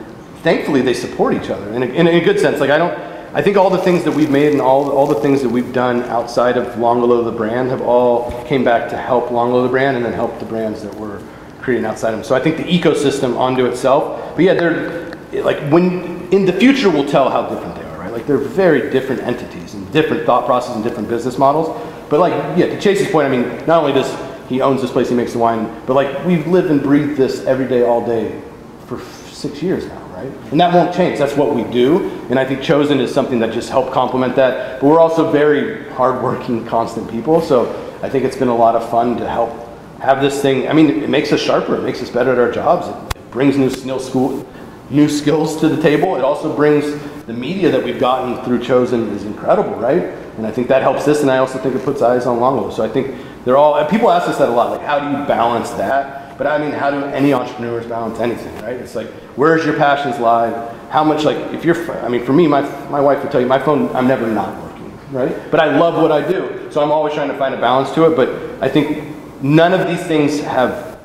Speaker 4: thankfully they support each other in a, in a good sense. Like I don't, I think all the things that we've made and all all the things that we've done outside of L'Angolo the brand have all came back to help L'Angolo the brand and then help the brands that we're creating outside of them. So I think the ecosystem onto itself. But yeah, they're like when in the future we'll tell how different they are, right? Like they're very different entities and different thought process and different business models. But like yeah, to Chase's point, I mean, not only does he owns this place, he makes the wine, but like we've lived and breathed this every day, all day for six years now, right? And that won't change. That's what we do. And I think Chosen is something that just helped complement that. But we're also very hardworking, constant people. So I think it's been a lot of fun to help have this thing. I mean, it makes us sharper. It makes us better at our jobs. It brings new, new school, new skills to the table. It also brings the media that we've gotten through Chosen is incredible, right? And I think that helps this. And I also think it puts eyes on L'Angolo. So I think they're all. People ask us that a lot. Like, how do you balance that? But I mean, how do any entrepreneurs balance anything, right? It's like, where's your passions lie? How much, like, if you're, I mean, for me, my, my wife would tell you, my phone, I'm never not working, right? But I love what I do. So I'm always trying to find a balance to it. But I think none of these things have,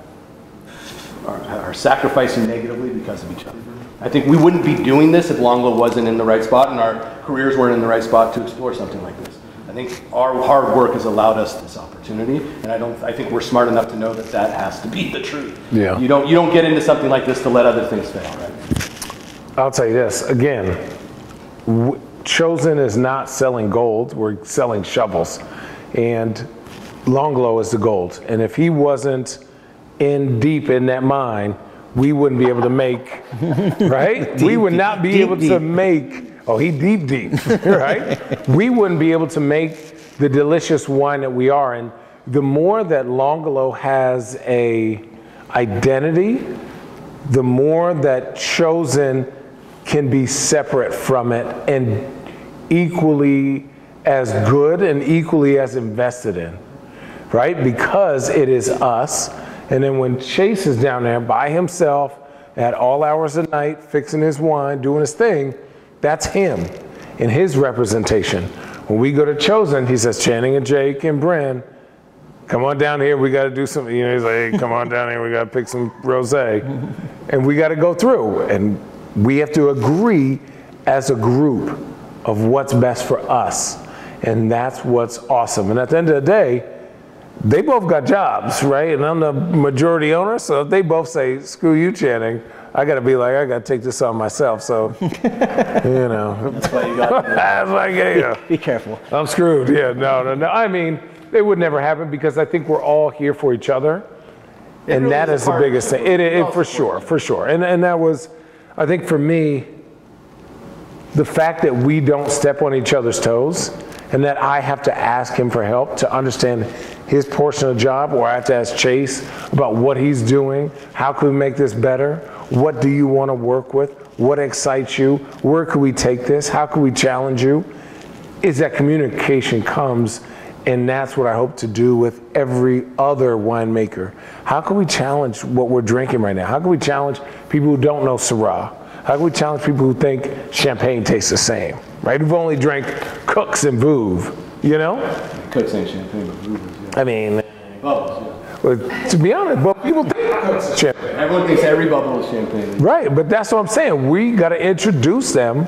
Speaker 4: are, are sacrificing negatively because of each other. I think we wouldn't be doing this if L'Angolo wasn't in the right spot and our careers weren't in the right spot to explore something like this. I think our hard work has allowed us this opportunity, and I don't. I think we're smart enough to know that that has to be the truth.
Speaker 2: Yeah.
Speaker 4: You don't. You don't get into something like this to let other things fail, right?
Speaker 2: I'll tell you this again. w- Chosen is not selling gold. We're selling shovels, and L'Angolo is the gold. And if he wasn't in deep in that mine, we wouldn't be able to make right. we would not be
Speaker 3: deep,
Speaker 2: able to make. Oh, he deep deep, right? we wouldn't be able to make the delicious wine that we are. And the more that L'Angolo has a identity, the more that chosen can be separate from it and equally as good and equally as invested in, right? Because it is us. And then when Chase is down there by himself at all hours of night, fixing his wine, doing his thing, that's him in his representation. When we go to Chosen, he says, Channing and Jake and Bryn, come on down here. We got to do something. You know, he's like, hey, come on down here. We got to pick some rosé, and we got to go through. And we have to agree as a group of what's best for us, and that's what's awesome. And at the end of the day, they both got jobs, right? And I'm the majority owner, so if they both say, "Screw you, Channing," I got to be like, I got to take this on myself. So, you know,
Speaker 4: That's why you got.
Speaker 2: that's like, yeah.
Speaker 3: Be careful.
Speaker 2: I'm screwed. Yeah, no, no, no. I mean, it would never happen because I think we're all here for each other, and
Speaker 4: really
Speaker 2: that
Speaker 4: is
Speaker 2: is the biggest thing.
Speaker 4: partnership.
Speaker 2: It, it, for sure, for sure. And and that was, I think, for me, the fact that we don't step on each other's toes, and that I have to ask him for help to understand his portion of the job, or I have to ask Chase about what he's doing. How can we make this better? What do you want to work with? What excites you? Where could we take this? How can we challenge you? is that communication comes and that's what I hope to do with every other winemaker. How can we challenge what we're drinking right now? How can we challenge people who don't know Syrah? How can we challenge people who think champagne tastes the same, right? Who've only drank Cooks and Vouv, you know?
Speaker 4: Cooks ain't champagne.
Speaker 2: I mean,
Speaker 4: Bubbles, yeah.
Speaker 2: well, to be honest, but people think champagne.
Speaker 4: Everyone thinks every bubble is champagne.
Speaker 2: Right, but that's what I'm saying. We got to introduce them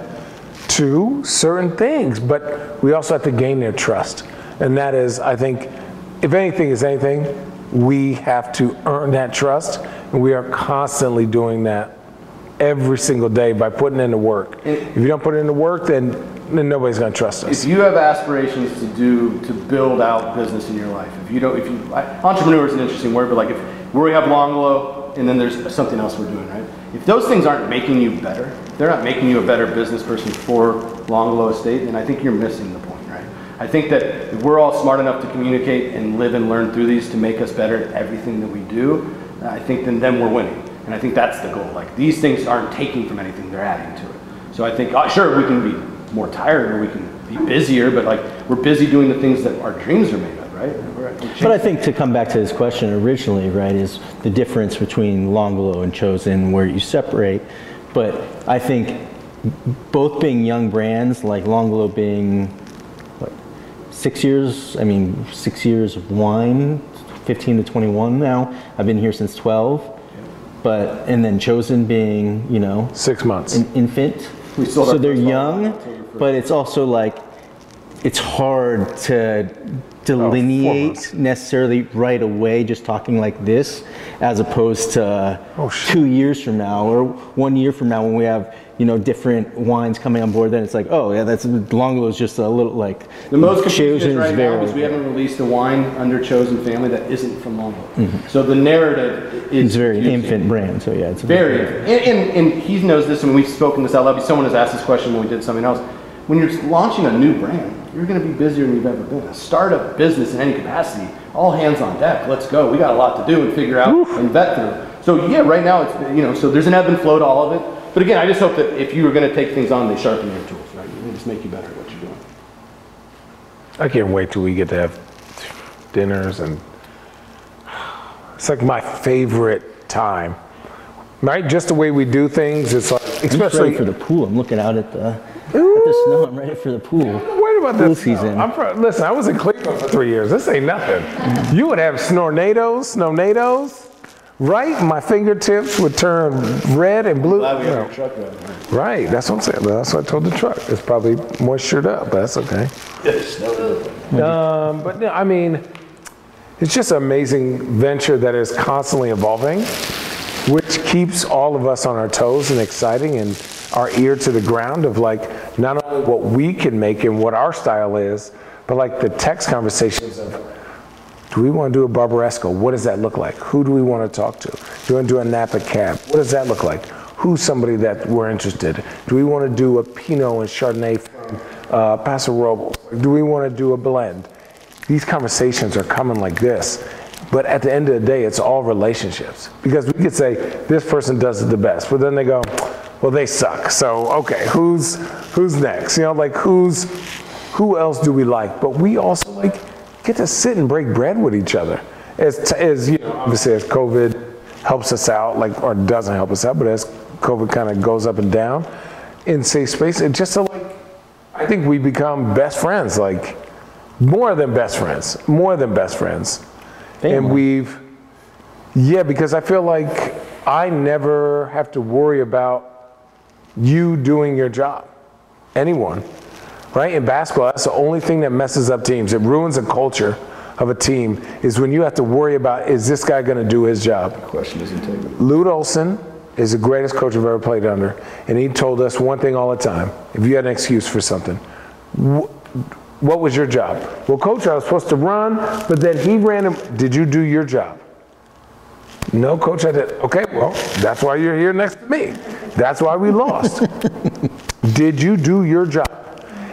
Speaker 2: to certain things, but we also have to gain their trust. And that is, I think, if anything is anything, we have to earn that trust. And we are constantly doing that every single day by putting in the work. If you don't put in the work, then, then nobody's going to trust us.
Speaker 4: If you have aspirations to do to build out business in your life, if you don't, if you I, entrepreneur is an interesting word, but like if we have L'Angolo and then there's something else we're doing, right? If those things aren't making you better, they're not making you a better business person for L'Angolo Estate, then I think you're missing the point, right? I think that if we're all smart enough to communicate and live and learn through these to make us better at everything that we do, I think then, then we're winning. And I think that's the goal. Like these things aren't taking from anything, they're adding to it. So I think, uh, sure, we can be more tired or we can be busier, but like we're busy doing the things that our dreams are made of, right? We're, we're
Speaker 3: But I think to come back to this question originally, right, is the difference between L'Angolo and Chosen, where you separate. But I think both being young brands, like L'Angolo being what, six years, I mean, six years of wine, 15 to 21 now. I've been here since 12. But, and then Chosen being, you know,
Speaker 2: Six months.
Speaker 3: an infant.
Speaker 4: We sold
Speaker 3: so they're
Speaker 4: first bottle
Speaker 3: young, but it's also like it's hard to delineate
Speaker 2: months.
Speaker 3: necessarily right away, just talking like this, as opposed to
Speaker 2: Oh,
Speaker 3: two years from now or one year from now when we have you know different wines coming on board. Then it's like, oh yeah, that's L'Angolo is just a little like
Speaker 4: The most confusion right now
Speaker 3: very-
Speaker 4: is we haven't released a wine under Chosen Family that isn't from L'Angolo. So the narrative is
Speaker 3: Mm-hmm. It's very
Speaker 4: confusing.
Speaker 3: infant brand, so yeah, it's
Speaker 4: Very. And, and, and he knows this, and we've spoken this out loud. Someone has asked this question when we did something else. When you're launching a new brand, you're going to be busier than you've ever been. A startup business in any capacity, all hands on deck. Let's go. We got a lot to do and figure out and vet through. So yeah, right now it's you know so there's an ebb and flow to all of it. But again, I just hope that if you were going to take things on, they sharpen your tools. Right? They just make you better at what you're doing.
Speaker 2: I can't wait till we get to have dinners and it's like my favorite time. Right? Just the way we do things. It's like,
Speaker 3: I'm just ready
Speaker 2: especially.
Speaker 3: for the pool. I'm looking out at the at the snow. I'm ready for the pool.
Speaker 2: Wait about
Speaker 3: Pool
Speaker 2: this.
Speaker 3: season.
Speaker 2: I'm from, listen, I was in Cleveland for three years. This ain't nothing. You would have snornados, snownados, right? My fingertips would turn red and blue.
Speaker 4: Glad we
Speaker 2: you
Speaker 4: have
Speaker 2: know.
Speaker 4: your truck right.
Speaker 2: Right, that's what I'm saying. That's what I told the truck. It's probably moistured up, but that's okay. Yeah, snow. Um, but no, I mean, it's just an amazing venture that is constantly evolving, which keeps all of us on our toes and exciting and our ear to the ground of like not only what we can make and what our style is, but like the text conversations of do we want to do a Barbaresco? What does that look like? Who do we want to talk to? Do we want to do a Napa Cab? What does that look like? Who's somebody that we're interested? Do we want to do a Pinot and Chardonnay from uh, Paso Robles? Do we want to do a blend? These conversations are coming like this, but at the end of the day, it's all relationships. Because we could say this person does it the best, but then they go, well, they suck. So okay, who's who's next? You know, like who's who else do we like? But we also like get to sit and break bread with each other. As, as you know, obviously as COVID helps us out, like or doesn't help us out, but as COVID kind of goes up and down in safe space, it just like, I think we become best friends, like more than best friends, more than best friends, and we've, yeah, because I feel like I never have to worry about you doing your job, anyone right? In basketball, that's the only thing that messes up teams. It ruins the culture of a team is when you have to worry about is this guy going to do his job?
Speaker 4: Question is integrity.
Speaker 2: Lute Olson is the greatest coach I've ever played under, and he told us one thing all the time: if you had an excuse for something, wh- what was your job? Well, coach, I was supposed to run, but then he ran. him. Did you do your job? No, coach, I did. Okay, well, that's why you're here next to me. That's why we lost. did you do your job?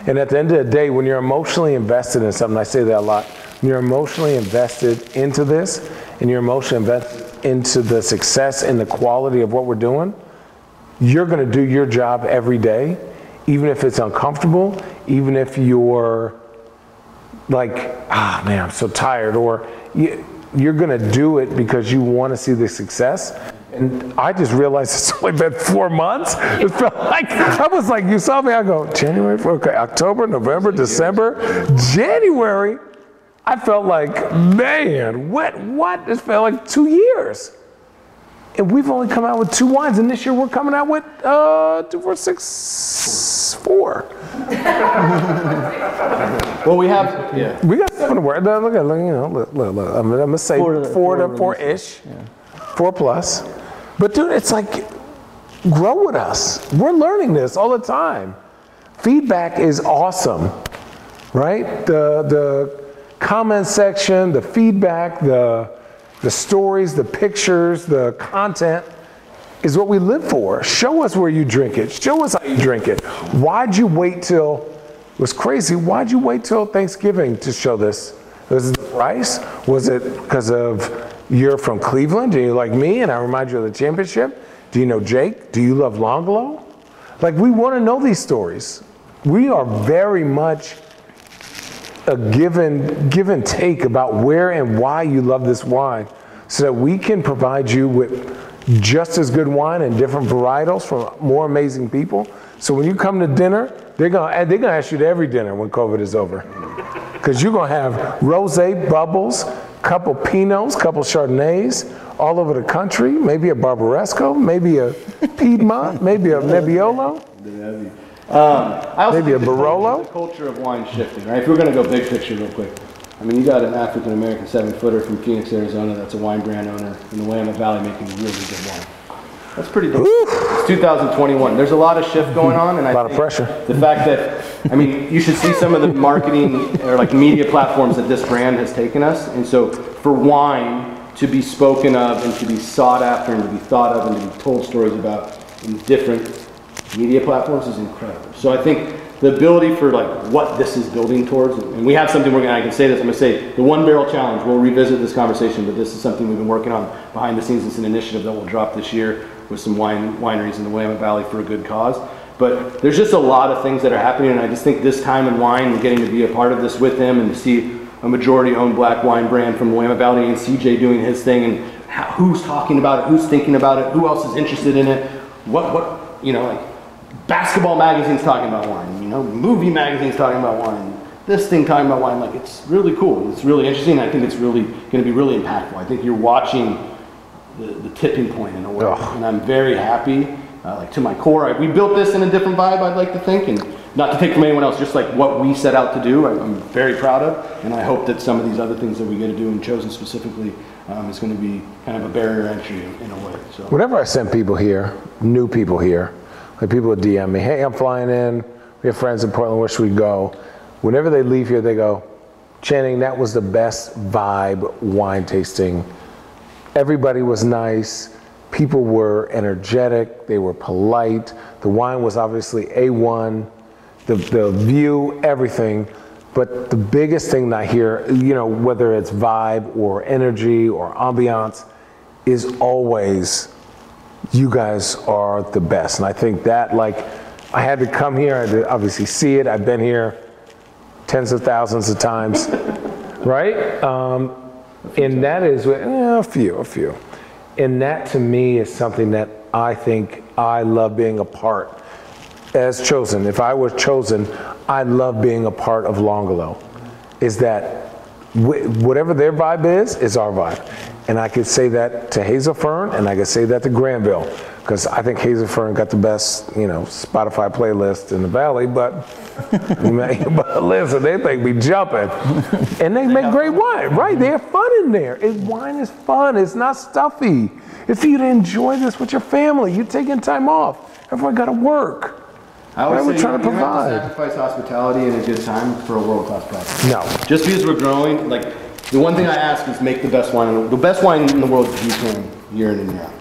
Speaker 2: And at the end of the day, when you're emotionally invested in something, I say that a lot, when you're emotionally invested into this and you're emotionally invested into the success and the quality of what we're doing, you're going to do your job every day, even if it's uncomfortable, even if you're like, ah, man, I'm so tired, or you, you're going to do it because you want to see the success. And I just realized it's only been four months. It felt like I was like, you saw me. I go January, okay, October, November, December, January. I felt like, man, what? What? It felt like two years. And we've only come out with two wines, and this year we're coming out with uh, two, four, six, four.
Speaker 4: Well, we have, yeah.
Speaker 2: We got something to work. Look, look, look, you know, look, look, look. I'm, I'm gonna say
Speaker 3: Four
Speaker 2: four,
Speaker 3: to-
Speaker 2: to
Speaker 3: four
Speaker 2: four ish, four plus. But dude, it's like grow with us. We're learning this all the time. Feedback is awesome, right? The the comment section, the feedback, the the stories, the pictures, the content is what we live for. Show us where you drink it. Show us how you drink it. Why'd you wait till it was crazy? Why'd you wait till Thanksgiving to show this? Was it the price? Was it because of you're from Cleveland? Do you like me and I remind you of the championship? Do you know Jake? Do you love L'Angolo? Like we want to know these stories. We are very much a given give and take about where and why you love this wine so that we can provide you with just as good wine and different varietals from more amazing people. So when you come to dinner they're gonna eh, they're gonna ask you to every dinner when covid is over. Because you're gonna have rosé bubbles couple pinots couple chardonnays all over the country maybe a barbaresco maybe a piedmont maybe a nebbiolo
Speaker 4: Um, I also
Speaker 2: Maybe
Speaker 4: think
Speaker 2: a Barolo?
Speaker 4: The culture of wine shifting, right? If we're going to go big picture real quick, I mean, you got an African American seven footer from Phoenix, Arizona. That's a wine brand owner in the Willamette Valley making really good wine. That's pretty dope. It's 2021. There's a lot of shift going on, and I
Speaker 2: A lot of
Speaker 4: think
Speaker 2: pressure.
Speaker 4: The fact that, I mean, you should see some of the marketing or like media platforms that this brand has taken us, and so for wine to be spoken of and to be sought after and to be thought of and to be told stories about in different media platforms is incredible. So I think the ability for like what this is building towards, and we have something we're gonna, I can say this, I'm gonna say, the one barrel challenge, we'll revisit this conversation, but this is something we've been working on behind the scenes. It's an initiative that we'll drop this year with some wine wineries in the Willamette Valley for a good cause. But there's just a lot of things that are happening, and I just think this time in wine and getting to be a part of this with them and to see a majority owned black wine brand from Willamette Valley and CJ doing his thing and how, who's talking about it, who's thinking about it, who else is interested in it, what, what, you know, like basketball magazines talking about wine, you know, movie magazines talking about wine, this thing talking about wine. Like, it's really cool. It's really interesting. I think it's really going to be really impactful. I think you're watching the, the tipping point in a way,
Speaker 2: Ugh.
Speaker 4: and I'm very happy. Uh, like to my core, I, we built this in a different vibe. I'd like to think, and not to take from anyone else, just like what we set out to do. I, I'm very proud of, and I hope that some of these other things that we get to do, and chosen specifically, um, is going to be kind of a barrier entry in, in a way. So.
Speaker 2: Whenever I send people here, new people here, like people would DM me, hey, I'm flying in. We have friends in Portland, where should we go? Whenever they leave here, they go, Channing, that was the best vibe wine tasting. Everybody was nice. People were energetic. They were polite. The wine was obviously A1. The, the view, everything. But the biggest thing that I hear, you know, whether it's vibe or energy or ambiance, is always you guys are the best. And I think that, like, I had to come here, I had to obviously see it. I've been here tens of thousands of times, right? Um, and that is, eh, a few, a few. And that to me is something that I think I love being a part as chosen. If I was chosen, I love being a part of L'Angolo. Is that whatever their vibe is, is our vibe. And I could say that to Hazelfern and I could say that to Granville because I think Hazelfern got the best, you know, Spotify playlist in the valley, but, but listen, they think we jumping. And they make great wine, right? They have fun in there. It, wine is fun, it's not stuffy. It's for you to enjoy this with your family. You're taking time off. Everyone got to work.
Speaker 4: I always
Speaker 2: Right, we're
Speaker 4: say
Speaker 2: trying to
Speaker 4: you don't have
Speaker 2: provide.
Speaker 4: sacrifice hospitality and a good time for a world class product.
Speaker 2: No.
Speaker 4: Just because we're growing, like the one thing I ask is make the best wine, in the, the best wine in the world you can year in and year out.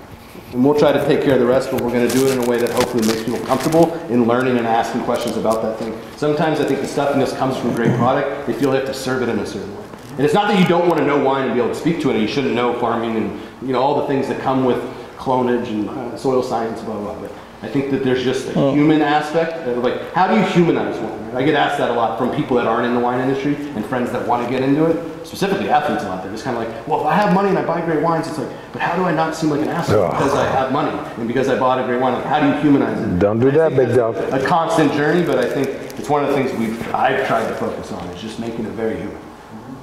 Speaker 4: And we'll try to take care of the rest, but we're going to do it in a way that hopefully makes people comfortable in learning and asking questions about that thing. Sometimes I think the stuffiness comes from great product. They feel they have to serve it in a certain way. And it's not that you don't want to know wine and be able to speak to it, and you shouldn't know farming and you know all the things that come with clonage and uh, soil science, blah blah. But I think that there's just a human aspect. Of like, how do you humanize wine? I get asked that a lot from people that aren't in the wine industry and friends that want to get into it, specifically athletes a lot. They're just kind of like, well, if I have money and I buy great wines, it's like, but how do I not seem like an asshole because I have money and because I bought a great wine? Like, how do you humanize it?
Speaker 2: Don't do that, big dog.
Speaker 4: A constant journey, but I think it's one of the things we've I've tried to focus on is just making it very human.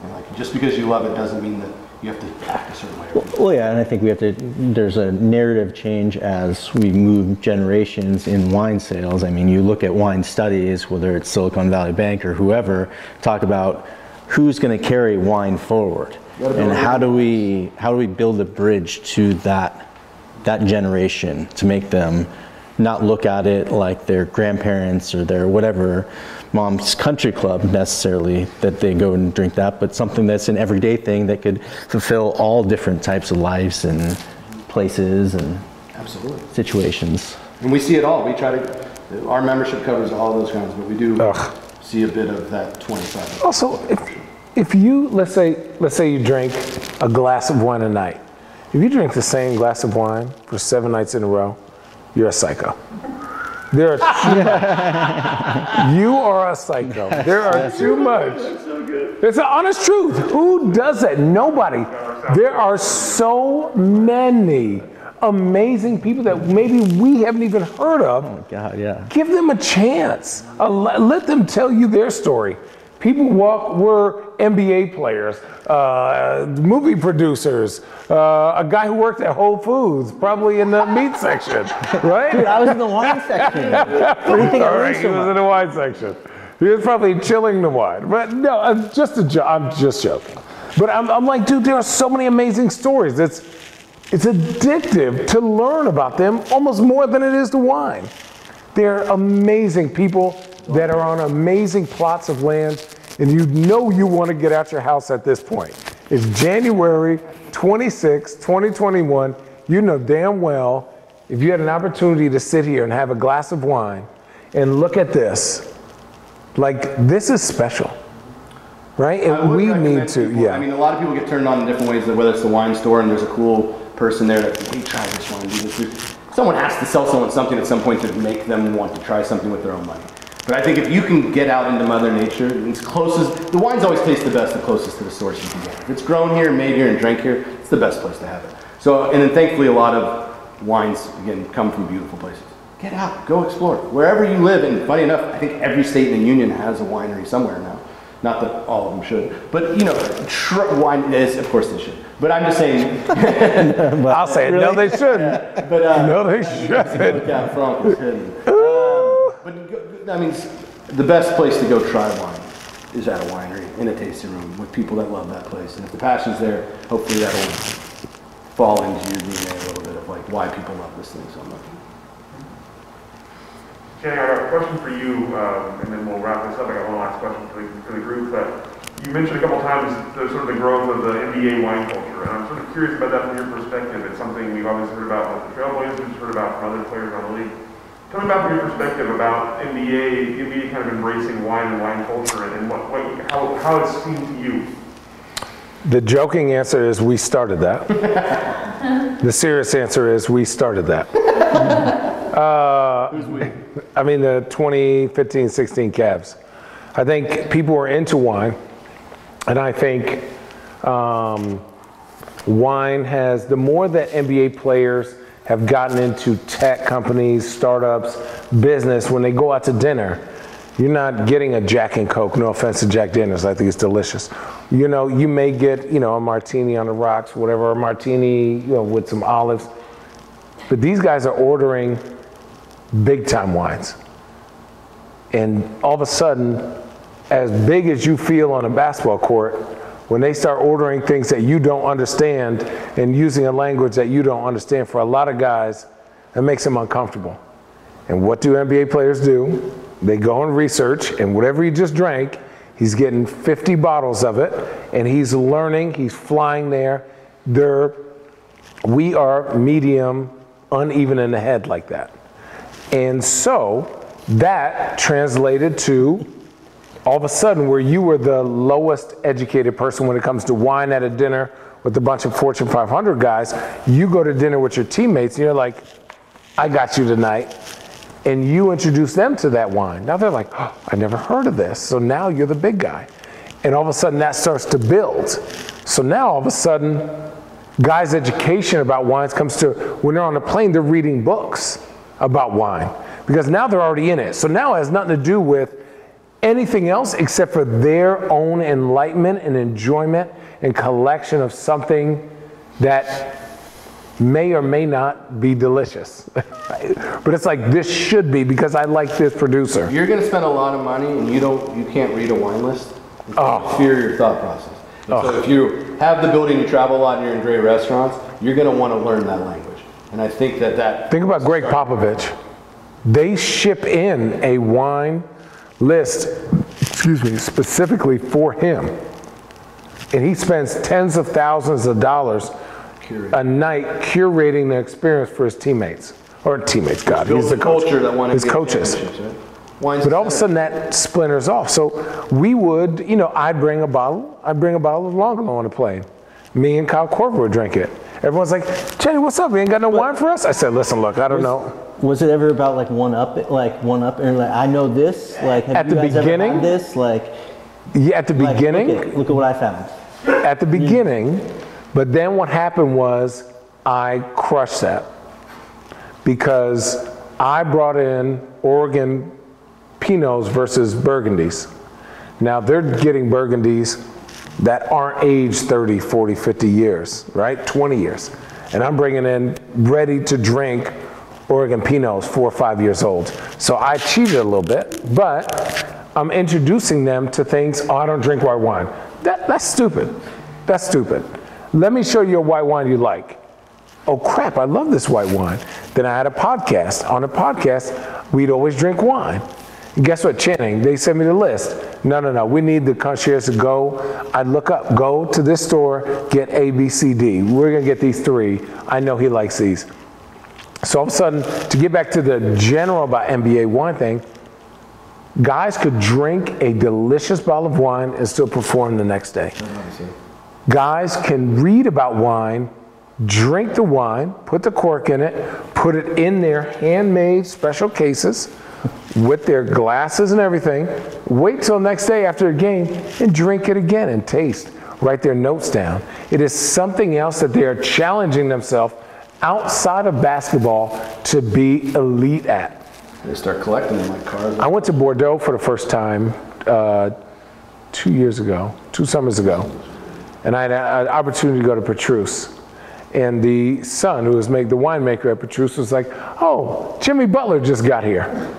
Speaker 4: And like, just because you love it doesn't mean that you have to act a certain way.
Speaker 3: Well, yeah, and I think we have to. There's a narrative change as we move generations in wine sales. I mean, you look at wine studies, whether it's Silicon Valley Bank or whoever, talk about who's going to carry wine forward, and how do we how do we build a bridge to that that generation to make them not look at it like their grandparents or their whatever mom's country club necessarily that they go and drink that but something that's an everyday thing that could fulfill all different types of lives and places and
Speaker 4: Absolutely.
Speaker 3: situations
Speaker 4: And we see it all. We try to, our membership covers all those kinds, but we do
Speaker 2: Ugh.
Speaker 4: see a bit of that 25.
Speaker 2: Also, if, if you let's say let's say you drink a glass of wine a night, if you drink the same glass of wine for seven nights in a row, you're a psycho. There are too, you are a psycho. There are too much. It's an honest truth. Who does it? Nobody. There are so many amazing people that maybe we haven't even heard of Oh
Speaker 3: god yeah
Speaker 2: Give them a chance. Let them tell you their story. People walk were NBA players, uh, movie producers, uh, a guy who worked at Whole Foods, probably in the meat section, right?
Speaker 3: Dude, i was in the wine section what do you think
Speaker 2: All
Speaker 3: i
Speaker 2: he was in the wine section. He was probably chilling the wine. But no, I'm just a jo- I'm just joking. But I'm, I'm like, dude, there are so many amazing stories. It's it's addictive to learn about them almost more than it is to wine. They're amazing people that are on amazing plots of land, and you know you want to get out your house at this point. It's January 26, 2021. You know damn well if you had an opportunity to sit here and have a glass of wine and look at this, like this is special, right? And we need to,
Speaker 4: people-
Speaker 2: yeah.
Speaker 4: I mean, a lot of people get turned on in different ways, whether it's the wine store and there's a cool person there that, hey, try this wine, do this. Someone has to sell someone something at some point to make them want to try something with their own money. But I think if you can get out into Mother Nature, it's closest, the wines always taste the best, the closest to the source you can get. If it's grown here, made here, and drank here, it's the best place to have it. So, and then thankfully, a lot of wines, again, come from beautiful places. Get out, go explore. Wherever you live, and funny enough, I think every state in the union has a winery somewhere now. Not that all of them should, but you know, tr- wine is, of course they should. But I'm just saying,
Speaker 2: I'll say it. No, they shouldn't.
Speaker 4: but uh,
Speaker 2: No, they shouldn't.
Speaker 4: out front is hidden. Um, but go- I mean, the best place to go try wine is at a winery in a tasting room with people that love that place. And if the passion's there, hopefully that'll fall into your DNA a little bit of like why people love this thing so much.
Speaker 1: Jenny, I got a question for you, um, and then we'll wrap this up. I got one last question for the, for the group. But you mentioned a couple times the sort of the growth of the NBA wine culture, and I'm sort of curious about that from your perspective. It's something we've always heard about with the Trailblazers, heard about from other players on the league. Tell me about your perspective about NBA, NBA kind of embracing wine and wine culture, and, and what, what, how, how it's seen to you.
Speaker 2: The joking answer is we started that. the serious answer is we started that. Uh, I mean, the 2015 16 Cavs. I think people are into wine, and I think um, wine has, the more that NBA players have gotten into tech companies, startups, business, when they go out to dinner, you're not getting a Jack and Coke. No offense to Jack Daniels, I think it's delicious. You know, you may get, you know, a martini on the rocks, whatever, a martini, you know, with some olives. But these guys are ordering big time wines. And all of a sudden, as big as you feel on a basketball court, when they start ordering things that you don't understand and using a language that you don't understand, for a lot of guys, it makes them uncomfortable. And what do NBA players do? They go and research, and whatever he just drank, he's getting 50 bottles of it, and he's learning, he's flying there. They're, we are medium, uneven in the head like that. And so that translated to all of a sudden where you were the lowest educated person when it comes to wine at a dinner with a bunch of Fortune 500 guys, you go to dinner with your teammates and you're like, I got you tonight. And you introduce them to that wine. Now they're like, oh, I never heard of this. So now you're the big guy. And all of a sudden that starts to build. So now all of a sudden, guys' education about wines comes to when they're on the plane, they're reading books about wine because now they're already in it. So now it has nothing to do with anything else except for their own enlightenment and enjoyment and collection of something that may or may not be delicious. but it's like this should be because I like this producer.
Speaker 4: You're gonna spend a lot of money and you don't, you can't read a wine list. It's
Speaker 2: Oh.
Speaker 4: Fear your thought process. And So oh. if you have the ability to travel a lot and you're in great restaurants, you're gonna wanna learn that language. And I think that that.
Speaker 2: Think about Gregg Popovich. They ship in a wine list, excuse me, specifically for him. And he spends tens of thousands of dollars a night curating the experience for his teammates. Or teammates, God, he's
Speaker 4: a
Speaker 2: the coach.
Speaker 4: culture that wanna
Speaker 2: His coaches.
Speaker 4: right?
Speaker 2: But all of a sudden that splinters off. So we would, you know, I'd bring a bottle, I'd bring a bottle of L'Angolo on the plane. Me and Kyle Korver would drink it. Everyone's like, Jenny, what's up? You ain't got no wine for us? I said, listen, look, I don't know.
Speaker 3: Was it ever about like one up, like one up, and like I know this, like have
Speaker 2: At
Speaker 3: you
Speaker 2: the beginning?
Speaker 3: this, like,
Speaker 2: Yeah, at the
Speaker 3: like,
Speaker 2: beginning,
Speaker 3: look at, look at what I found.
Speaker 2: at the hmm. beginning, but then what happened was I crushed that because I brought in Oregon Pinots versus Burgundies. Now they're getting Burgundies that aren't aged 30, 40, 50 years, right? 20 years. And I'm bringing in ready to drink Oregon Pinots, four or five years old. So I cheated a little bit, but I'm introducing them to things, oh, I don't drink white wine. That, that's stupid. That's stupid. Let me show you a white wine you like. Oh crap, I love this white wine. Then I had a podcast. On a podcast, we'd always drink wine. Guess what, Channing? They sent me the list. No, no, no. We need the concierge to go. I look up, go to this store, get A, B, C, D. We're gonna get these three. I know he likes these. So all of a sudden, to get back to the general about NBA wine thing, guys could drink a delicious bottle of wine and still perform the next day. Guys can read about wine, drink the wine, put the cork in it, put it in their handmade special cases with their glasses and everything, wait till next day after the game and drink it again and taste. Write their notes down. It is something else that they are challenging themselves outside of basketball to be elite at.
Speaker 4: They start collecting them like cars.
Speaker 2: I went to Bordeaux for the first time uh, two years ago, two summers ago, and I had an opportunity to go to Petrus. And the son, who was make, the winemaker at Petrus, was like, "Oh, Jimmy Butler just got here."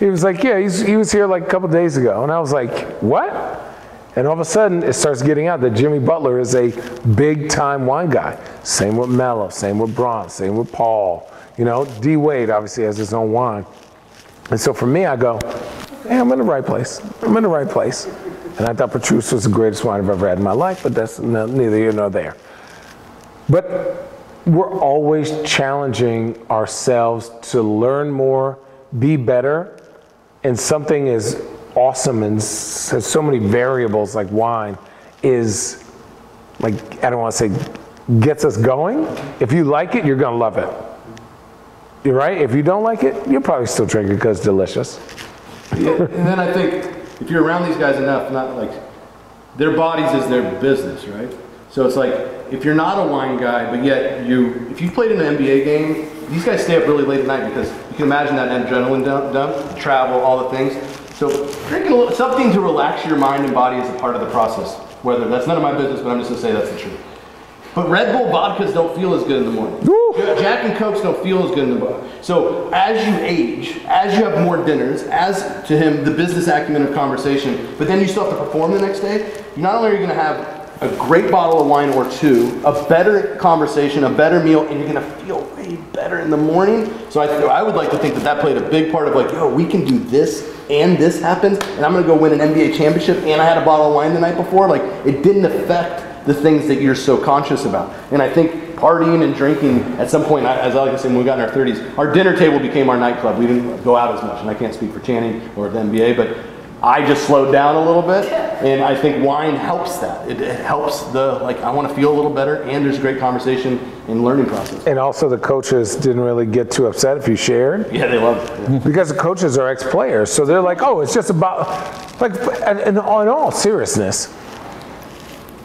Speaker 2: He was like, "Yeah, he was here like a couple days ago," and I was like, "What?" And all of a sudden, it starts getting out that Jimmy Butler is a big time wine guy. Same with Melo, same with Braun, same with Paul. You know, D Wade obviously has his own wine. And so for me, I go, hey, I'm in the right place. I'm in the right place. And I thought Petrus was the greatest wine I've ever had in my life, but that's neither here nor there. But we're always challenging ourselves to learn more, be better, and something as awesome and has so many variables like wine is like I don't want to say gets us going. If you like it, you're gonna love it. You're right. If you don't like it, you'll probably still drink it because it's delicious.
Speaker 4: Yeah, and then I think if you're around these guys enough, not like their bodies is their business, right? So it's like if you're not a wine guy, but yet you, if you played in an NBA game, these guys stay up really late at night because you can imagine that adrenaline dump, dump travel, all the things. So drinking a little, something to relax your mind and body is a part of the process. Whether that's none of my business, but I'm just gonna say that's the truth. But Red Bull vodkas don't feel as good in the morning. Jack and Cokes don't feel as good in the morning. So as you age, as you have more dinners, as to him the business acumen of conversation, but then you still have to perform the next day. Not only are you going to have a great bottle of wine or two, a better conversation, a better meal, and you're to feel way better in the morning. So I, I would like to think that that played a big part of like, yo, we can do this and this happens, and I'm to go win an NBA championship, and I had a bottle of wine the night before. Like it didn't affect the things that you're so conscious about. And I think partying and drinking at some point, as I like to say, when we got in our 30s, our dinner table became our nightclub. We didn't go out as much, and I can't speak for Channing or the NBA, but I just slowed down a little bit, and I think wine helps that. It, it helps the like I want to feel a little better, and there's a great conversation and learning process.
Speaker 2: And also, the coaches didn't really get too upset if you shared
Speaker 4: Yeah, they love it. Yeah.
Speaker 2: because the coaches are ex-players, so they're like, "Oh, it's just about like." And, and in all seriousness,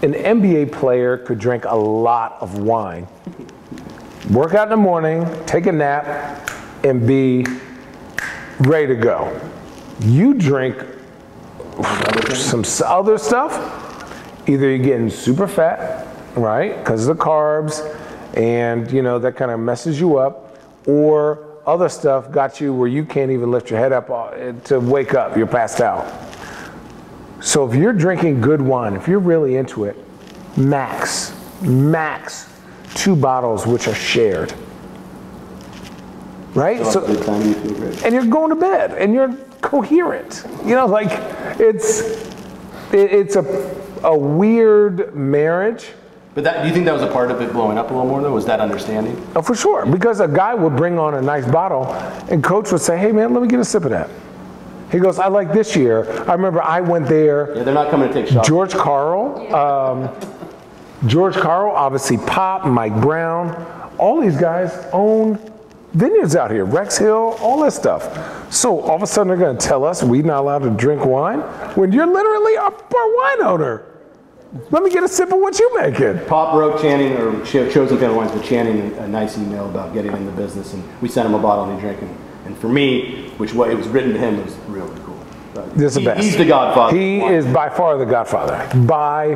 Speaker 2: an NBA player could drink a lot of wine, work out in the morning, take a nap, and be ready to go. You drink some other stuff, either you're getting super fat, right, because of the carbs, and you know that kind of messes you up, or other stuff got you where you can't even lift your head up uh, to wake up, you're passed out. So if you're drinking good wine, if you're really into it, max, max two bottles which are shared. Right?
Speaker 4: So, good time, you feel great.
Speaker 2: and you're going to bed and you're coherent. You know, like it's it, it's a a weird marriage.
Speaker 4: But that, do you think that was a part of it blowing up a little more though? Was that understanding?
Speaker 2: Oh, for sure, because a guy would bring on a nice bottle, and coach would say, "Hey, man, let me get a sip of that." He goes, "I like this year." I remember I went there.
Speaker 4: Yeah, they're not coming to take shots.
Speaker 2: George Karl, um, George Karl, obviously Pop, Mike Brown, all these guys own vineyards out here, Rex Hill, all that stuff. So all of a sudden they're going to tell us we're not allowed to drink wine when you're literally a bar wine owner. Let me get a sip of what you making.
Speaker 4: Pop wrote Channing, or Cho- Chosen Family Wines, but Channing a, a nice email about getting in the business, and we sent him a bottle and he drank it. And for me, which what it was written to him was really cool. But
Speaker 2: This is the best.
Speaker 4: He's the godfather.
Speaker 2: He is by far the godfather. By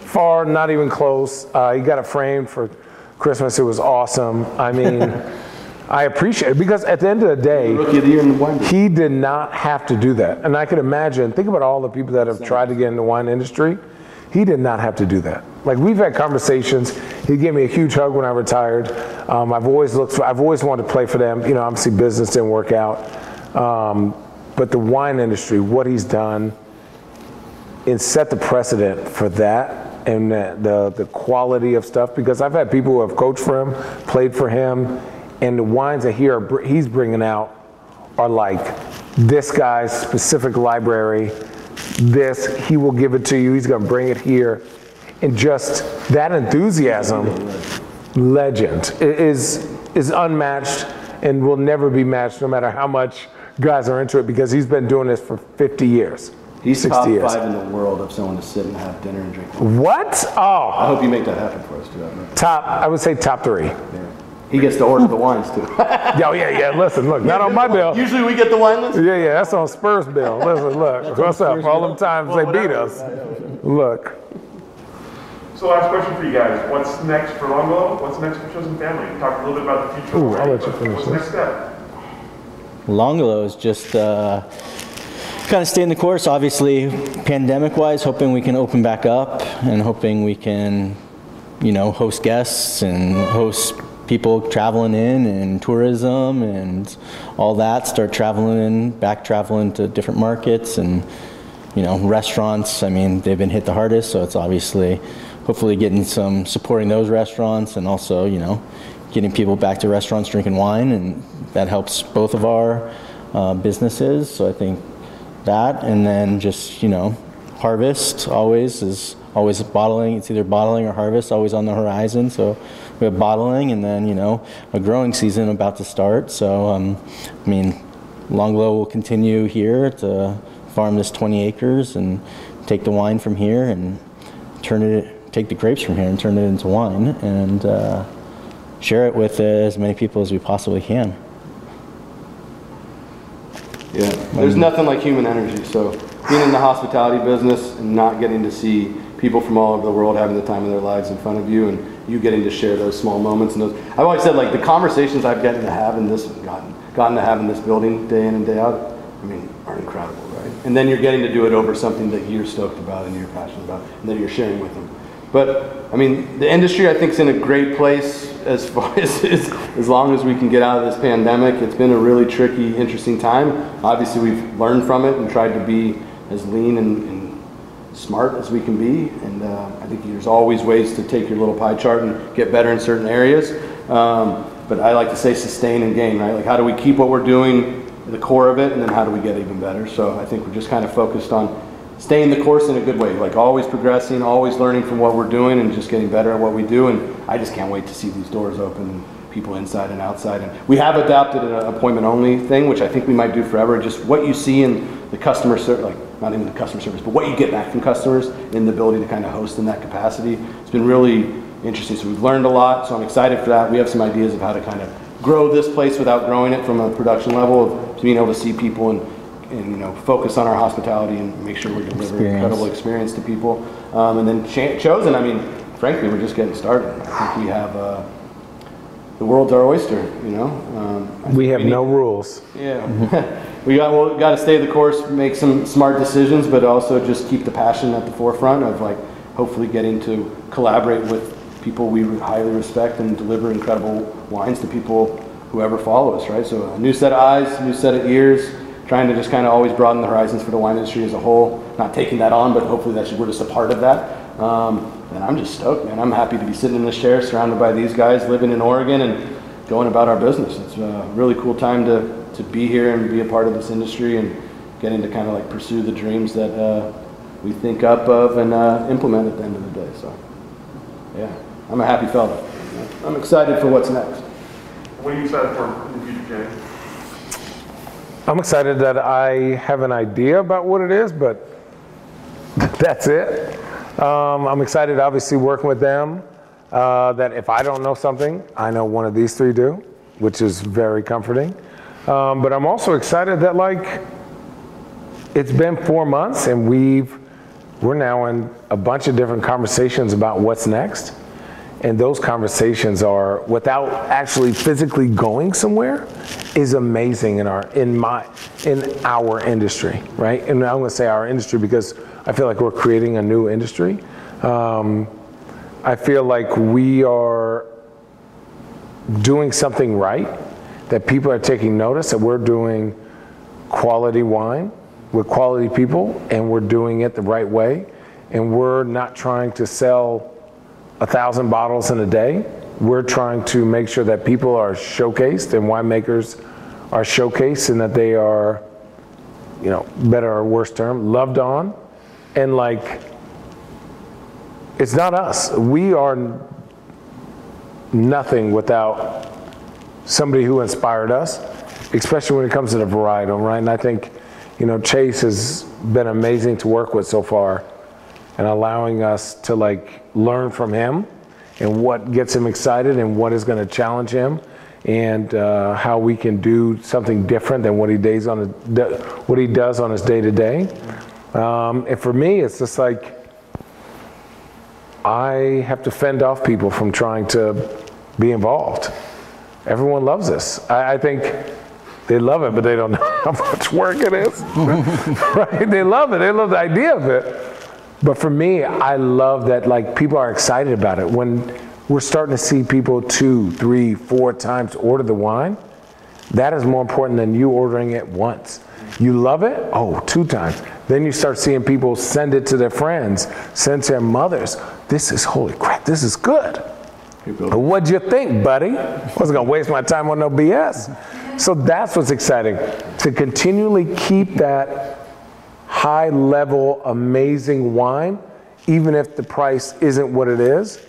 Speaker 2: far, not even close. Uh, he got it framed for Christmas. It was awesome. I mean, I appreciate it because at the end of the day,
Speaker 4: the year in the wine.
Speaker 2: he did not have to do that. And I could imagine, think about all the people that have tried to get in the wine industry. He did not have to do that. Like we've had conversations. He gave me a huge hug when I retired. Um, I've always looked for, I've always wanted to play for them. You know, obviously business didn't work out. Um, but the wine industry, what he's done, and set the precedent for that and the, the, the quality of stuff because I've had people who have coached for him, played for him, and the wines that he are, he's bringing out are like this guy's specific library. This, he will give it to you. He's going to bring it here. And just that enthusiasm, legend, is, is unmatched and will never be matched no matter how much guys are into it because he's been doing this for 50 years.
Speaker 4: He's
Speaker 2: 60
Speaker 4: top
Speaker 2: years.
Speaker 4: five in the world of someone to sit and have dinner and drink.
Speaker 2: What? Oh.
Speaker 4: I hope you make that happen for us too.
Speaker 2: Top, I would say top three.
Speaker 4: Yeah. He gets to order the wines too.
Speaker 2: Yo, yeah, yeah, listen, look, not on my bill.
Speaker 4: Usually we get the wine list.
Speaker 2: Yeah, yeah, that's on Spurs bill. Listen, look, what's up? All them times they beat us. Look,
Speaker 1: So last question for you guys. What's next for Longfellow? What's next for Chosen Family? You talked a little bit about the future.
Speaker 2: Ooh,
Speaker 1: already,
Speaker 2: I'll let you finish
Speaker 1: What's
Speaker 2: this.
Speaker 1: next step?
Speaker 3: L'Angolo is just uh, kind of staying the course. Obviously, pandemic-wise, hoping we can open back up and hoping we can, you know, host guests and host people traveling in and tourism and all that. Start traveling in, back traveling to different markets and, you know, restaurants. I mean, they've been hit the hardest, so it's obviously, hopefully, getting some supporting those restaurants and also, you know, getting people back to restaurants drinking wine, and that helps both of our uh, businesses. So I think that, and then just you know, harvest always is always bottling. It's either bottling or harvest, always on the horizon. So we have bottling, and then you know, a growing season about to start. So um, I mean, L'Angolo will continue here to farm this 20 acres and take the wine from here and turn it, take the grapes from here and turn it into wine and. Uh, share it with as many people as we possibly can.
Speaker 4: Yeah, there's nothing like human energy. So being in the hospitality business and not getting to see people from all over the world having the time of their lives in front of you, and you getting to share those small moments and those. I've always said like the conversations I've gotten to have in this, gotten, gotten to have in this building day in and day out. I mean, are incredible, right? And then you're getting to do it over something that you're stoked about and you're passionate about, and that you're sharing with them. But I mean, the industry I think is in a great place as far as, as as long as we can get out of this pandemic. It's been a really tricky, interesting time. Obviously, we've learned from it and tried to be as lean and, and smart as we can be. And uh, I think there's always ways to take your little pie chart and get better in certain areas. Um, but I like to say sustain and gain, right? Like how do we keep what we're doing, the core of it, and then how do we get even better? So I think we're just kind of focused on staying the course in a good way, like always progressing, always learning from what we're doing, and just getting better at what we do. And I just can't wait to see these doors open, people inside and outside. And we have adopted an appointment only thing, which I think we might do forever. Just what you see in the customer service, like not even the customer service, but what you get back from customers, and the ability to kind of host in that capacity. It's been really interesting. So we've learned a lot. So I'm excited for that. We have some ideas of how to kind of grow this place without growing it from a production level of being able to see people and and you know focus on our hospitality and make sure we're delivering
Speaker 3: Experience.
Speaker 4: incredible experience to people. Um, and then cha- chosen, I mean, frankly, we're just getting started. I think we have uh, the world's our oyster. You know, um,
Speaker 2: we have
Speaker 4: need-
Speaker 2: no rules.
Speaker 4: Yeah, we got well, got to stay the course, make some smart decisions, but also just keep the passion at the forefront of like hopefully getting to collaborate with people we highly respect and deliver incredible wines to people whoever follow us. Right, so a new set of eyes, new set of ears. Trying to just kind of always broaden the horizons for the wine industry as a whole. Not taking that on, but hopefully that's we're just a part of that. Um, and I'm just stoked, man. I'm happy to be sitting in this chair, surrounded by these guys, living in Oregon, and going about our business. It's a really cool time to, to be here and be a part of this industry and getting to kind of like pursue the dreams that uh, we think up of and uh, implement at the end of the day. So, yeah, I'm a happy fellow. I'm excited for what's next.
Speaker 1: What are you excited for in the future, Jay?
Speaker 2: I'm excited that I have an idea about what it is, but that's it. Um, I'm excited, obviously, working with them. Uh, that if I don't know something, I know one of these three do, which is very comforting. Um, but I'm also excited that like it's been four months and we've we're now in a bunch of different conversations about what's next. and those conversations are without actually physically going somewhere is amazing in our in my in our industry right and i'm going to say our industry because i feel like we're creating a new industry um, i feel like we are doing something right that people are taking notice that we're doing quality wine with quality people and we're doing it the right way and we're not trying to sell a thousand bottles in a day. We're trying to make sure that people are showcased and winemakers are showcased and that they are, you know, better or worse term, loved on. And like, it's not us. We are nothing without somebody who inspired us, especially when it comes to the varietal, right? And I think, you know, Chase has been amazing to work with so far and allowing us to like learn from him and what gets him excited and what is going to challenge him and uh, how we can do something different than what he does on what he does on his day to day. Um, and for me, it's just like I have to fend off people from trying to be involved. Everyone loves this. I, I think they love it, but they don't know how much work it is. right? They love it. They love the idea of it. But for me, I love that like people are excited about it. When we're starting to see people two, three, four times order the wine, that is more important than you ordering it once. You love it? Oh, two times. Then you start seeing people send it to their friends, send to their mothers. This is holy crap, this is good. What'd you think, buddy? I wasn't gonna waste my time on no BS. So that's what's exciting. To continually keep that high level, amazing wine, even if the price isn't what it is,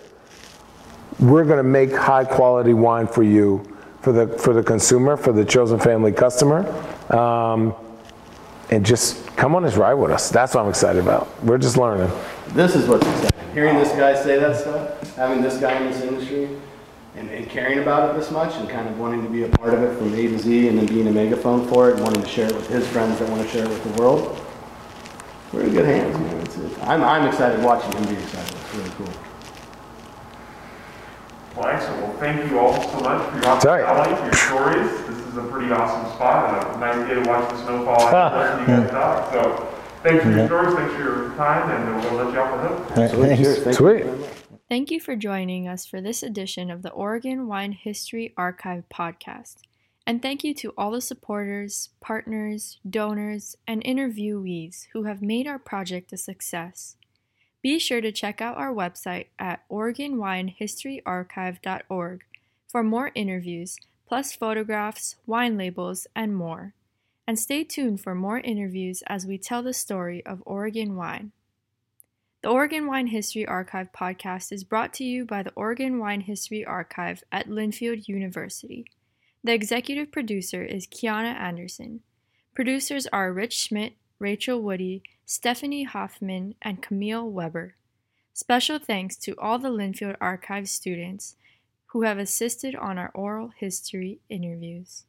Speaker 2: we're to make high quality wine for you, for the for the consumer, for the chosen family customer, um, and just come on this ride with us. That's what I'm excited about. We're just learning.
Speaker 4: This is what's exciting. Hearing this guy say that stuff, having this guy in this industry, and, and caring about it this much, and kind of wanting to be a part of it from A to Z, and then being a megaphone for it, and wanting to share it with his friends that want to share it with the world we're in good hands, man. It's, it's, I'm, I'm excited watching him be excited. It's really cool.
Speaker 1: Well, excellent. Well, thank you all so much for your hospitality, for your stories. This is a pretty awesome spot and a nice day to watch the snowfall after you guys talk. So thanks for your stories, thanks for your time, and we'll let you off the hook.
Speaker 2: Right,
Speaker 4: Cheers. Thank
Speaker 2: Sweet.
Speaker 4: You
Speaker 7: Thank you for joining us for this edition of the Oregon Wine History Archive podcast. And thank you to all the supporters, partners, donors, and interviewees who have made our project a success. Be sure to check out our website at OregonWineHistoryArchive.org for more interviews, plus photographs, wine labels, and more. And stay tuned for more interviews as we tell the story of Oregon wine. The Oregon Wine History Archive podcast is brought to you by the Oregon Wine History Archive at Linfield University. The executive producer is Kiana Anderson. Producers are Rich Schmidt, Rachel Woody, Stephanie Hoffman, and Camille Weber. Special thanks to all the Linfield Archive students who have assisted on our oral history interviews.